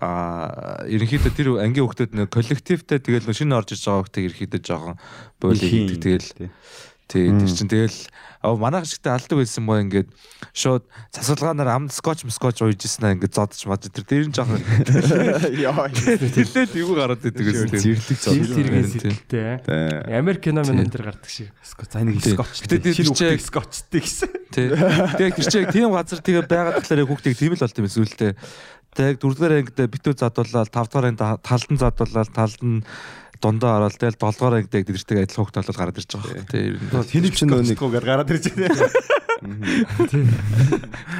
а ерөнхийдөө тэр ангийн хүүхдүүд нэг коллективтэй тэгэл шинэ орж иж байгаа хүүхдээ ерөнхийдөө жоохон бойлоо хийдэг тэгэл тий тэр чинь тэгэл манайх шигтэй алдаг байсан боо ингээд шууд засвалгаанаар ам скотч скотч ууж ирсэн аа ингээд зодож мод тэр дээр нь жоохон Яа. тэрлээд юу гараад идэг гэсэн Зэрлэг Зин зов. тэргийн сэтэлтэй. Америк кино мэн энэ төр гардаг шиг. За нэг скотч. Үгтэй скотчтэй гэсэн. Тий. Тэгээ тэр чинь тийм газар тэгээ байгаад яг хүүхдийг тийм л болт юм эсвэл тэг дөрөвдүгээр ангид битүү задуулаад тавдугаар ангид талдан задуулаад талд нь дундаа ороод тэгэл долдугаар ангид яг дэрдэг адил хүүхд болоод гараад ирж байгаа юм. Тий. ер нь. Чинь нөө нэг Скотчгоор гараад ирж байна.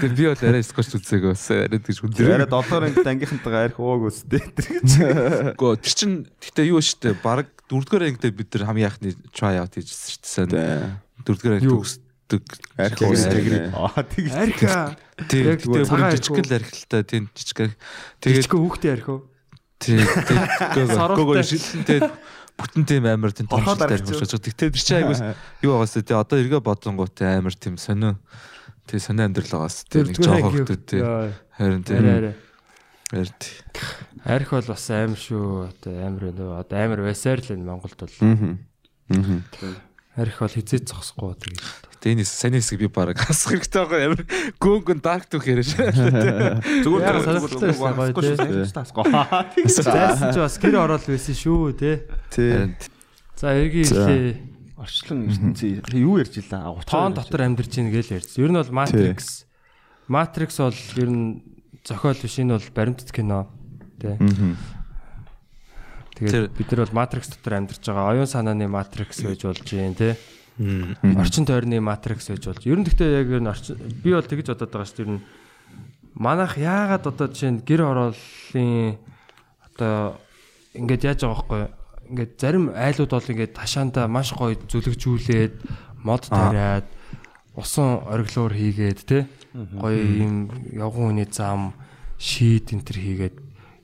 Тэгээ би бол арай скотч үзээг бас арай гэж Тэр хүндрээ. арай 7 ангид ангийнхантайгаа арих ууг үстэй. Гөө тэр чин гэтээ юу штэ баг дөрөвдүгээр ангид бид нар хамгийн яхны try out хийжсэн штэ. Дөрөвдүгээр ангид төгсдөг. арх Гоо, үстэй. тэгрээ. Аа тийм. Арика. Тий. Яг Тэгээ цагаан бүр арх жижиг л архилтай тийм жижиг. Тэгээд Жижиг хүүхдээ арих уу? Тий. Сарвалтай. шилэнтэй бүтэн тийм амар тийм томштой арчиж. амьш. Тэгтээ тэр чинь айгуус юу байгаас тий одоо эргээ бодонгууд амар тийм сонио тий сонио амьдрал байгаас тий нэг жоох хөтөд тий харин тий тий. Арх бол бас амар шүү. Одоо амар нөө одоо амар байсаар л энэ Монголд бол. Арх бол хизээд зогсохгүй тэгээд. Гэтэ энэ саний хэсэг би бараг хасах хэрэгтэй байгаа амар гөөнгөн дарк түүх яриаш. Зүгээр Яг сонирхолтой байсан гоё, тий. тий. Зайсан ч бас гэр ороод байсан шүү те. Тий. За эргийн хэлээ. Орчлон ертөнцийн юу ярьж илаа? Тоон дотор амьдарч ийн гэж ярьсан. Ер нь бол Matrix. Matrix бол ер нь зохиол биш энэ бол баримтат кино. Тэ. Тэгээд бид нар бол Matrix дотор амьдарч байгаа. Оюун санааны Matrix байж болж юм те. Орчин тойрны Matrix байж болж. Ер нь гэхдээ яг энэ орчин би бол тэгж бодоод байгаа шүү дээ. Ер нь манайх яагаад одоо жишээ нь гэр орооллын одоо ингээд яаж байгаа байхгүй ингээд зарим айлууд бол ингээд ташаанда маш гоё зүлэгжүүлээд мод тариад усан ориглоор хийгээд те? Гоё юм явган хүний зам шийд энэ төр хийгээд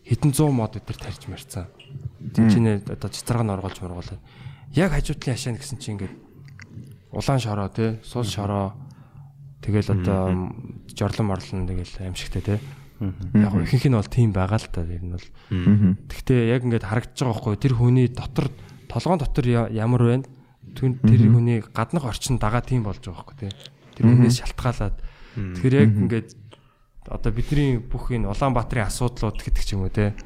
хэдэн 100 мод өдр тарьж марцсан. Тинчнээ одоо цэцарга нь оргуулж мургуулад яг хажуудлын хашаана гэсэн чинь ингээд улаан шороо те суус шороо тэгэл одоо жорлон морлон тэгэл аимшигтэй те яг ихэнх нь бол тийм байгаа л та ер нь бол Гэхдээ яг ингээд харагдаж байгаа байхгүй тэр хүний дотор толгоон дотор ямар байна? Түн тэр хүний гаднах орчин дагаа тийм болж байгаа байхгүй тий. Тэр хүнээс шалтгаалаад. Тэгэхээр яг ингээд одоо бидний бүх энэ Улаанбаатарын асуудлууд гэдэг ч юм уу тий.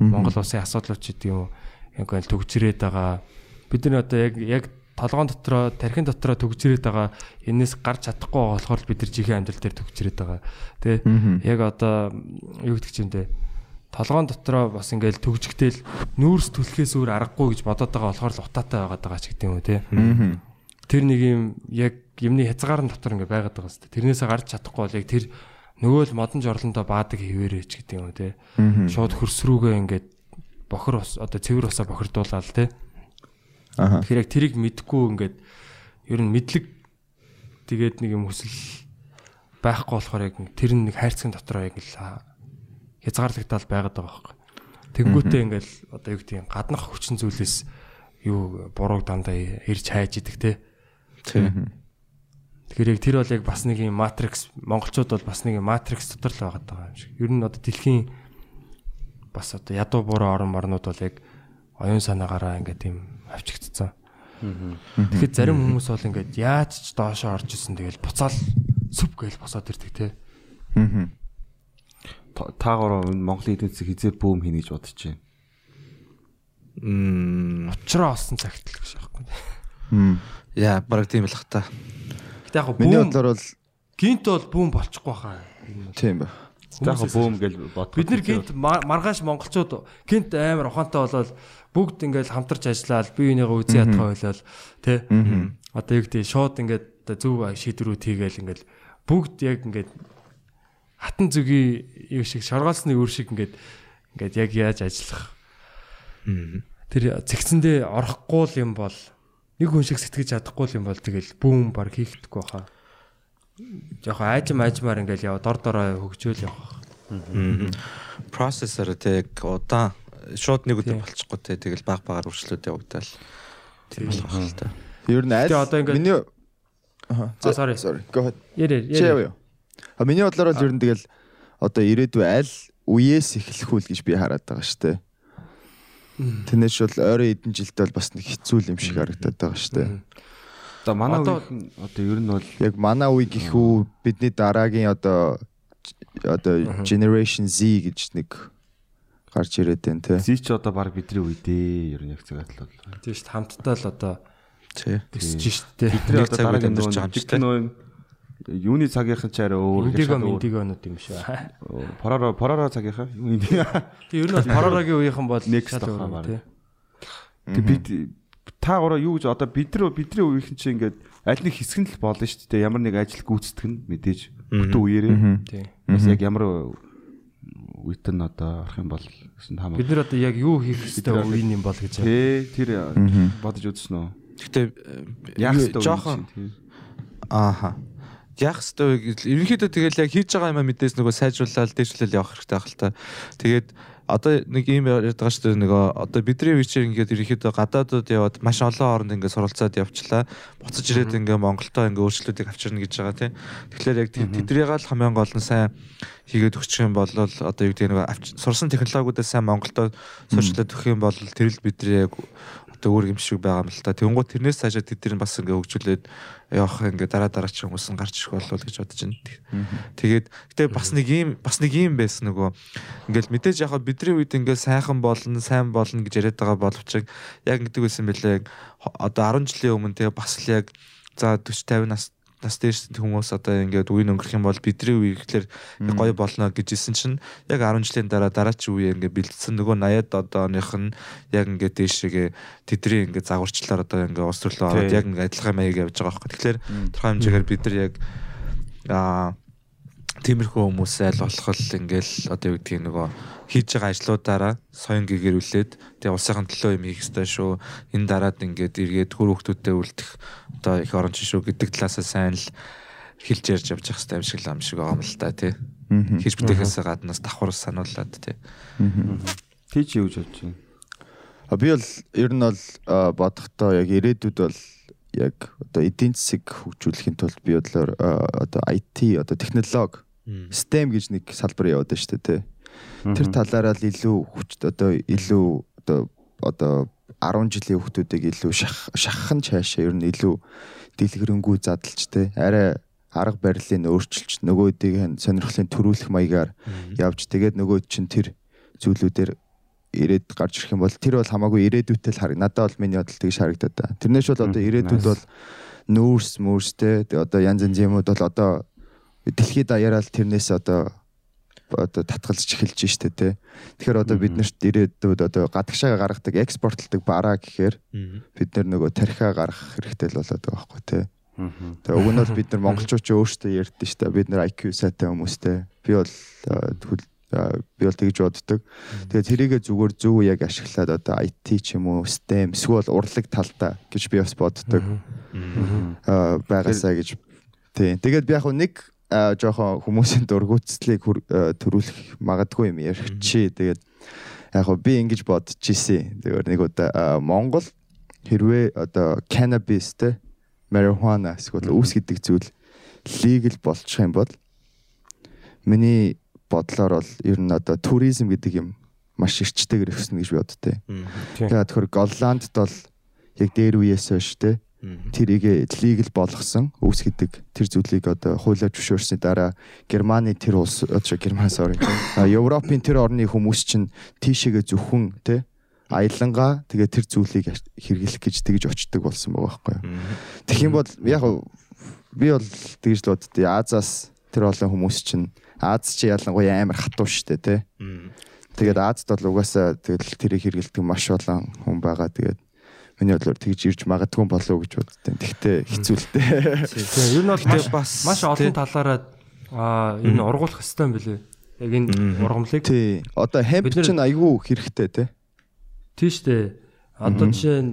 Монгол улсын асуудлууд ч гэдэг юм уу. Яг л төгжрээд байгаа. Бид нар одоо яг яг толгоон дотроо тархин дотроо төгжрээд байгаа энэс гарч чадахгүй байгаа болохоор бид нар жихэн амьдрал дээр төгжрээд байгаа. Тэ яг одоо юу гэдэг чинь дээ толгоон дотроо бас ингээл төгжигтэл нүүрс түлхээс өөр аргагүй гэж бодоод байгаа болохоор л утаатай байгаад байгаа ч гэдэг юм уу те. Тэр нэг юм яг юмны хязгаарын дотор ингээ байгаад байгаа хэвээр. Тэрнээсээ гарч чадахгүй бол яг тэр нөгөө л модон жорлондоо баадаг хിവэрэ ч гэдэг юм уу те. Шууд хөрсрүүгээ ингээд бохор одоо цэвэр усаа бохирдуулаад те. Аха. Тэгэхээр яг тэрийг мэдгүй ингээд ер нь мэдлэг тэгээд нэг юм хүсэл байхгүй болохоор яг тэр нь нэг хайрцагын дотроо яг л хязгаарлагдал байгаад байгаа байхгүй. Тэнгүүтээ ингээл одоо юу гэдэг юм гаднах хүчин зүйлээс юу бурууг дандаа ирж хайж идэг те. Тэгэхээр яг тэр бол яг бас нэг юм матрикс монголчууд бол бас нэг юм матрикс дотор л байгаад байгаа юм шиг. Ер нь одоо дэлхийн бас одоо ядуу буруу орон марнууд бол яг оюун санаагаараа ингээд тийм авчигдсан. Тэгэхэд зарим хүмүүс бол ингээд яаж ч доошоо орж исэн тэгэл буцаал сүп гээл босоод ирдэг те. Аа. Та- Таагаараа энэ Монголын эдийн засаг хизээ бүүм хийнэ гэж бодож байна. Мм. Учраа олсон цагт л гэж аахгүй. Яа, бараг тийм л хата. Гэтэ яг Миний бодлоор бол гинт бол бүүм болчихгүй хаа. Тийм ба. Таах бүүм гэж бод. Бид нэр гинт мар- маргааш монголчууд гинт амар ухаантай болол бүгд ингээл хамтарч ажиллаад бие бинийгаа үзэн ядгаа болол тий. Одоо юу гэдэг шууд ингээд зөв шийдвэрүүд хийгээл ингээл бүгд яг ингээд хатан зүгийн юу шиг шоргоолсны үр шиг ингээд ингээд яг яаж ажиллах. Тэр зэгцэндээ орохгүй л юм бол нэг хүн шиг сэтгэж чадахгүй л юм бол тэгэл бүүм баг хийхдэггүй хаа. Жохоо айжм айжмаар ингээл яв дор дороо хөгжөөл явах. Процессор тэг удаан шууд нэг өдөр болчихгүй те тэгэл баг багаар үргэлжлүүд явагдал. Тийм болох л та. Ер нь аль одоо ингээд- миний Аа, sorry. sorry. Go ahead. Ярэ юу? А миний бодлоор бол ер нь тэгэл одоо ирээдүй аль үеэс эхлэх үл гэж би хараад байгаа шүү дээ. Тэрнээс бол ойрын эдэн жилдээ бол бас нэг хэцүү юм шиг харагдаад байгаа шүү дээ. Одоо манай одоо ер нь бол Яг манай үе гэх үү бидний дараагийн одоо одоо generation Z гэж нэг гарч ирээд байна те. зий ч одоо баг бидний үе дээ ер нь яг цагаат л бол. Тийм шүү дээ хамтдаа л одоо Тий. өсөж штэ. Бидний Нэг одоо үед дараагийн амьдарч байгаа юм шүү дээ. нөө юуны цагийнхан ч арай өөр Индиго шал өөр. индигонууд юм шүү. Пороро пороро бэ? Тийм ер нь бол Парарагийн үеийнхэн бол Next шал өөр баг. тий. Тэг бид та гураа юу гэж одоо бид нар бидний үеийнхэн чи ингээд аль нэг хэсэг нь л болно шүү дээ. Ямар нэг ажил гүйцэтгэх нь мэдээж бүтэн үеэрээ. Тийм. Бас яг ямар үеит нь одоо арах юм бол гэсэн хамаа. Бид нар одоо яг юу хийх ёстой үеийн юм бол гэж. Тэ тэр бодож үзсэн үү? Гэтэ Яг хэвээр жоохон ааха. Яах вэ гэж ерөнхийдөө тэгэл яг хийж байгаа юм мэдээс нөгөө сайжруулаад дээшлэл явах хэрэгтэй байх л та. Тэгээд одоо нэг юм яриад байгаа шүү дээ нөгөө одоо бидний үеичээр ингээд ерөнхийдөө гадаадууд яваад маш олон оронд ингээд суралцаад явчлаа. Буцаж ирээд ингээд Монголдоо ингээд өөрчлөлтийг авчирна гэж байгаа тийм. Тэгэхээр яг тэдрийг л хамгийн гол нь сайн хийгээд өгчих юм бол одоо юу гэдэг нэг сурсан технологиудаа сайн Монголдо сурчлаад өгөх юм бол тэр л бидний яг одоо өөр юм шиг байгаа юм л та. Тэнгуут тэрнээс цаашаа тэдний бас ингээ хөгжүүлээд явах ингээ дараа дараа ч хүмүүс нь гарч ирэх болов уу гэж бодож байна. Тэгээд гэтээ бас нэг юм бас нэг юм байсан нөгөө ингээл мэдээж яг бидний үед ингээ сайхан болно, сайн болно гэж яриад байгаа боловч яг ингэдэг байсан бэлээ. Одоо 10 жилийн өмнө тэгээ бас л яг за 40 50 нас нас дээрс хүмүүс одоо ингээд үе өнгөрөх юм бол бидний үе ихлээр гоё болно гэжсэн чинь яг 10 жилийн дараа дараачийн үе ингээд бэлдсэн нөгөө 80-ад одоо оных нь яг ингээд дээшгээ тэдний ингээд загварчлаар одоо ингээд улс төрлөө ороод яг ингээд адилхан маяг явж байгаа байхгүй. Тэгэхээр тодорхой хэмжээгээр бид нар яг аа тиймэрхүү хүмүүсээ аль болох л ингээл одоо юу гэдгийг нөгөө хийж байгаа ажлуудаараа соён гэгэрүүлээд тэгээ улсынхан төлөө юм хийх ёстой шүү. Энэ дараад ингээд эргээд хөр хөвгтүүдэд үлдэх одоо их оронч шүү гэдэг талаасаа сайн л хэлж ярьж явж явах хэрэгтэй юм шиг л юм шиг байгаа юм л та тий. Хийж бүтээхээс гаднаас давхар сануулад тий. Тий чи юу гэж бодож байна? А би бол ер нь бол бодохдоо яг ирээдүйд бол яг одоо эдийн засаг хөгжүүлэхийн тулд би бодлоор одоо IT одоо технологи STEM гэж нэг салбар яваад байна шүү дээ тий. Тэр талаараа л илүү хүч одоо илүү одоо одоо 10 жилийн хүмүүсийг илүү шах шаххан цаашаа ер нь илүү дэлгэрэнгүй задлж тий. Арай арга барилыг өөрчилж нөгөөдийг сонирхлын төрүүлэх маягаар явж тэгээд нөгөө чинь тэр зүйлүүдээр ирээд гарч ирэх юм бол тэр бол хамаагүй ирээдүйтэй л хараг. Надад бол миний бодол тэгж харагдаад байна. Тэрнээс бол одоо ирээдүйд бол мөрстэй тэгээ одоо янз янз юмуд бол одоо дэлхийд даяараа л тэрнээс одоо одоо татгалзаж эхэлж штэ тэ. Тэгэхээр одоо бид нарт ирээдүйд одоо гадагшаа гаргадаг экспортлдог бараа гэхээр бид нар нөгөө тархиа гаргах хэрэгтэй л болоод байгаа байхгүй тэ. Тэгээ уг нь бол бид нар монголчууд ч өөрсдөө ярьдэн штэ. Бид нар IQ сайтай хүмүүстэй. Би бол би бол тэгж боддог. Тэгээ тэрийгэ зүгээр зөв яг ашиглаад одоо IT ч юм уу, STEM эсвэл урлаг талдаа гэж би бас боддог. Аа байгаасаа гэж. Тийм. Тэгээд би яг нэг жоохон хүмүүсийн дургуутслыг а, төрүүлэх магадгүй юм ярих чи. Тэгээд яг хөө би ингэж бодож ирсэн. Тэгээд нэг удаа Монгол хэрвээ одоо cannabis те marijuana эсвэл үүс гэдэг зүйл legal болчих юм бол миний бодлоор бол ер нь одоо туризм гэдэг юм маш эрчтэйгээр өснө гэж би боддтой. Тэгээд тэгэхээр Голландд бол яг дээр үеэс хойш те тэрийг лигл болгосон үүсгэдэг тэр зүйлийг одоо хуулиар зөвшөөрсний дараа Германы тэр улс одоо Герман sorry Европын тэр орны хүмүүс чинь тийшээгээ зөвхөн те аялангаа тэгээ тэр зүйлийг хэрэглэх гэж тэгж очдөг болсон байгаа байхгүй юу. Тэгэх юм бол яг би бол тэгж л боддتي Азаас тэр олон хүмүүс чинь Аз чи ялангуяа амар хатуу штэ те. Тэгээд Азад бол угаасаа тэгэл тэрийг хэрэгэлдэг маш олон хүн байгаа. Тэгээд миний бодлоор тэгж ирж магадгүй болов уу гэж боддیں۔ Тэгтээ хэцүү л дээ. Тэгээ ер нь бол бас маш олон талаараа аа энэ ургуулах юм билээ. Яг энэ ургамлыг Тий. Одоо нар- чинь айгүй хэрэгтэй те. тийш дээ. Одоо жишээ нь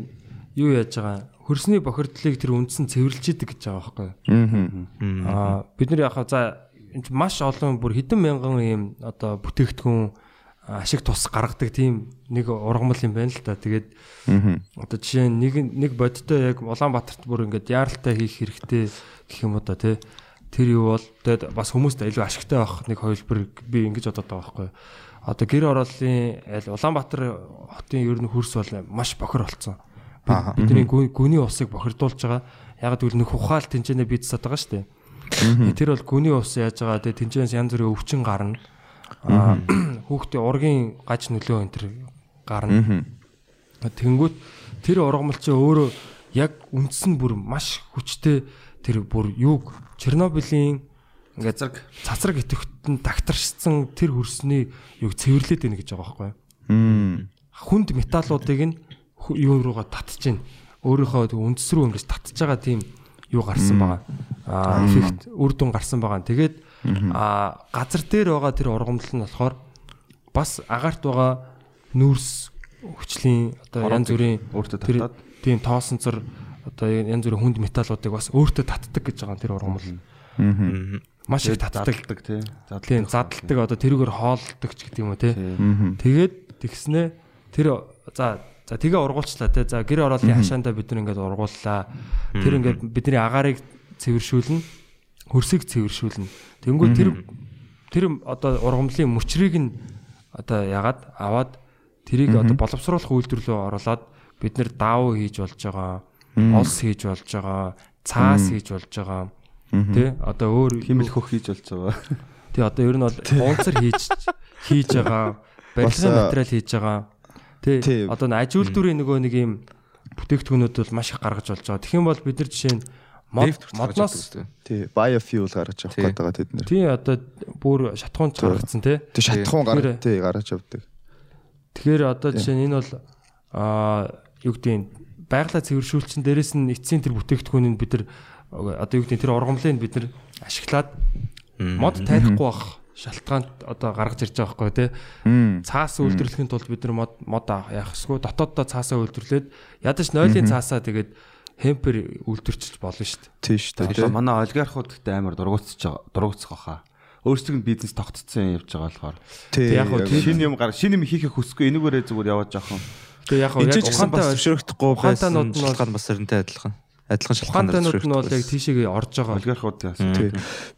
юу яаж байгаа хөрсний бохирдлыг тэр үндсэн цэвэрлж идэг гэж байгаа байхгүй юу? Аа. Аа бид нар яхаа за маш олон бүр хэдэн мянган ийм одоо бүтээгдэхүүн ашиг тус гаргадаг тийм нэг ургамал юм байна л да. Тэгээд одоо жишээ нь нэг нэг бодиттой яг Улаанбаатарт бүр ингээд яаралтай хийх хэрэгтэй гэх юм уу да тий. Тэр юу бол тэгээд бас хүмүүст илүү ашигтай байх нэг хувилбар би ингэж бодоод байгаа байхгүй. Одоо гэр орооллын аль Улаанбаатар хотын ер нь хөрс бол маш бохир болцсон. Бид- Бидний гү- гүний усыг бохирдуулж байгаа. Яг гэвэл нэг ухаал тэнцэнэ бийцсад байгаа шүү дээ. Тэр бол гүний ус яаж байгаа тэгээ тэнцэнээс янз бүрийн өвчин гарна. Аа хүүхдээ ургийн гаж нөлөө энэ төр гарна. Тэнгүүт тэр ургамал чи өөрөө яг үндс нь бүр маш хүчтэй тэр бүр юуг Чернобылийн ингээд Цацраг. цацраг идэвхтэнд тагтаршсан тэр хөрсний юуг цэвэрлээд байна гэж байгаа байхгүй хүнд металлуудыг нь юу руугаа татж гин өөрийнхөө үндэс рүү ингэж татж байгаа тийм юу гарсан байгаа. Аа эффект үр дүн гарсан байгаа. Тэгээд аа газар дээр байгаа тэр ургамал нь болохоор бас агаарт байгаа нүүрс хүчлийн одоо янз бүрийн өөртөө татаад тийм тоосонцор одоо янз бүрийн хүнд металлуудыг бас өөртөө татдаг гэж байгаа тэр ургамал. Маш их татдаг. тий. Тийм задалдаг одоо тэрүүгээр хоолдог ч гэдэг юм уу. Мм. Тэгээд тэгснэ тэр за за тэгээ ургуулчлаа те. За гэр ороолын хашаандаа бид нар ингээд ургууллаа. Тэр ингээд бидний агаарыг цэвэршүүлнэ. Хөрсийг цэвэршүүлнэ. Тэнгүү тэр тэр одоо ургамлын мөчрийг нь одоо ягаад аваад тэрийг одоо боловсруулах үйлдвэрлэлөө оруулаад бид нэр даав хийж болж байгаа, олс хийж болж байгаа, цаас хийж болж байгаа. Тэ одоо өөр химэл хөх хийж болж байгаа. Тий одоо ер нь бол унцар хийж хийж байгаа, барилгын материал хийж байгаа. Тий. одоо н аж үйлдвэрийн нөгөө нэг юм бүтээгдэхүүнүүд бол маш их гаргаж болж байгаа. Юм бол бид нар жишээ нь модноос Тий. Biofuel гаргаж авах Тий. гээд байгаа тэд нэр. тий одоо бүр шатхуунч гаргацсан тий. Тий шатхуун гаргаж тий гаргаж авдаг. Тэгэхээр одоо жишээ нь энэ бол аа юу гэдэг байгалаа цэвэршүүлчин дээрэс нь эцсийн тэр бүтээгдэхүүнийг бид нар одоо юу гэдэг тэр ургамлыг бид нар ашиглаад мод тайрахгүй бах шалтгаанд одоо гаргаж ирж байгаа байхгүй тий. Цаас үйлдвэрлэхийн тулд бид нар мод мод яах хэсгүү дотооддоо цаасаа үйлдвэрлээд ядаж нойлын цаасаа тэгээд хемпер үйлдвэрчилж болно шүү дээ. Тий шүү дээ. Манай олигархууд гэдэг амар дургуутсаж байгаа дургуутсах баха. Өөрсдөө нь бизнес тогтцсон явж байгаа болохоор Тий. яг хөө тий- шинэ юм гар шинэ юм хийхээ хүсэхгүй энүүгээрээ зүгээр яваад Тэгээ яг Энд яг гэсэн бас ухаантай ухаантай байсан нууд нь бол- бас өрнтэй адилхан. Адилхан шалтгаан ухаантайнууд нь бол яг тийшээгээ орж байгаа. олигархуудаас Тий.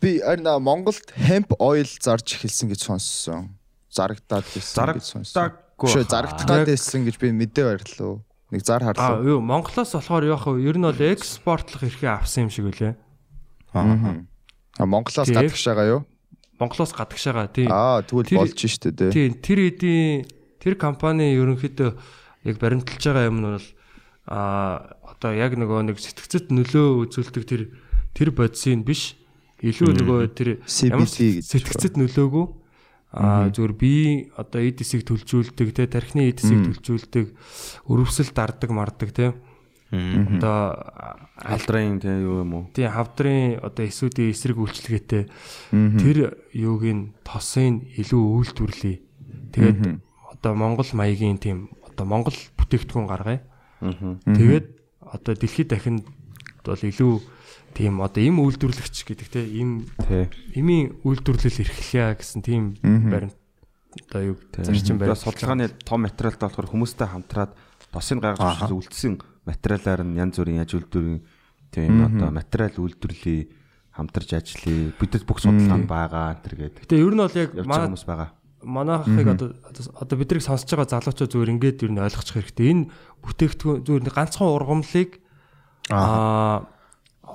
Би харин аа, Монголд hemp oil зарж эхэлсэн гэж сонссон. Зарагдаад байсан гэж сонссон. баха. зарагдаад байсан гэж би мэдээ баярлаа. Нэг зар Аа харлаа. юу Монголоос болохоор яг хөө ер нь бол экспортлох эрхээ авсан юм шиг үлээ. Аа Монголоос Тий. гадагш байгаа юу? Монголоос гадагшаага тий. Аа тэгвэл болж штэ дээ. Тийм тэр эдийн тэр компани ерөнхийдөө яг баримталж байгаа юм нь бол а одоо яг нөгөө нэг сэтгцэд нөлөө үзүүлдэг тэр тэр бодисын биш илүү нөгөө тэр гэж сэтгцэд нөлөөгүй а зүгээр би одоо эд эсийг төлжүүлдэг те тархины эд эсийг төлжүүлдэг өрөвсөл дардаг мардаг те. Одоо алдрын тий юу юм уу? тий хавдрын одоо эсүүдийн эсрэг үйлчлэгээтэй. Тэр юуг нь тосын илүү үйлдвэрлэе. Тэгээд одоо Монгол маягийн тийм одоо Монгол бүтээгдэхүүн гаргая. Тэгээд одоо дэлхийд дахинд бол илүү тийм одоо им үйлдвэрлэгч гэдэг те им имийн үйлдвэрлэл эрхлэе гэсэн тийм баримт одоо юу зарчим баримт судалгааны том материалтай болохоор хүмүүстэй хамтраад тосыг гаргаж үлдсэн материалаар нь янз бүрийн аж үйлдвэрийн тийм одоо материал үйлдвэрлэе хамтарч ажиллая бидэд бүх судалгаа байгаа энэ гэдэг. Гэтэ ер нь бол яг манай хүмүүс байгаа. манайхыг одоо одоо- бидрийг сонсож байгаа залуучууд зүгээр ингээд ер нь ойлгочих хэрэгтэй. Энэ бүтээгдэхүүн зүгээр ганцхан ургамлыг аа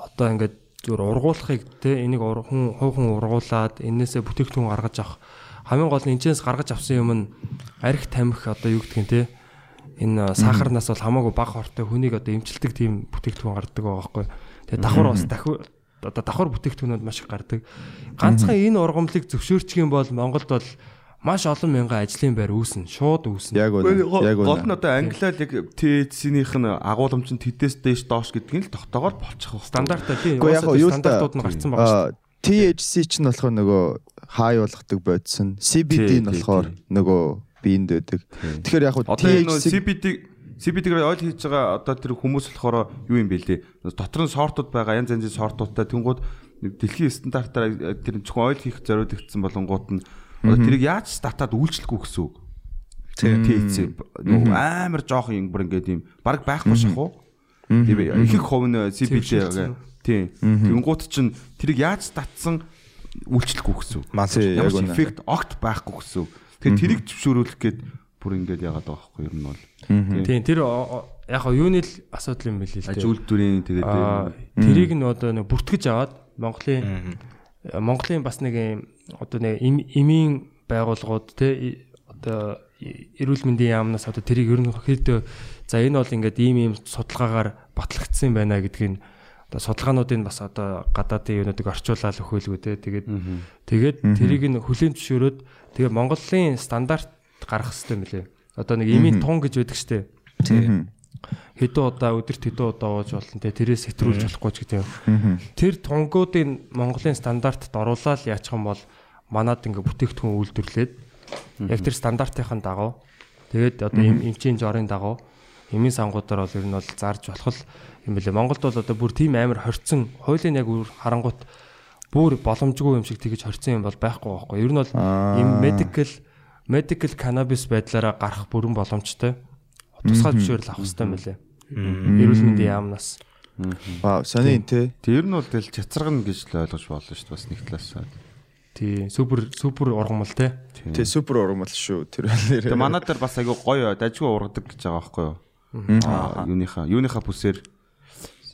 одоо ингээд зүгээр ургуулахыг те энийг хүн хувь хүн ургуулад энээсээ бүтээгдэхүүн гаргаж авах хамгийн гол нь энэчээс гаргаж авсан юм нь арх тамхи одоо юу гэдгийг те энэ сахарнаас бол хамаагүй бага хортой хүнийг одоо эмчилдэг тийм бүтээгдэхүүн гардаг байгаа байхгүй. Тэгээ давхар бас дахи одоо давхар бүтээгдэхүүнүүд маш их гардаг. Ганцхан энэ ургамлыг зөвшөөрчих юм бол Монголд бол маш олон мянган ажлын байр үүснэ, шууд үүснэ. Яг үнэ. Яг үнэ. Гол нь одоо англиал яг THC-ийнх нь агуулмч нь тэдээс дээш доош гэдгийг л тогтоогоор болчих. Стандартаа тийм. Яг юу стандартууд нь гарцсан байгаа шүү. THC чинь болохоор нөгөө хай болгодог бодис нь, CBD нь болохоор нөгөө биенд байдаг. Тэгэхээр яг THC CBD CBD-г ойл хийж байгаа одоо тэр хүмүүс болохоор юу юм бэ лээ? Дотор нь сортууд байгаа, янз янзын сортуудтай тэнгууд дэлхийн стандартаар тэр зөвхөн ойл хийх зориулагдсан болонгууд нь тэрийг яаж стартаад үйлчлэхгүй гэсэн үг. THC нөгөө амар жоох юм бүр ингээд юм баг байхгүй шахуу. Тийм их хувь нь CBD тийм тэнгууд чинь. Тэрийг яаж татсан үйлчлэхгүй гэсэн үг. Тий, яг үнэ. эффект огт байхгүй гэсэн үг. Тэгэхээр тэрийг зөвшөөрүүлэх гээд бүр ингээд яагаад байгаа байхгүй юм бол. Тийм тэр яг хаа юуны л асуудал юм бэлээ л Аж дээ. үйлдвэрийн тэгээд тэрийг нь одоо нэг бүртгэж аваад Монголын Монголын бас нэг юм одоо нэг эм- эмийн байгууллагууд те одоо эрүүл мэндийн яамнаас одоо тэрийг ер нь хэд за энэ бол ингээд ийм ийм судалгаагаар батлагдсан байна гэдгийг одоо судалгаануудыг бас одоо гадаадын юунуудыг орчуулаад өхөөлгөө те. Тэгээд тэгээд тэрийг нь хүлээн зөвшөөрөөд тэгээ Монголын стандарт гарах хэрэгтэй юм лээ. Одоо нэг эмийн тун гэж байдаг штэ. Хэдэн удаа өдөрт хэдэн удаа ууж болно те тэрээс хэтрүүлж болохгүй ч гэдэг юм. Тэр тунгуудын Монголын стандартад оруулаад яачих юм бол манад ингээ бүтээгдэхүүн үйлдвэрлээд яг тэр стандартын дагуу тэгээд одоо эм эмчийн жорын дагуу эмийн сангуудаар бол ер нь бол зарж болох юм бэлээ. Монголд бол одоо бүр тийм амар хорцсон хуулийн яг харангуут бүр боломжгүй юм шиг тэгэж хорцсон юм бол байхгүй байхгүй. Ер нь бол им medical medical cannabis байдлаараа гарах бүрэн боломжтой. Тусгай зөвшөөрөл авах хэрэгтэй юм лээ. Эрүүл мэндийн яамнаас. Вау, сони энэ те. тэр нь бол тэл чацаргана гэж л ойлгож болно шүү дээ бас нэг талаас. Тий, супер супер ургамал те. Тэ супер ургамал шүү. Тэр Тэгээ нэр. манай дээр бас айгүй гоё дажгүй ургадаг гэж байгаа байхгүй юу? Аа юуныхаа юуныхаа бүсээр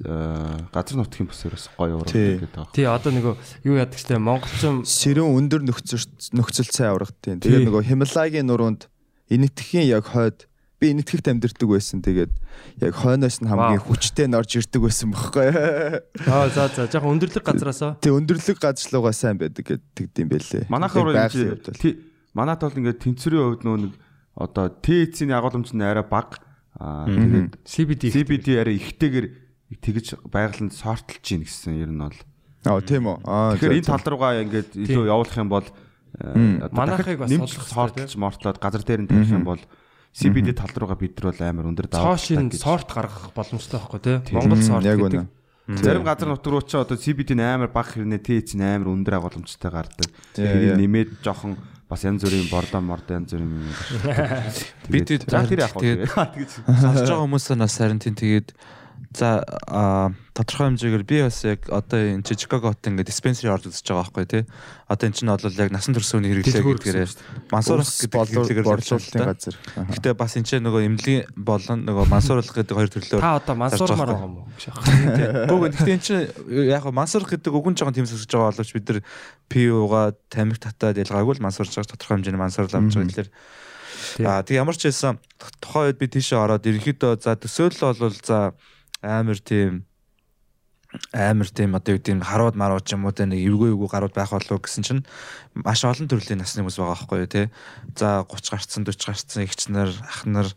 э, газар нутгийн бүсээр бас гоё Тий. ургадаг гэдэг байгаа. Тий, одоо нөгөө юу яадаг чтэй монголчин Сэрүүн өндөр нөхцөл нөхцөл цай ургадیں۔ Тий. Тэгээ нөгөө Хималагийн нуруунд энэтхэхийн яг хойд би энэтхэгт амьдэрдэг байсан. Тэгээд яг хойноос нь хамгийн хүчтэй норж ирдэг байсан бохоггүй. аа за за. Жоохон өндөрлөг газараасаа Тэг өндөрлөг газлуугаа сайн байдаг гэдэг юм байлээ. Манайхаар Яг тий манайд бол. ингээд тэнцвэрийн хувьд нөө нэг одоо THC-ийн агуулмж нь арай бага аа тэгээд CBD CBD арай ихтэйгээр тэгж байгаланд сортолж гин гэсэн ер нь бол. Аа тийм үү. Аа Тэгэхээр энэ тал руугаа ингээд илүү явуулах юм бол э, Манайхыг бас судлах сортолж мортлоод газар дээр нь тавих юм бол CBD тал руугаа бид нар бол амар өндөр цоошин гэж. сорт гаргах боломжтой байхгүй те. Монгол сорт гэдэг. Зарим газар нутг руу ч одоо CBD нь амар бага хэрнээ THC нь амар өндөр агуулмжтай гардаг. Тий, яа. нэмээд жоохон бас янз бүрийн бордоо мордоо янз бүрийн юм. Бид тэр яг тэгээд- тэгэж сонсож байгаа хүмүүсээс нас харин тийм тэгээд за а, тодорхой хэмжээгээр би бас яг одоо энэ чи Чикаго хот ингээд диспенсери орж үзэж байгаа байхгүй тий. Одоо энэ чинь бол яг насан турш үний хэрэглээ гэдгээрээ Ус гэдэг борлуулалтын газар. Гэтэ бас энэ чинь нөгөө эмнэлгийн болон нөгөө мансууруулах гэдэг хоёр төрлөөр Та одоо мансуурмаар байгаа юм уу? гэж аах. Гүг гэхдээ эн чинь яг нь мансуур гэдэг үг нь жоохон тэмцэж байгаа боловч бид нар PU-га тамхи татаад ялгаагүй л мансуурж байгаа тодорхой хэмжээний мансуурлаа авч байгаа Тийм. аа тэг ямар ч байсан тухайн үед би тийшээ ороод ерөнхийдөө за төсөөлөл бол за амар тийм амар тийм одоо юу тийм харууд марууд ч юм уу те нэг эвгүй эвгүй гарууд байх болов гэсэн чинь маш олон төрлийн насны хүмүүс байгаа байхгүй юу те. За 30 гарцсан 40 гарцсан эгч нар ах нар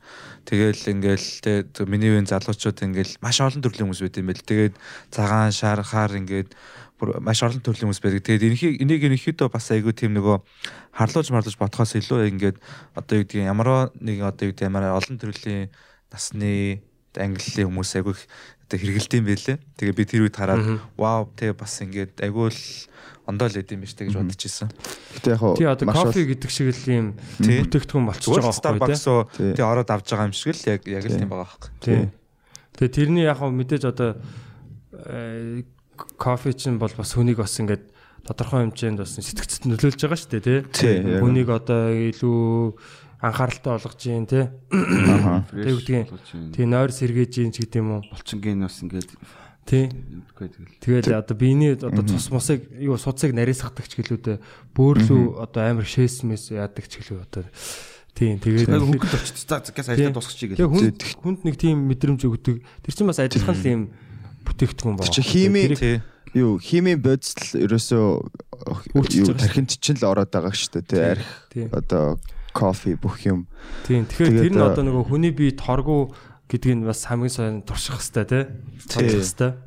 тэгэл ингээл те миний үеийн залуучууд ингээл маш олон төрлийн хүмүүс байт юм байл. Тэгээд цагаан шар хаар ингээд бүр маш олон төрлийн хүмүүс байдаг. Тэгээд энэхийг энийг ерөнхийдөө бас айгүй тийм нөгөө харлууж марлууж бодхоос илүү ингээд одоо юу гэдэг ямар нэг одоо юу гэдэг ямар олон төрлийн насны англи хүмүүс айгүй одоо хэрэгэлдэм байлээ. Тэгээ би тэр үед хараад вау тэгээ бас ингээд айгүй л ондоо л идэм биш гэж бодож ирсэн. Гэтэ яг хуу Тий одоо кофе гэдэг шиг л Тий. бүтээгдэхүүн болчихж байгаа байхгүй тий. Тий. тэгээ ороод авч байгаа юм шиг л яг яг л тийм байгаа байхгүй. Тий. Тэгээ тэрний яг хөө мэдээж одоо э, кофе чинь бол бас хүнийг бас ингээд тодорхой хэмжээнд бас сэтгцэд нөлөөлж байгаа шүү дээ тий. Хүнийг одоо илүү анхааралтай болгож гин тий. Аха. Тэг үгдгийн тий нойр сэргээж гин ч гэдэг юм уу. Булчингийн бас ингээд Тий. тэгэл. Одоо биений одоо цус мусыг юу судсыг нарийсгадаг ч гэлүүдээ бөөрлөө одоо амар шээс мэс яадаг ч гэлүү одоо тийм тэгээд хөнгөлт очиж за газ Тийм. ажиллаа дуусчих тэгээд гээл. хүнд хүнд нэг тийм мэдрэмж өгдөг. Тэр чинь бас адилхан л юм бүтээгдэхүүн байна. Чи хими юу химийн бодисл ерөөсөө Үйлчилж юу тархинд чинь л ороод байгаа шүү дээ тий арх Тийм. одоо кофе бүх юм Тийм. Тэгэхээр тэр нь а- одоо нөгөө хүний бие торгуу гэдгийг нь бас хамгийн сайн турших хэвээр тий. Турших хэвээр.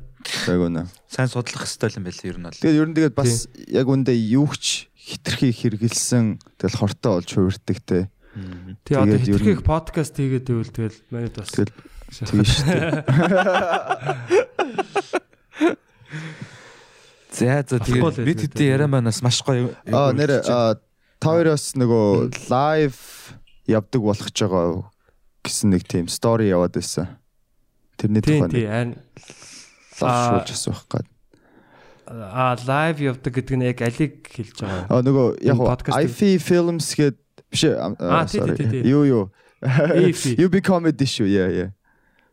яг үнэ. Сайн судлах хэрэгтэй юм байл ер нь бол. Тэгээд ер нь тэгээд бас яг үндэ юу ч хитрхи хэрэгэлсэн тэгэл хортой болж хувирдаг. Тий одоо Тэгээд ер нь- хитрхи подкаст хийгээд байвал тэгэл манайд бас Тэгэл тийм шүү дээ. За за тэгээд бид хэдийн яриа манаас маш гоё. Аа нэр та хоёроос нөгөө лайв явдаг болох ч байгаа гэсэн нэг тийм стори яваад байсан. Тэрний тухай тий харин лавшуулж асуух гээд. а лайв явдаг гэдэг нь яг алиг хэлж байгаа. Аа нөгөө яг IFI Films гээд биш. Аа. Юу юу. You become a dish юу яа яа.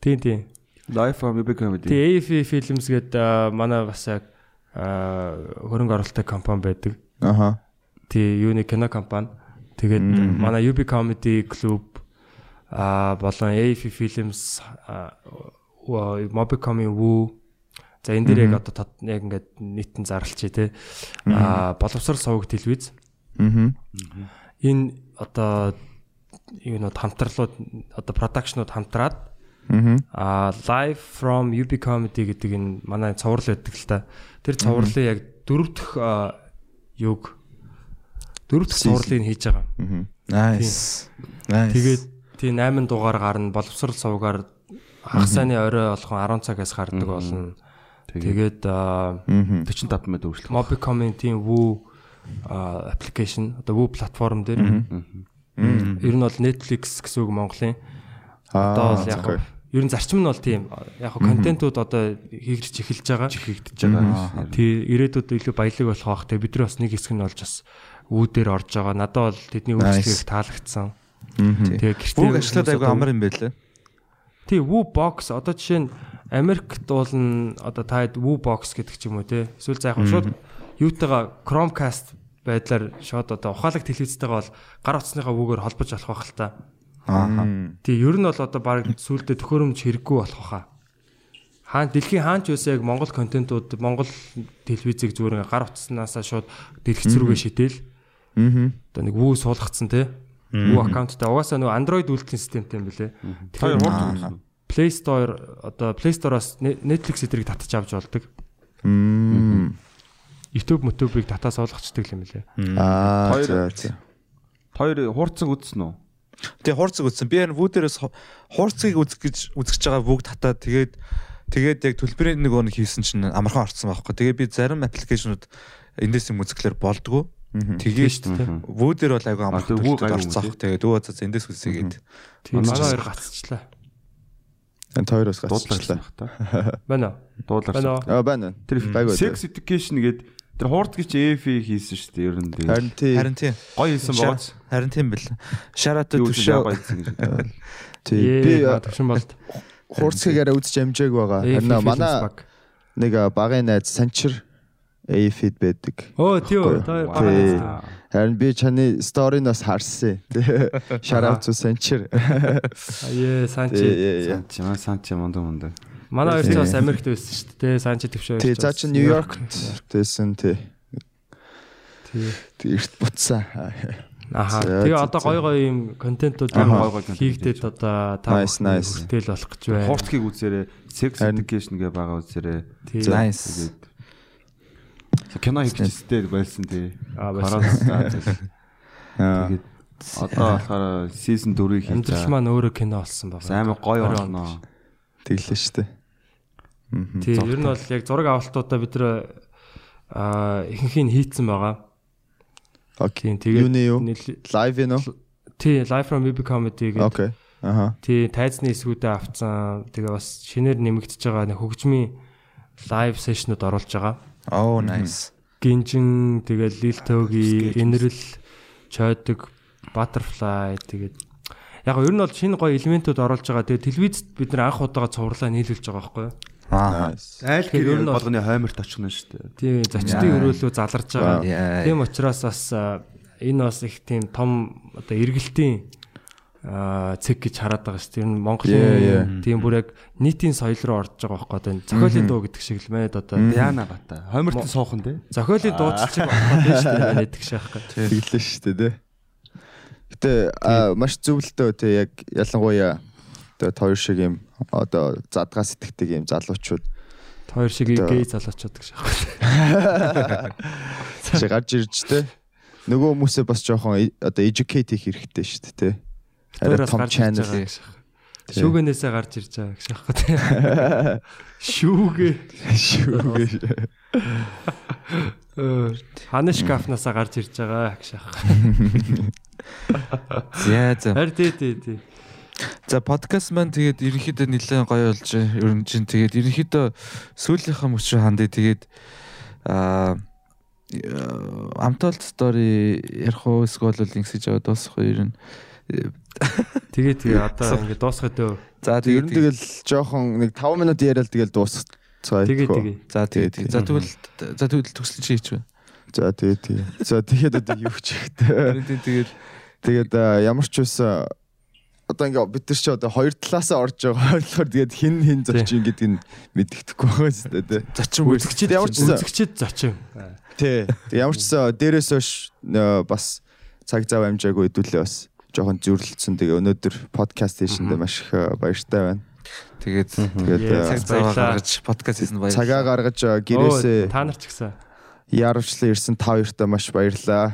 Тий тий. Life from Epic Comedy. Тий AFI Films гэдэг а, манай бас яг хөрөнгө оруулалттай компани байдаг. Аха. Тий юуны кино компани. Тэгээд манай UB Comedy Club а болон AFI Films Mobicom-ийн Woo За энэ дээр яг одоо яг ингээд нийтэн зарлчээ те. А боловсрал сувг телевиз. Мгм. Энэ одоо юу нөт хамтарлууд одоо продакшнууд хамтраад Мгм. а live from UB comedy гэдэг энэ манай цуврал байдаг л та. Тэр цувралын яг дөрөв дэх юг дөрөв дэх цувралыг хийж байгаа. Nice. Nice. Тэгээд тийм 8 дугаар гарна боловсрал сувгаар хагасааны орой болгон 10 цагаас гардаг болно. Тэгээд а, Мгм. 45 минут өөрчлөх. Mobicom-ийн тийм Woo application одоо Woo платформ дээр ер нь бол Netflix гэсэн үг Монголын одоо бол яг ер нь зарчим нь бол тийм яг контентууд одоо хийгдэж эхэлж байгаа. Хийгдэж байгаа. Тий ирээдүйд илүү баялаг болох бах. Тэгээ бид нар бас нэг хэсэг нь болж бас үүдээр орж байгаа. Надад бол тэдний үйлчлэгийг таалагдсан. Тэгээ гэртээ Бүгд ажлаад айгу амар юм байлаа. Тий Woo Box одоо жишээ нь Америкт н одоо та хэд Woo Box гэдэг ч юм уу те. Эсвэл за яг хөө шууд юутайгаа Chromecast байдлаар шууд одоо ухаалаг телевизтэйгээ бол гар утасныхаа вүүгээр холбож болох байх л та. Аа. Тий ер нь бол одоо баг сүултээ төхөөрөмж хэрэггүй болох хаа. Хаан дэлхийн хаанч байсан яг Монгол контентууд Монгол телевизийг зүгээр гар утаснаас шууд дэлгэц рүүгээ шидэл. Мгм. Одоо нэг Woo суулгацсан те. Woo аккаунттай угаасаа нөгөө Android үйлдвэрлэлийн системтэй юм билэ. Тэр хурд Play Store одоо Play Store-оос Netflix эдрийг татаж авч болдог. Мм. YouTube, YouTube-ыг татаа суулгачдаг юм лээ. Аа Хоёр-. Хоёр хурцаг үзсэн үү? Тэгээ хурцэг үзсэн. Би энэ вүүдэрээс хурцгийг үзэх гэж үзэж байгаа бүгд татаад тэгээд тэгээд яг төлбөрийн нэг өнө хийсэн чинь амархан орцсон байхгүй. Тэгээ би зарим аппликейшнууд эндээс юм үзэхлээр болдгоо. Тэгээ шүү дээ. вүүдэр бол айгу А, амархан тэгээ вүү төлбөрт гайгүй орцсон. юм Тэгээд өө за эндээс үзээгээд. Тийм манай хоёр гацчлаа. Энэ хоёроос гацчлаа. Байна уу? Дуудлаа. Байна уу? Аа байна. Тэр Байгуу. sex education гээд тэр хурдгийч EFI хийсэн шүү дээ ер нь дээ. Харин тий. Харин тийм. Гоё хийсэн бооч. Харин тийм бэл. Шарат Юу төвшөө. гоё хийсэн гэж. Тий. Би төвшин болт. хурцгийгаараа үзэж амжааг байгаа. Харин манай нэг багын найз санчир Feed байдаг. Оо тийм үү. Харин би чаны сторинаас харсан. To санчир. Ээ Санчи. Тий. Санч маа санч мундаг мундаг. Манай хоёр ч бас Америкт байсан шүү дээ. Санчи төвшөө. Тий за чи Нью-Йоркт байсан тий. Тий. Тий эрт буцсан. Аха. Тэгээ одоо гой гой юм контентууд амар Гой гой хийгдээд одоо та nice. хүртэл болох гэж байна. Хурдгийг үзээрэй. Sex education гэ байгаа үзээрэй. Nice. Кино хийчихстэй байсан тий. Аа, байсан. Тэгээд одоо болохоор season 4-ийг хийж байгаа. маань өөрөө кино болсон байна. Амар гоё болно. Тэглээ штэ. Тий, ер нь бол яг зураг авалтуудаа бид нэр аа ихэнх нь хийцэн байгаа. Окей. Тэгээд Юуны юу? Тий, Live from UB Comedy гэдэг. Окей. Аха. Тий, тайзны эсгүүдээ авцсан. Тэгээ бас шинээр нэмэгдэж байгаа нэг хөгжмийн лайв сешнүүд оруулж байгаа. Oh nice. Гинжин, тэгээ Лил Тоги, Инрэл, Чойдог Butterfly тэгээд яг нь ер нь бол шинэ гоё элементүүд оруулж байгаа. Тэгээд телевизэд бид нар анх удаага цувралаа нийлүүлж байгаа байхгүй юу? Аа. Айл гэр болгоны хойморт очих нь шүү дээ. Тийм зочдын өрөөлөө заларж байгаа. Тийм учраас бас энэ бас их тийм том одоо эргэлтийн цэг гэж хараад байгаа шүү дээ. Ер нь. Монголын тийм бүр яг нийтийн соёл руу орж байгаа байхгүй одоо энэ зохиолын дуу гэдэг шиг л манайд одоо Яна бата. Хоймортын суухан те. зохиолын дууч шиг байна шүү дээ манайд гэх шахах. Тэглээ шүү дээ тий. Гэтэ аа, маш зөвлөлтөө тий яг ялангуяа одоо хоёр шиг юм одоо задгаа сэтгэдэг юм залуучууд Хоёр шиг гей залуучууд гэж шахах. чи гарч ирж тий. Нөгөө хүмүүсээ бас жоохон э- одоо educate хийх хэрэгтэй шүү дээ тий. Том гарч ирж байгаа. Тий. Шүүгэнээсээ гарч ирж байгаа гэж шахах. Шүүгээ. шүүгээ. Ханы шкафнасаа гарч ирж байгаа гэж шахах. За за. Харин тий тий тий. За подкаст маань тэгээд ерөнхийдөө нэлээд гоё болж ер нь чинь тэгээд ерөнхийдөө сүүлийнхаа мөчрө хандыг тэгээд аа амтолт стори ярих уу эсвэл ингэсэж яваа дуусах уу ер нь Тэгээ тэгээ одоо ингэ дуусгаад өө. за тэгээд тэгэл жоохон нэг 5 минут яриад тэгэл дуусцгаа. Тэгээ тэгээ. за тэгээд тэгээд- за тэгвэл за тэгвэл төгсөл чи хийч байна За тэгээ тэгээ. За тэгээд одоо юу ч ихтэй. Харин тэгээд Тэгээд ямар ч байсан одоо ингээ бид нар ч одоо хоёр талаасаа орж байгаа болохоор тэгээд хин хин зочин гэдэг нь мэддэхгүй байгаа юм шүү дээ. зочин Үзэгчд ямар ч гэсэн үзэгчд зочин. тий. Тэг ямар ч гэсэн дээрээс хойш бас цаг зав амжаагүй хэдүүлээ бас жоохон зүрлэлсэн. Тэгээ өнөөдөр подкаст хийшэндээ маш их аа, баяртай байна. тэгээд Тэгээд Yeah, аа, цаг цаваа Баярлалаа. гаргаж подкаст хийсэн баярлалаа цагаа гаргаж аа, гэрээсээ та нар ч гэсэн. яарвчлан ирсэн та хоёртаа маш баярлаа.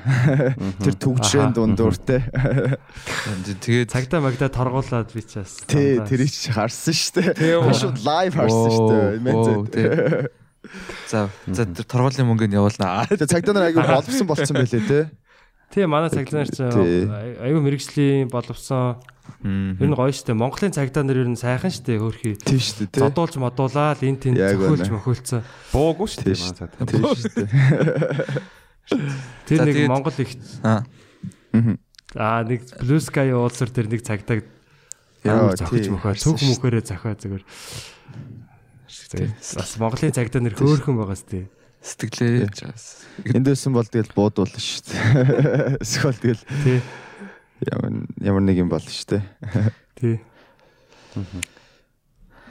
Тэр төгжрэн Аха. дундуур те. тэгээд Цагдаа магдаа торгуулад би ч бас. Тий, тэрийг ч харсан шүү дээ. Шууд лайв харсан шүү дээ. За за тэр торгуулийн мөнгөнд явуулнаа Тэгээ цагдаа нар айгүй боловсон болцсон байлээ те. Тий, манай цагдаа нар ч Тий. аюу мэрэгжлийн боловсон. Ер нь гоё штэ. Монголын цагдаа нар ер нь сайхан штэ хөөрхий. Тийм шүү дээ те. Зодуулж модуулаад эн тэн байна. мөхөөлцөн. Буугүй. Тийм шүү дээ. Тэр нэг Монгол их аа аа нэг Blue Sky уулсар тэр нэг цагдаа Яа, тий. мөхөө цүнх мөхөөрөө зохио зүгээр. Бас Монголын цагдаа нэр хөөрхөн байгаа сте. Сэтгэлээ Эндээсэн бол тэгэл буудуул шүү дээ. Эсвэл тэгэл Тий. ямар ямар нэг юм бол шүү дээ. Тий.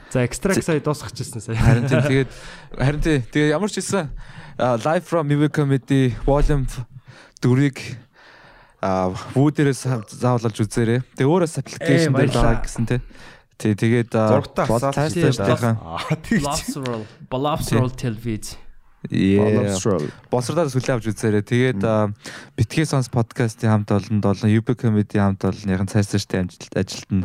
За экстрак сая дуусгачихсан сая. Харин тийм тэгээд харин тийм тэгээд ямар ч хэлсэн live from Mivi comedy volume 4-ыг а вүү дээрээс заавалж үзээрэй. Тэгээ өөрөөс application дээр баярлалаа. байгаа гэсэн тий. Тий тэгээд Зургатаа бодолтой асаалт штайхан. Аа Боловсролоор сүлээ авч үзээрэй. Тэгээд Битгий сонс подкастын хамт олонд олон UB comedy хамт олонныхын цааш цааштай амжилт ажилт нь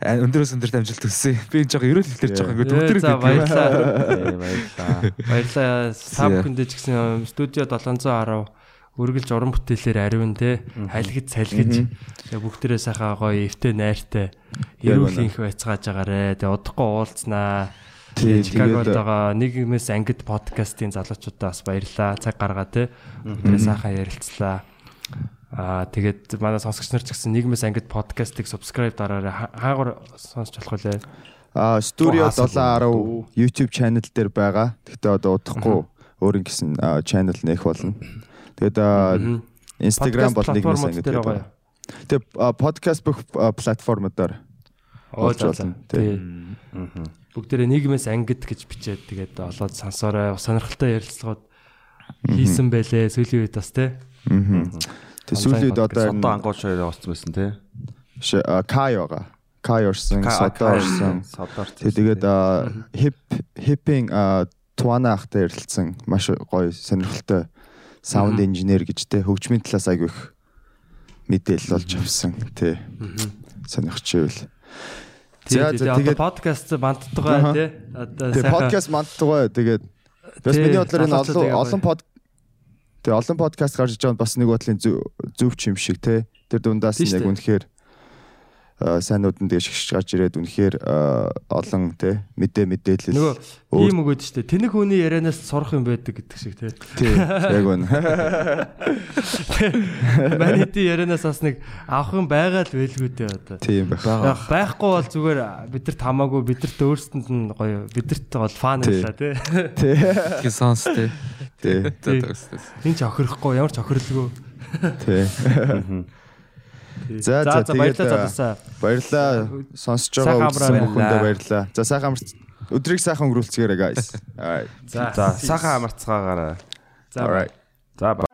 өндөрөөс өндөрт амжилт төсөө. Би энэ жоо ерөөл хэлээр жоо ингээд Ээ, өвтөр За баярлалаа. Баярлалаа. Та бүхэндээ ч гэсэн студио 710 үргэлж уран бүтээлээр ариун те халигд салгиж бүгдээрээ сайхан гоё эвтэй найртай эрүүлхийнх байцгааж агаарэ тэгээ удахгүй уулзнаа Тий, Чикагод байгаа нийгмээс ангид подкастын залуучуудаа бас баярлаа цаг гаргаа те бүгдээ сайхан ярилцлаа Аа тэгээд манай сонсогч нар ч гэсэн нийгмээс ангид подкастыг subscribe дараарай Ха- хаагур сонсч болох үлээ Аа, Studio Оо, хаасаа 710 YouTube channel дээр байгаа. Гэхдээ одоо удахгүй өөр ингэсэн аа, channel нэх болно. Тэгээд аа, Instagram бол платформуд ингэ дээр байгаа. Тэгээд аа, podcast бүх аа, платформудаар олж болно. тий. Тий. Бүгдээрээ нийгмээс ангид гэж бичээд тэгээд олоод сонсоорой. Сонирхолтой ярилцлагууд хийсэн байлээ. Сүүлийн үед бас. Мгм. Тэгээд сүүлийн үед одоо Содо ангууд шоёо оцсон байсан тий. ш- аа, Kai байгаа. Kai орсон, Sodo орсон. Содоор. Тэгээд аа, hip hipping аа, Туана ахтай ярилцсан маш гоё сонирхолтой саунд инженер гэж те хөгжмийн талаас айгүй их мэдээлэл олж авсан тий. Сонирхч ивэл. За, Тэгээд за, тэгээд- подкаст Аха. бандтгаа тий. Одоо Тэгээ подкаст мандтугай тэгээд бас Тий, миний бодлоор энэ олон олон под Тэгээ олон подкаст гарч иж байгаа бас нэг бодлын зөв ч юм шиг те. Тэр дундаас Тий штэ. үнэхээр э, сайнууд нь тэгээ шигш гарч ирээд үнэхээр э, олон те мэдээ мэдээлэл Нөгөө ийм өгөөд штэ. Тэнэг хүний ярианаас сурах юм байдаг гэдэг шиг те. тий яг. Манай хэдийн ярианаас бас нэг авах юм байгаа л байлгүй дээ одоо. Тийм байх. Байхгүй бол зүгээр бидэрт хамаагүй бидэрт өөрсдөнд нь гоё бидэрт бол фан байлаа тий. Тий. Сонс тий. Тий. Энд ч охирохгүй ямар ч охирлгүй. Тий. За за за баярлалаа баярлаа сонсож байгаа бүхэндээ баярлалаа. За сайхан амарч өдрийг сайхан өнгөрүүлцгээрэй guys. Alright. За За сайхан амарцгаагаараа. За. За